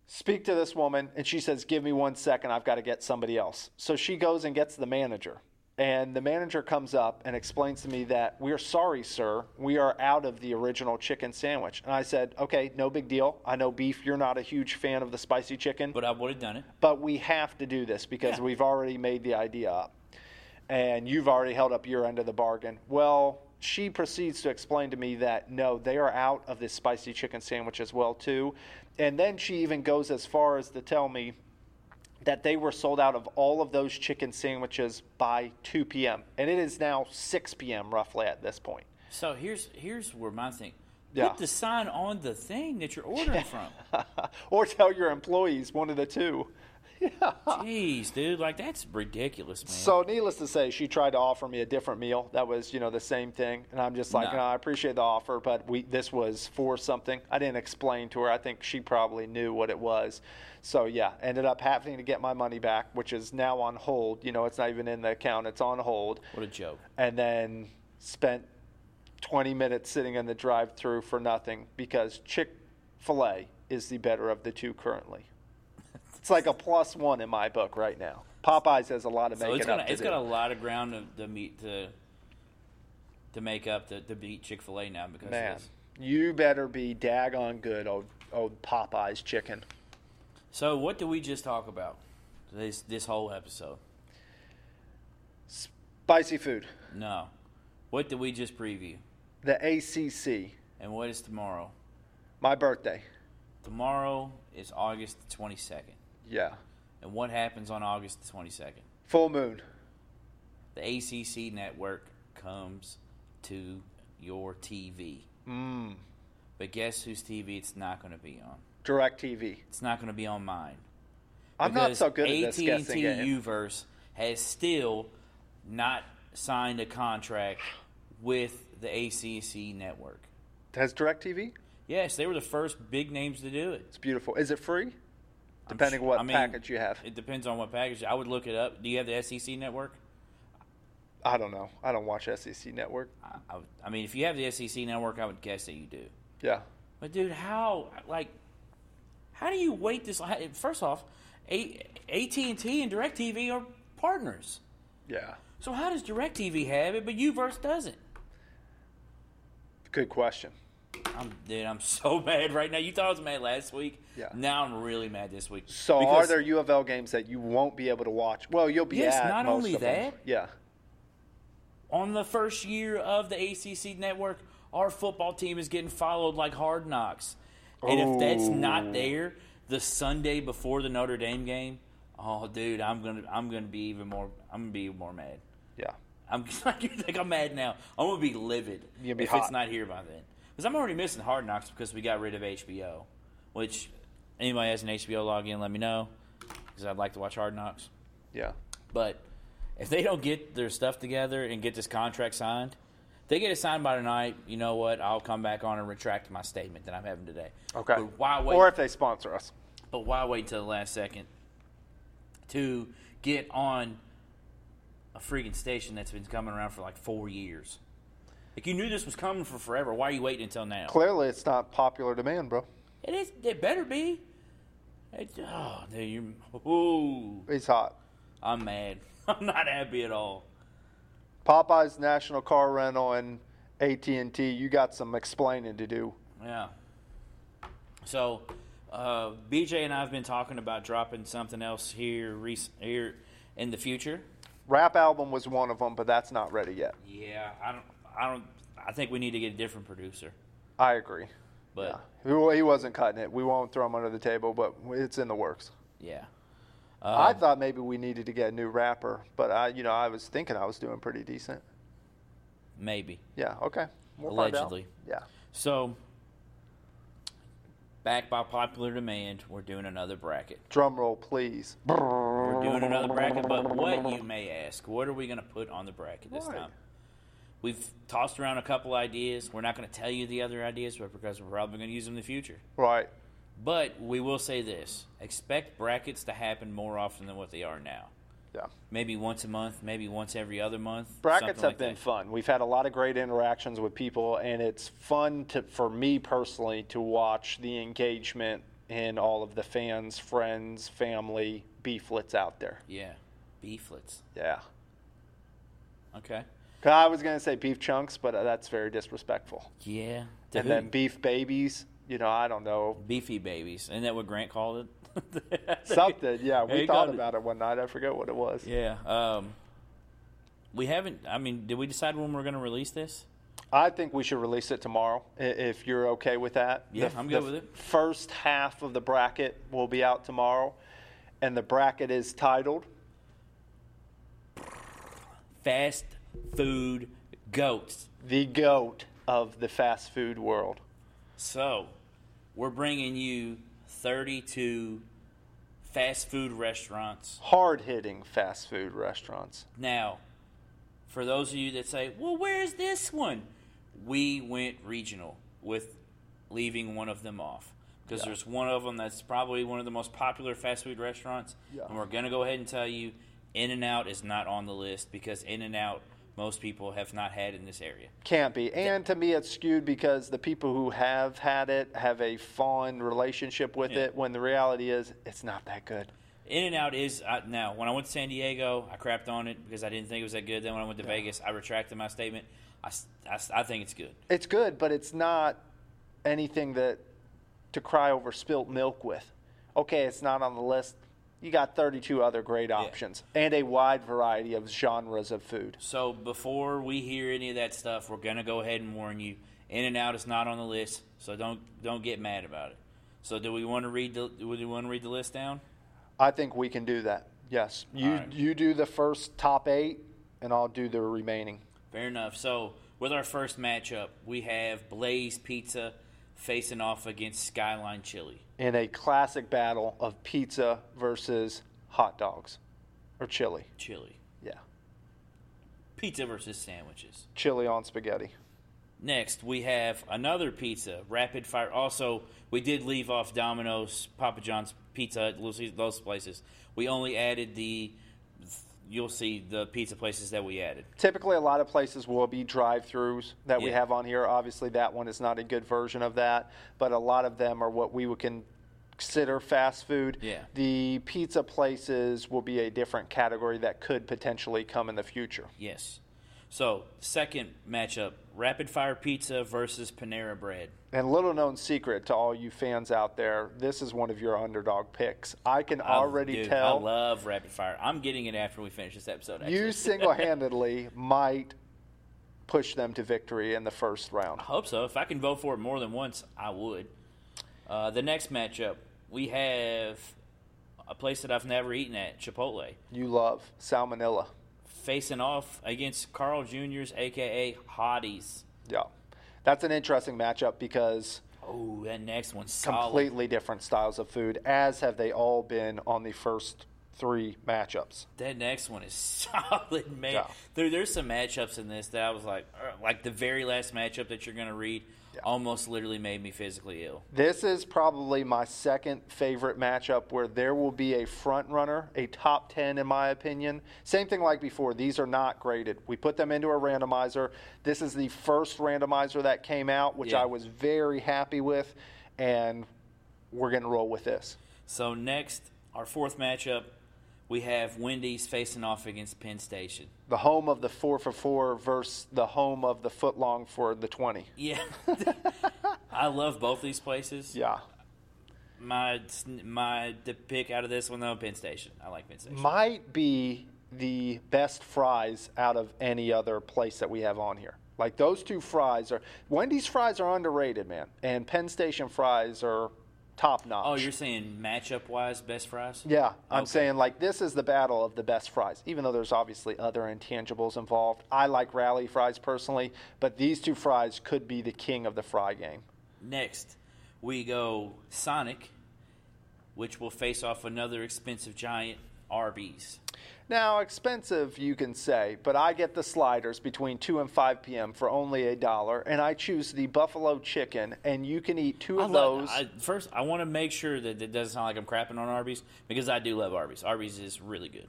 Speak to this woman, and she says, Give me one second, I've got to get somebody else. So she goes and gets the manager. And the manager comes up and explains to me that we're sorry, sir. We are out of the original chicken sandwich. And I said, okay, no big deal. I know beef, you're not a huge fan of the spicy chicken but I would have done it. but we have to do this because Yeah. we've already made the idea up and you've already held up your end of the bargain. Well, she proceeds to explain to me that no, they are out of this spicy chicken sandwich as well too. And then she even goes as far as to tell me that they were sold out of all of those chicken sandwiches by 2 p.m. And it is now 6 p.m. roughly at this point. So here's here's where my thing. Yeah. Put the sign on the thing that you're ordering from. or tell your employees one of the two. Jeez, dude, like that's ridiculous, man. So, needless to say, she tried to offer me a different meal that was, you know, the same thing, and I'm just like, No. no, I appreciate the offer, but we this was for something. I didn't explain to her. I think she probably knew what it was. So, yeah, ended up having to get my money back, which is now on hold. You know, it's not even in the account; it's on hold. what a joke. And then spent 20 minutes sitting in the drive-through for nothing because Chick Fil A is the better of the two currently. It's like a plus one in my book right now. Popeyes has a lot of So making it's gonna up to it's do. got a lot of ground to, to meet to to make up to, to beat Chick Fil A now because Man, of this. you better be daggone good, old old Popeyes chicken. So what did we just talk about this this whole episode? Spicy food. No, what did we just preview? The ACC. And what is tomorrow? My birthday. Tomorrow is August the twenty second. Yeah. And what happens on August the twenty second? Full moon. The ACC network comes to your TV. Mm. But guess whose TV it's not going to be on? Direct TV. It's not going to be on mine. I'm not so good at this AT&T guessing game. Uverse has still not signed a contract with the ACC network. Has Direct TV? Yes, they were the first big names to do it. It's beautiful. Is it free? Depending su- what I mean, package you have. It depends on what package. I would look it up. Do you have the SEC network? I don't know. I don't watch SEC Network. I, I, would- I mean, if you have the SEC network, I would guess that you do. Yeah. But dude, how like how do you wait this? First off, A- AT&T and DirecTV are partners. Yeah. So how does DirecTV have it, but UVerse doesn't? Good question. I'm, dude, I'm so mad right now. You thought I was mad last week. Yeah. Now I'm really mad this week. So are there U of L games that you won't be able to watch? Well, you'll be Yes, at not most only of them. that. Yeah. on the first year of the ACC network, our football team is getting followed like hard knocks. And if that's not Oh. there the Sunday before the Notre Dame game, oh dude, I'm gonna I'm gonna be even more I'm gonna be even more mad. Yeah. I'm like you think I'm mad now. I'm gonna be livid gonna be if hot. it's not here by then. Because I'm already missing Hard Knocks because we got rid of HBO. Which anybody has an HBO login, let me know because I'd like to watch Hard Knocks. Yeah. But if they don't get their stuff together and get this contract signed, if they get it signed by tonight. You know what? I'll come back on and retract my statement that I'm having today. Okay. But why wait? Or if they sponsor us. but why wait until the last second to get on a freaking station that's been coming around for like four years? Like you knew this was coming for forever. Why are you waiting until now? Clearly, it's not popular demand, bro. It is. It better be. It, oh, dude, you're. Ooh, He's hot. I'm mad. I'm not happy at all. Popeye's National Car Rental and AT&T, you got some explaining to do. Yeah. So, uh, BJ and I have been talking about dropping something else here, rec- here in the future. Rap album was one of them, but that's not ready yet. Yeah, I don't, I don't, I think we need to get a different producer. I agree. But Yeah. He wasn't cutting it. We won't throw him under the table, but it's in the works. yeah, I Um, thought maybe we needed to get a new rapper, but I, you know, I was thinking I was doing pretty decent. maybe. Yeah. Okay. We'll. Allegedly. Yeah. So, back by popular demand, we're doing another bracket. Drum roll, please. We're doing another bracket, but what you may ask, what are we going to put on the bracket this Right. time? We've tossed around a couple ideas. We're not going to tell you the other ideas, but because we're probably going to use them in the future. Right. But we will say this: expect brackets to happen more often than what they are now. Yeah. Maybe once a month, maybe once every other month. Brackets have like been that. fun. We've had a lot of great interactions with people, and it's fun to, for me personally to watch the engagement in all of the fans, friends, family beeflets out there. Yeah, beeflets. Yeah. Okay. I was going to say beef chunks, but uh, that's very disrespectful. Yeah. And who? then beef babies, you know, I don't know. beefy babies. Isn't that what Grant called it? Something, yeah. We thought called it- about it one night. I forget what it was. Yeah. Um, we haven't. I mean, did we decide when we're going to release this? I think we should release it tomorrow if you're okay with that. Yeah, The- I'm good the with it. First half of the bracket will be out tomorrow, and the bracket is titled Fast food goats. The GOAT of the fast food world. So, we're bringing you 32 fast food restaurants. Hard hitting fast food restaurants. Now, for those of you that say, well, where's this one? We went regional with leaving one of them off. Because Yeah. there's one of them that's probably one of the most popular fast food restaurants. Yeah. And we're going to go ahead and tell you In N Out is not on the list because In N Out, most people have not had in this area. Can't be. And to me, it's skewed because the people who have had it have a fond relationship with Yeah. it when the reality is it's not that good. In and Out is uh, now. When I went to San Diego, I crapped on it because I didn't think it was that good. Then when I went to Vegas, I retracted my statement. I think it's good. It's good, but it's not anything that to cry over spilt milk with. Okay, it's not on the list. You got 32 other great options and a wide variety of genres of food. So before we hear any of that stuff, we're gonna go ahead and warn you. In and Out is not on the list, so don't don't get mad about it. So do we want to read the do we want to read the list down? I think we can do that. Yes. You right. you do the first top 8 and I'll do the remaining. Fair enough. So with our first matchup, we have Blaze Pizza facing off against Skyline Chili. in a classic battle of pizza versus hot dogs or chili. Chili. Yeah. Pizza versus sandwiches. Chili on spaghetti. Next, we have another pizza, rapid fire. Also, we did leave off Domino's, Papa John's Pizza, Hut, those places. We only added the you'll see the pizza places that we added. Typically, a lot of places will be drive-throughs that we have on here. Obviously, that one is not a good version of that, but a lot of them are what we would consider fast food. Yeah. The pizza places will be a different category that could potentially come in the future. Yes. So second matchup: Rapid Fire Pizza versus Panera Bread. And little known secret to all you fans out there, this is one of your underdog picks. I can I- already dude, tell I love Rapid Fire. I'm getting it after we finish this episode. Actually. you single-handedly might push them to victory in the first round. I hope so. If I can vote for it more than once, I would. Uh, the next matchup, we have a place that I've never eaten at, Chipotle, You love salmonella. Facing off against Carl Jr.'s, aka Hotties. Yeah. That's an interesting matchup because Oh, that next one's solid. completely different styles of food, as have they all been on the first three matchups. That next one is solid, man. Yeah. There, there's some matchups in this that I was like, uh, like the very last matchup that you're going to read, Yeah. almost literally made me physically ill. This is probably my second favorite matchup where there will be a front runner, a top 10 in my opinion. Same thing like before, these are not graded. We put them into a randomizer. This is the first randomizer that came out, which Yeah. I was very happy with, and we're going to roll with this. So next, our fourth matchup, we have Wendy's facing off against Penn Station. The home of the 4 for 4 versus the home of the footlong for the 20. Yeah, I love both these places. Yeah. My my the pick out of this one though, Penn Station. I like Penn Station. might be the best fries out of any other place that we have on here. Like those two fries are Wendy's fries are underrated, man, and Penn Station fries are top notch. oh, you're saying matchup wise, best fries? yeah, I'm Okay. saying like this is the battle of the best fries. Even though there's obviously other intangibles involved, I like rally fries personally, but these two fries could be the king of the fry game. Next, we go Sonic, which will face off another expensive giant, Arby's. Now, expensive, you can say, but I get the sliders between 2 and 5 p.m. for only a dollar, and I choose the buffalo chicken, and you can eat two I of love- those. I, first, I want to make sure that it doesn't sound like I'm crapping on Arby's because I do love Arby's. Arby's is really good.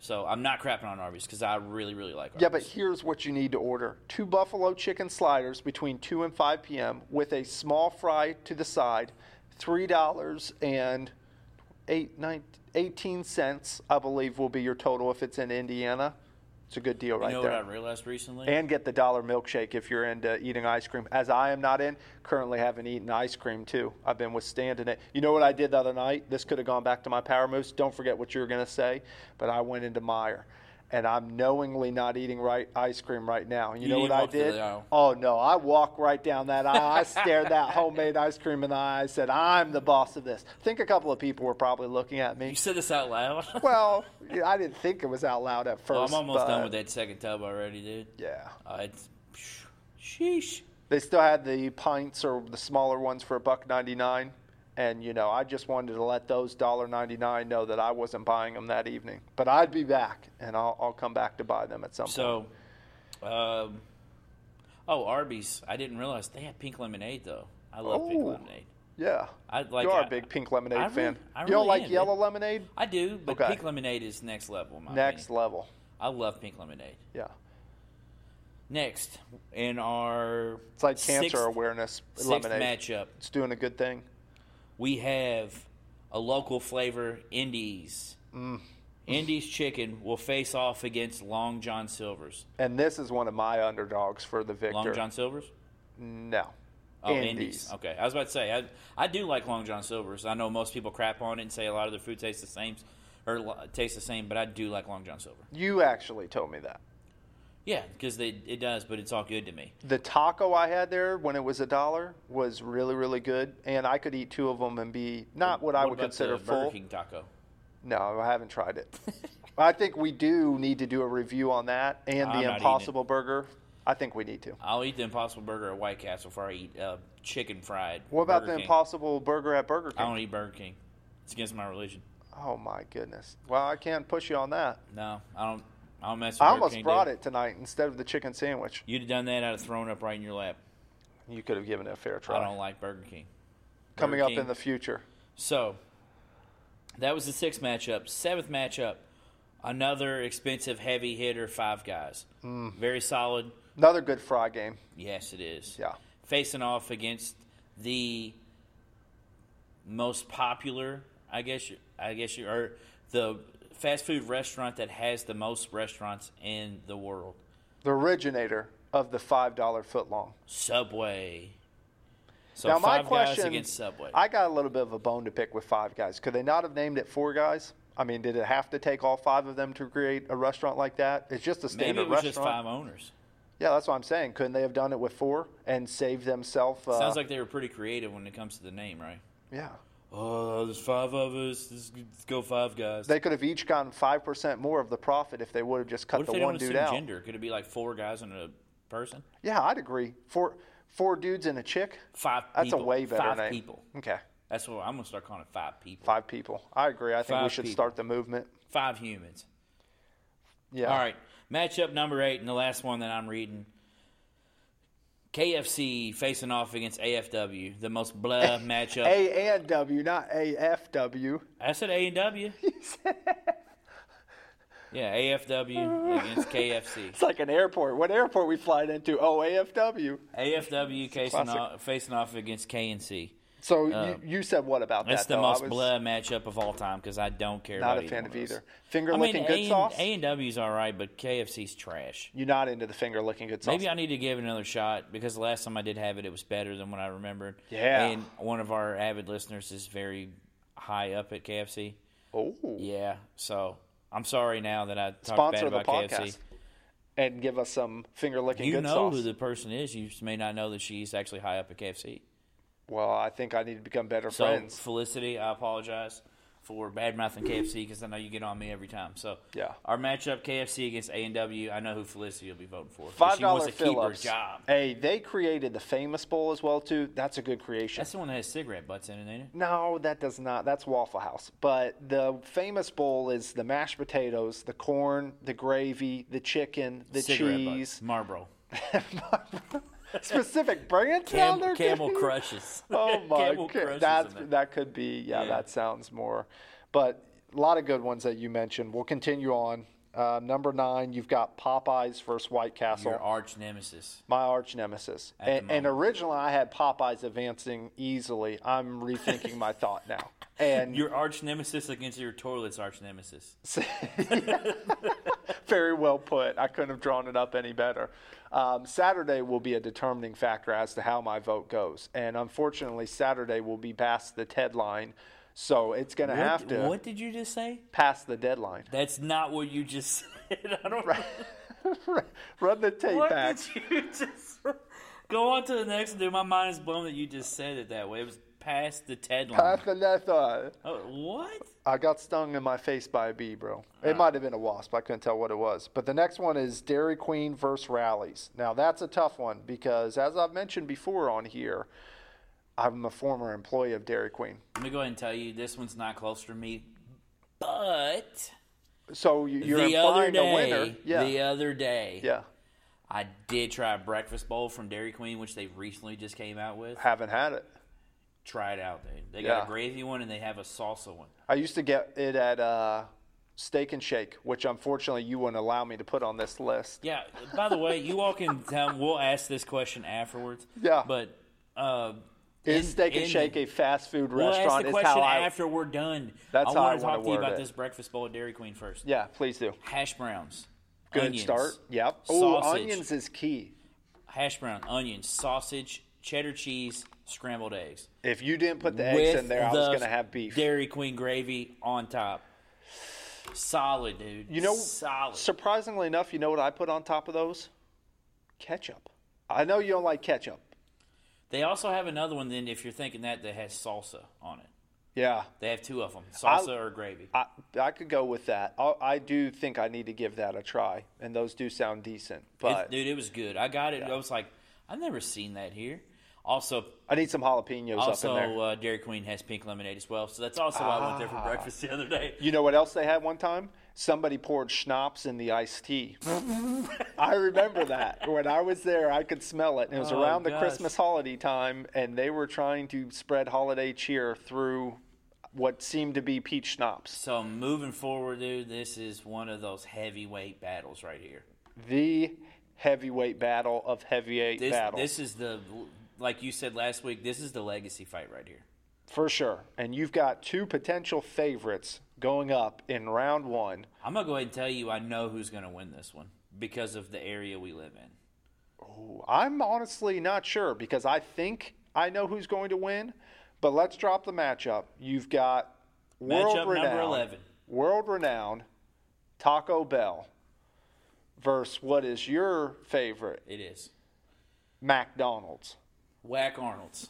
So I'm not crapping on Arby's because I really, really like Arby's. Mm. yeah, but here's what you need to order two buffalo chicken sliders between 2 and 5 p.m. with a small fry to the side, $3 and eight, nine, 18 cents, I believe, will be your total if it's in Indiana. It's a good deal right you know there. what I realized recently? and get the dollar milkshake if you're into eating ice cream. As I am not in, currently haven't eaten ice cream too. I've been withstanding it. You know what I did the other night? This could have gone back to my power moves. Don't forget what you were going to say, but I went into Meijer. And I'm knowingly not eating right ice cream right now. And you, You know what I did? Oh no, I walked right down that aisle. I stared that homemade ice cream in the eye. I said, "I'm the boss of this." I think a couple of people were probably looking at me. you said this out loud. Well, I didn't think it was out loud at first. Well, I'm almost done with that second tub already, dude. Yeah. Uh, it's, sheesh. They still had the pints or the smaller ones for a buck ninety nine, and you know I just wanted to let those dollar ninety nine know that I wasn't buying them that evening. But I'd be back, and I'll, I'll come back to buy them at some point. So, um, oh, Arby's. I didn't realize they had pink lemonade though. I love pink Oh. lemonade. Yeah, I like. you are I- a big pink lemonade I fan. really- I you don't really like am, yellow lemonade? I do, but Okay. pink lemonade is next level. My Next opinion. level. I love pink lemonade. Yeah, Next, in our it's like cancer sixth, awareness sixth lemonade. matchup, It's doing a good thing. We have a local flavor, Indies. Mm. Indies chicken will face off against Long John Silver's. And this is one of my underdogs for the victor. Long John Silver's? No. Oh, Indies. Indies. Okay, I was about to say I, I do like Long John Silver's. I know most people crap on it and say a lot of their food tastes the same, or tastes the same, but I do like Long John Silver. You actually told me that. Yeah, because it does, but it's all good to me. The taco I had there when it was a dollar was really, really good, and I could eat two of them and be not what, I would consider the Burger full. King taco. No, I haven't tried it. I think we do need to do a review on that and I'm the Impossible Burger. I think we need to. I'll eat the Impossible Burger at White Castle before I eat uh, chicken fried. What about Burger the King. Impossible Burger at Burger King? I don't eat Burger King. It's against my religion. Oh my goodness! Well, I can't push you on that. No, I don't. I don't mess with I almost brought dude. it tonight instead of the chicken sandwich. You'd have done that. I'd have thrown up right in your lap. You could have given it a fair try. I don't like Burger King. Coming Burger up King. in the future. So that was the sixth matchup. Seventh matchup. Another expensive heavy hitter, Five Guys. Hmm. Very solid. Another good fry game. Yes, it is. Yeah. Facing off against the most popular, I guess, you- I guess you or the fast food restaurant that has the most restaurants in the world, The originator of the five dollar footlong. Subway. So now my question, guys against Subway. I got a little bit of a bone to pick with five guys. Could they not have named it four guys? I mean, did it have to take all five of them to create a restaurant like that? It's just a standard Maybe it was restaurant. just five owners. Yeah, that's what I'm saying. Couldn't they have done it with four and saved themselves? Uh, Sounds like they were pretty creative when it comes to the name, right? yeah. Oh, there's five of us. Let's let's go five guys. They could have each gotten five percent more of the profit if they would have just cut the one dude out. gender? Could it be like four guys and a person? Yeah, I'd agree. Four four dudes and a chick. Five. That's people. a way better five name. people. Okay, That's what I'm gonna start calling it. Five people. five people. I agree. I think we should people. start the movement. Five humans. Yeah. All right. Matchup number eight, and the last one that I'm reading. KFC facing off against AFW, the most blah matchup. A and W, not A F W. I said A and W. Yeah, AFW against KFC. It's like an airport. What airport we fly into? Oh, AFW. AFW facing off, facing off against KNC. So Uh, you, you said what about That's that? That's the though? most was blah matchup of all time because I don't care. Not a fan of either. Finger I mean, licking good sauce. A and W's all right, but KFC's trash. You're not into the finger licking good sauce. Maybe I need to give it another shot because the last time I did have it, it was better than what I remembered. Yeah. And one of our avid listeners is very high up at KFC. oh. Yeah. So I'm sorry now that I talked Sponsor bad the about podcast KFC. and give us some finger licking You know sauce. who the person is. You just may not know that she's actually high up at KFC. Well, I think I need to become better So friends. Felicity, I apologize for bad mouthing KFC because I know you get on me every time. So Yeah. our matchup KFC against A and W. I know who Felicity will be voting for. Five She wants to keep her Phillips. job. Hey, they created the famous bowl as well too. That's a good creation. That's the one that has cigarette butts in it, ain't it? No, that does not. That's Waffle House. But the famous bowl is the mashed potatoes, the corn, the gravy, the chicken, the cigarette cheese. butts. Marlboro. Specific brand down Cam- there. Camel crushes. Oh my god, that that could be. Yeah, Yeah. that sounds more. But a lot of good ones that you mentioned. We'll continue on. Uh, number nine, you've got Popeyes versus White Castle. Your arch nemesis. my arch nemesis. And, and originally, I had Popeyes advancing easily. I'm rethinking my thought now. And Your arch nemesis against your toilet's arch nemesis. very well put. I couldn't have drawn it up any better. Um, Saturday will be a determining factor as to how my vote goes. And unfortunately, Saturday will be past the deadline. So it's going to have to what did you just say? pass the deadline. That's not what you just said. I don't Run the tape What back. did you just go on to the next dude? My mind is blown that you just said it that way. It was past the deadline. Past the deadline. Oh, what? I got stung in my face by a bee, bro. It oh. might have been a wasp. I couldn't tell what it was. But the next one is Dairy Queen versus Rallies. Now, that's a tough one because, as I've mentioned before on here, I'm a former employee of Dairy Queen. Let me go ahead and tell you, this one's not close to me. But So you- you're the other implying day, a winner. Yeah. the other day, yeah. I did try a breakfast bowl from Dairy Queen, which they recently just came out with. Haven't had it. Try it out, dude. They got a gravy one and they have a salsa one. I used to get it at uh, Steak and Shake, which unfortunately you wouldn't allow me to put on this list. Yeah. By the way, you all can tell. We'll ask this question afterwards. Yeah. But uh, Is Steak and Shake a fast food We'll ask restaurant? the Is question how I. after we're done. That's I how I want to talk to you about it. this breakfast bowl at Dairy Queen first. Yeah, please do. Hash browns. Good onions, start. Yep. Oh, onions is key. Hash brown, onions, sausage, cheddar cheese, scrambled eggs. If you didn't put the eggs With in there, I was going to have beef. Dairy Queen gravy on top. Solid, dude. You know, solid. surprisingly enough, you know what I put on top of those? Ketchup. I know you don't like ketchup. They also have another one. Then, if you're thinking that, that has salsa on it. Yeah, They have two of them: salsa or gravy. I, I could go with that. I, I do think I need to give that a try, and those do sound decent. But It- dude, it was good. I got it. I was like, I've never seen that here. Also, I need some jalapenos up also in there. uh, Dairy Queen has pink lemonade as well. So that's also why I went there for Ah. breakfast the other day. You know what else they had one time? Somebody poured schnapps in the iced tea. I remember that. When I was there, I could smell it. And it was Oh, around the gosh. Christmas holiday time, and they were trying to spread holiday cheer through what seemed to be peach schnapps. So moving forward, dude, this is one of those heavyweight battles right here. The heavyweight battle of heavyweight This battles. this is the like you said last week. This is the legacy fight right here. For sure. And you've got two potential favorites going up in round one. I'm gonna go ahead and tell you I know who's gonna win this one because of the area we live in. I'm honestly not sure because I think I know who's going to win. But let's drop the matchup. You've got world Matchup number 11. world renowned Taco Bell versus what is your favorite It is McDonald's. Whack Arnold's,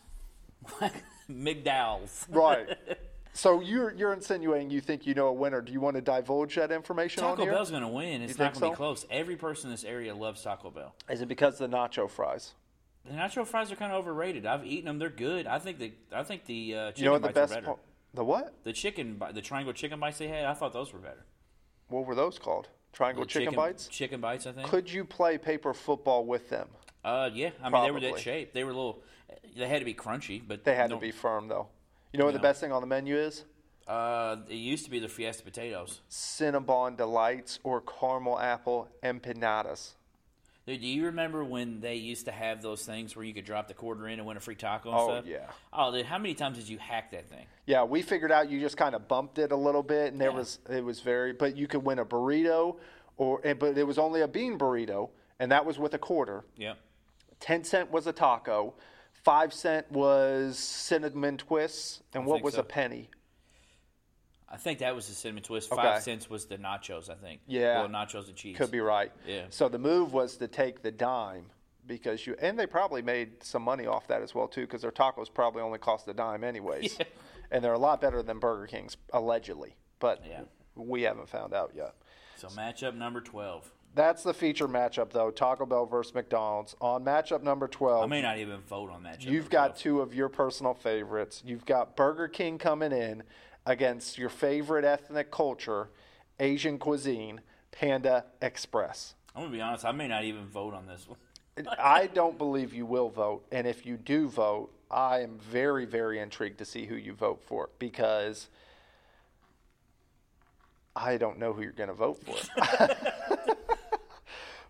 McDowell's. Right. so you're you're insinuating you think you know a winner. Do you want to divulge that information on Taco? Bell's gonna win. It's You not gonna be close. Every person in this area loves Taco Bell. Is it because of the nacho fries? The nacho fries are kind of overrated. I've eaten them; they're good. I think the I think the uh, chicken You know what the bites best are better. part? The what? The chicken, the triangle chicken bites they had, I thought those were better. What were those called? Triangle The chicken, bites? Chicken bites, I think. Could you play paper football with them? Uh, yeah. I mean, they were that shape. They were little. They had to be crunchy, but They had no- to be firm though. You know what the best thing on the menu is? Uh, it used to be the Fiesta potatoes. Cinnabon delights or caramel apple empanadas. Dude, do you remember when they used to have those things where you could drop the quarter in and win a free taco and Oh, stuff? yeah. Oh, dude, how many times did you hack that thing? Yeah, we figured out you just kind of bumped it a little bit, and there Yeah. was it was very. But you could win a burrito, or but it was only a bean burrito, and that was with a quarter. Yeah. Ten cent was a taco, five cent was cinnamon twists, and what was so. a penny? I think that was the cinnamon twist. Okay. Five cents was the nachos. I think. Yeah. Well, nachos and cheese. Could be right. Yeah. So the move was to take the dime because you and they probably made some money off that as well too because their tacos probably only cost a dime anyways, Yeah. and they're a lot better than Burger King's allegedly, but Yeah. we haven't found out yet. So matchup number twelve. That's the feature matchup though: Taco Bell versus McDonald's. On matchup number twelve, I may not even vote on matchup. you've got 12. two of your personal favorites. You've got Burger King coming in against your favorite ethnic culture, Asian cuisine, Panda Express. I'm gonna be honest. I may not even vote on this one. I don't believe you will vote, and if you do vote, I am very, very intrigued to see who you vote for because I don't know who you're going to vote for.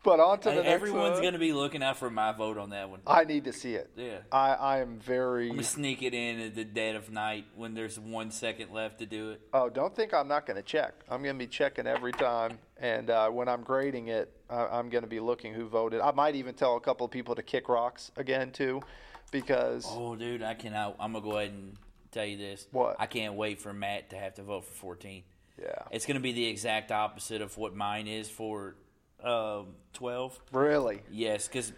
but on to the next one. Everyone's one. gonna be looking out for my vote on that one. I need to see it. Yeah. I, I am very. I'm gonna sneak it in at the dead of night when there's one second left to do it. Oh, don't think I'm not going to check. I'm going to be checking every time, and uh, when I'm grading it, I, I'm going to be looking who voted. I might even tell a couple of people to kick rocks again too, because Oh, dude, I cannot. I'm gonna go ahead and tell you this. What? I can't wait for Matt to have to vote for 14. yeah, It's gonna be the exact opposite of what mine is for um, 12. really. Yes, because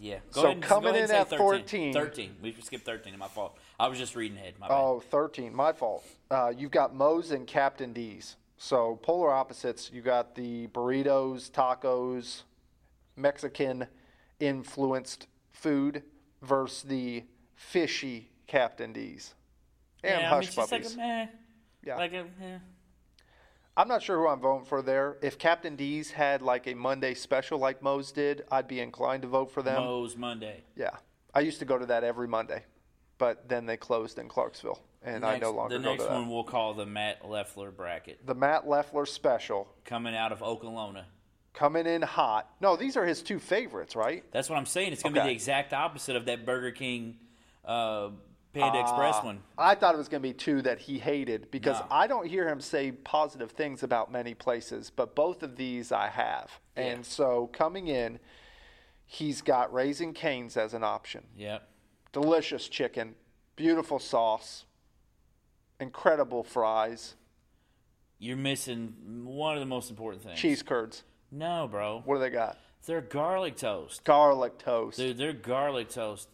yeah. Go So ahead coming in at 14. 13. We skipped 13. My fault. I was just reading ahead. My bad. Oh, 13. My fault. Uh, you've got Moe's and Captain D's. So polar opposites. You got the burritos, tacos, Mexican influenced food versus the fishy Captain D's. And yeah, I mean, hush it's like puppies. a meh. Yeah. Like a, eh. I'm not sure who I'm voting for there. If Captain D's had like a Monday special like Moe's did, I'd be inclined to vote for them. Moe's Monday. Yeah. I used to go to that every Monday, but then they closed in Clarksville, and I no Next- longer the go next to that. one we'll call the Matt Leffler bracket. The Matt Leffler special Coming out of Oklahoma. coming in hot. No, these are his two favorites, right? That's what I'm saying. It's going to be the exact opposite of that Burger King uh, Panda Express Ah, one. I thought it was going to be two that he hated because No. I don't hear him say positive things about many places, but both of these I have. Yeah. And so coming in, he's got Raising Canes as an option. Yep. Delicious chicken, beautiful sauce, incredible fries, You're missing one of the most important things. cheese curds. No, bro. What do they got? They're garlic toast. Garlic toast. Dude, they're garlic toast.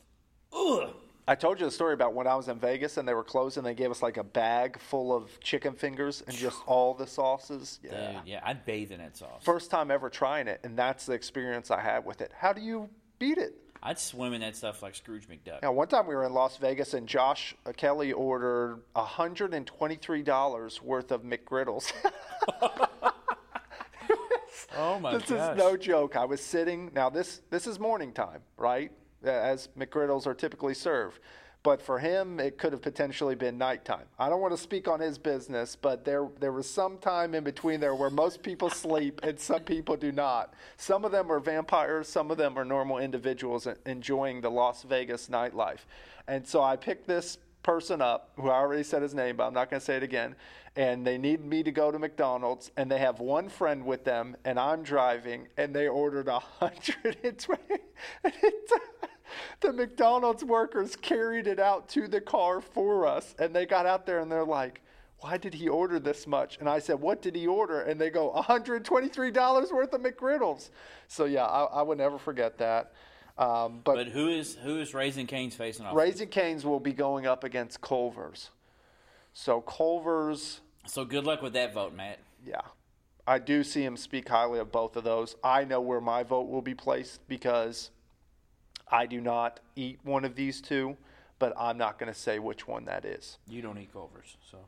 Ugh. I told you the story about when I was in Vegas and they were closed and they gave us like a bag full of chicken fingers and just all the sauces. Yeah. Dude, yeah, I'd bathe in that sauce. First time ever trying it, and that's the experience I had with it. How do you beat it? I'd swim in that stuff like Scrooge McDuck. Now, one time we were in Las Vegas and Josh uh, Kelly ordered $123 worth of McGriddles. Oh my god. this is no joke. I was sitting. Now this this is morning time, right? As McGriddles are typically served. but for him, it could have potentially been nighttime. I don't want to speak on his business, but there there was some time in between there where most people sleep and some people do not. Some of them are vampires, some of them are normal individuals enjoying the Las Vegas nightlife. And so I picked this person up who I already said his name, but I'm not going to say it again. And they need me to go to McDonald's, and they have one friend with them, and I'm driving, and they ordered a 120 the McDonald's workers carried it out to the car for us. And they got out there and they're like, why did he order this much? And I said, what did he order? And they go, $123 worth of McGriddles. So yeah, I, I would never forget that. Um, but, but who is who is Raising Cane's facing off? Raising Cane's will be going up against Culver's. So Culver's. So good luck with that vote, Matt. Yeah, I do see him speak highly of both of those. I know where my vote will be placed because I do not eat one of these two, but I'm not going to say which one that is. You don't eat Culver's, so.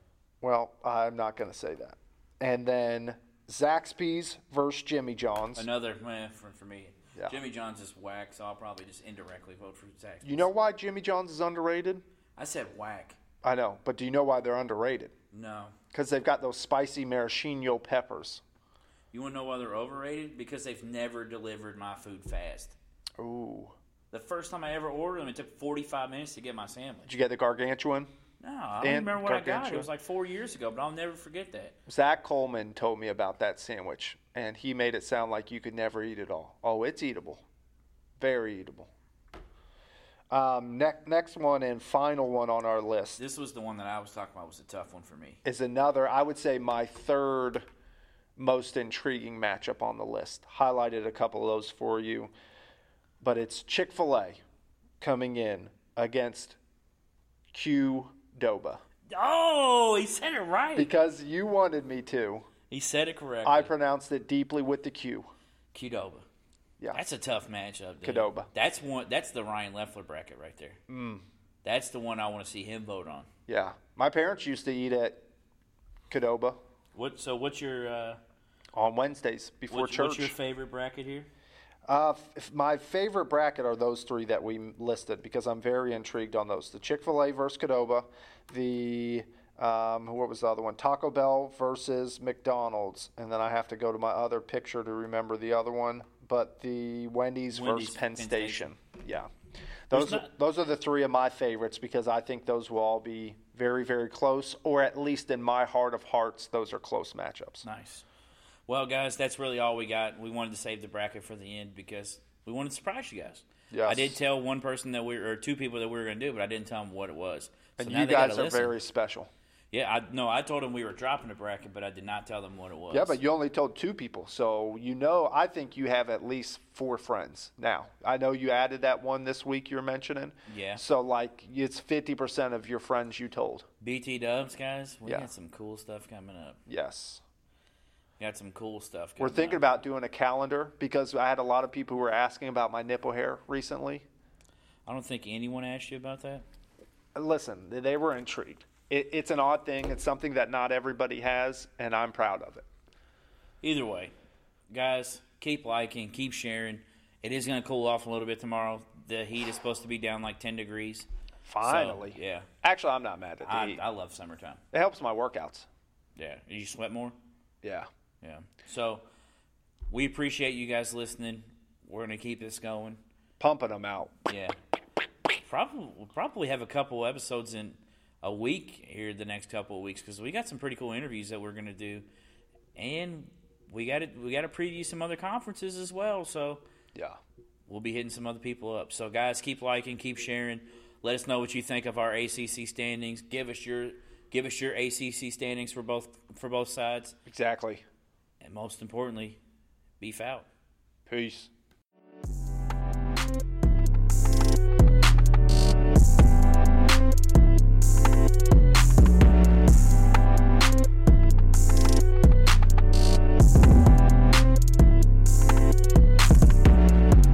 Well, I'm not going to say that. And then Zaxby's versus Jimmy John's. Another eh, for, for me. Yeah. Jimmy John's is whack, so I'll probably just indirectly vote for Zaxby's. You know why Jimmy John's is underrated? I said whack. I know, but do you know why they're underrated? No. Because they've got those spicy maraschino peppers. You want to know why they're overrated? Because they've never delivered my food fast. Ooh. The first time I ever ordered them, it took 45 minutes to get my sandwich. Did you get the gargantuan? No, I don't remember what gargantuan? I got. It was like four years ago, but I'll never forget that. Zach Coleman told me about that sandwich, and he made it sound like you could never eat it all. Oh, it's eatable. Very eatable. Um, next, next one and final one on our list. This was the one that I was talking about. Was a tough one for me. Is another. I would say my third most intriguing matchup on the list. Highlighted a couple of those for you but it's Chick fil A coming in against Q Doba. Oh, he said it right. Because you wanted me to. He said it correctly. I pronounced it deeply with the Q. Qdoba. Yeah. That's a tough matchup. Dude. Qdoba. That's one that's the Ryan Leffler bracket right there. Mm. That's the one I want to see him vote on. Yeah. My parents used to eat at Qdoba. What so what's your uh, on Wednesdays before what's, church? What's your favorite bracket here? Uh, f- my favorite bracket are those three that we listed because I'm very intrigued on those. The Chick Fil A versus Qdoba, the um, what was the other one? Taco Bell versus McDonald's, and then I have to go to my other picture to remember the other one. But the Wendy's, Wendy's versus Penn, Penn Station. Station. Yeah, those are, those are the three of my favorites because I think those will all be very very close, or at least in my heart of hearts, those are close matchups. Nice. Well, guys, that's really all we got. We wanted to save the bracket for the end because we wanted to surprise you guys. Yes. I did tell one person that we or two people that we were going to do, but I didn't tell them what it was. So and you guys are listen. very special. Yeah, I no, I told them we were dropping a bracket, but I did not tell them what it was. Yeah, but you only told two people, so you know. I think you have at least four friends now. I know you added that one this week you're mentioning. Yeah. So like, it's fifty percent of your friends you told. BT Dubs, guys, we yeah. got some cool stuff coming up. Yes. Got some cool stuff. We're thinking up. about doing a calendar because I had a lot of people who were asking about my nipple hair recently. I don't think anyone asked you about that. Listen, they were intrigued. It, it's an odd thing. It's something that not everybody has, and I'm proud of it. Either way, guys, keep liking, keep sharing. It is going to cool off a little bit tomorrow. The heat is supposed to be down like 10 degrees. Finally. So, yeah. Actually, I'm not mad at the I, heat. I love summertime. It helps my workouts. Yeah. You sweat more? Yeah. Yeah. So we appreciate you guys listening. We're going to keep this going. Pumping them out. Yeah. Probably we'll probably have a couple episodes in a week here the next couple of weeks because we got some pretty cool interviews that we're going to do, and we got to we got to preview some other conferences as well. So yeah, we'll be hitting some other people up. So guys, keep liking, keep sharing. Let us know what you think of our ACC standings. Give us your give us your ACC standings for both for both sides. Exactly. And most importantly, be foul. Peace.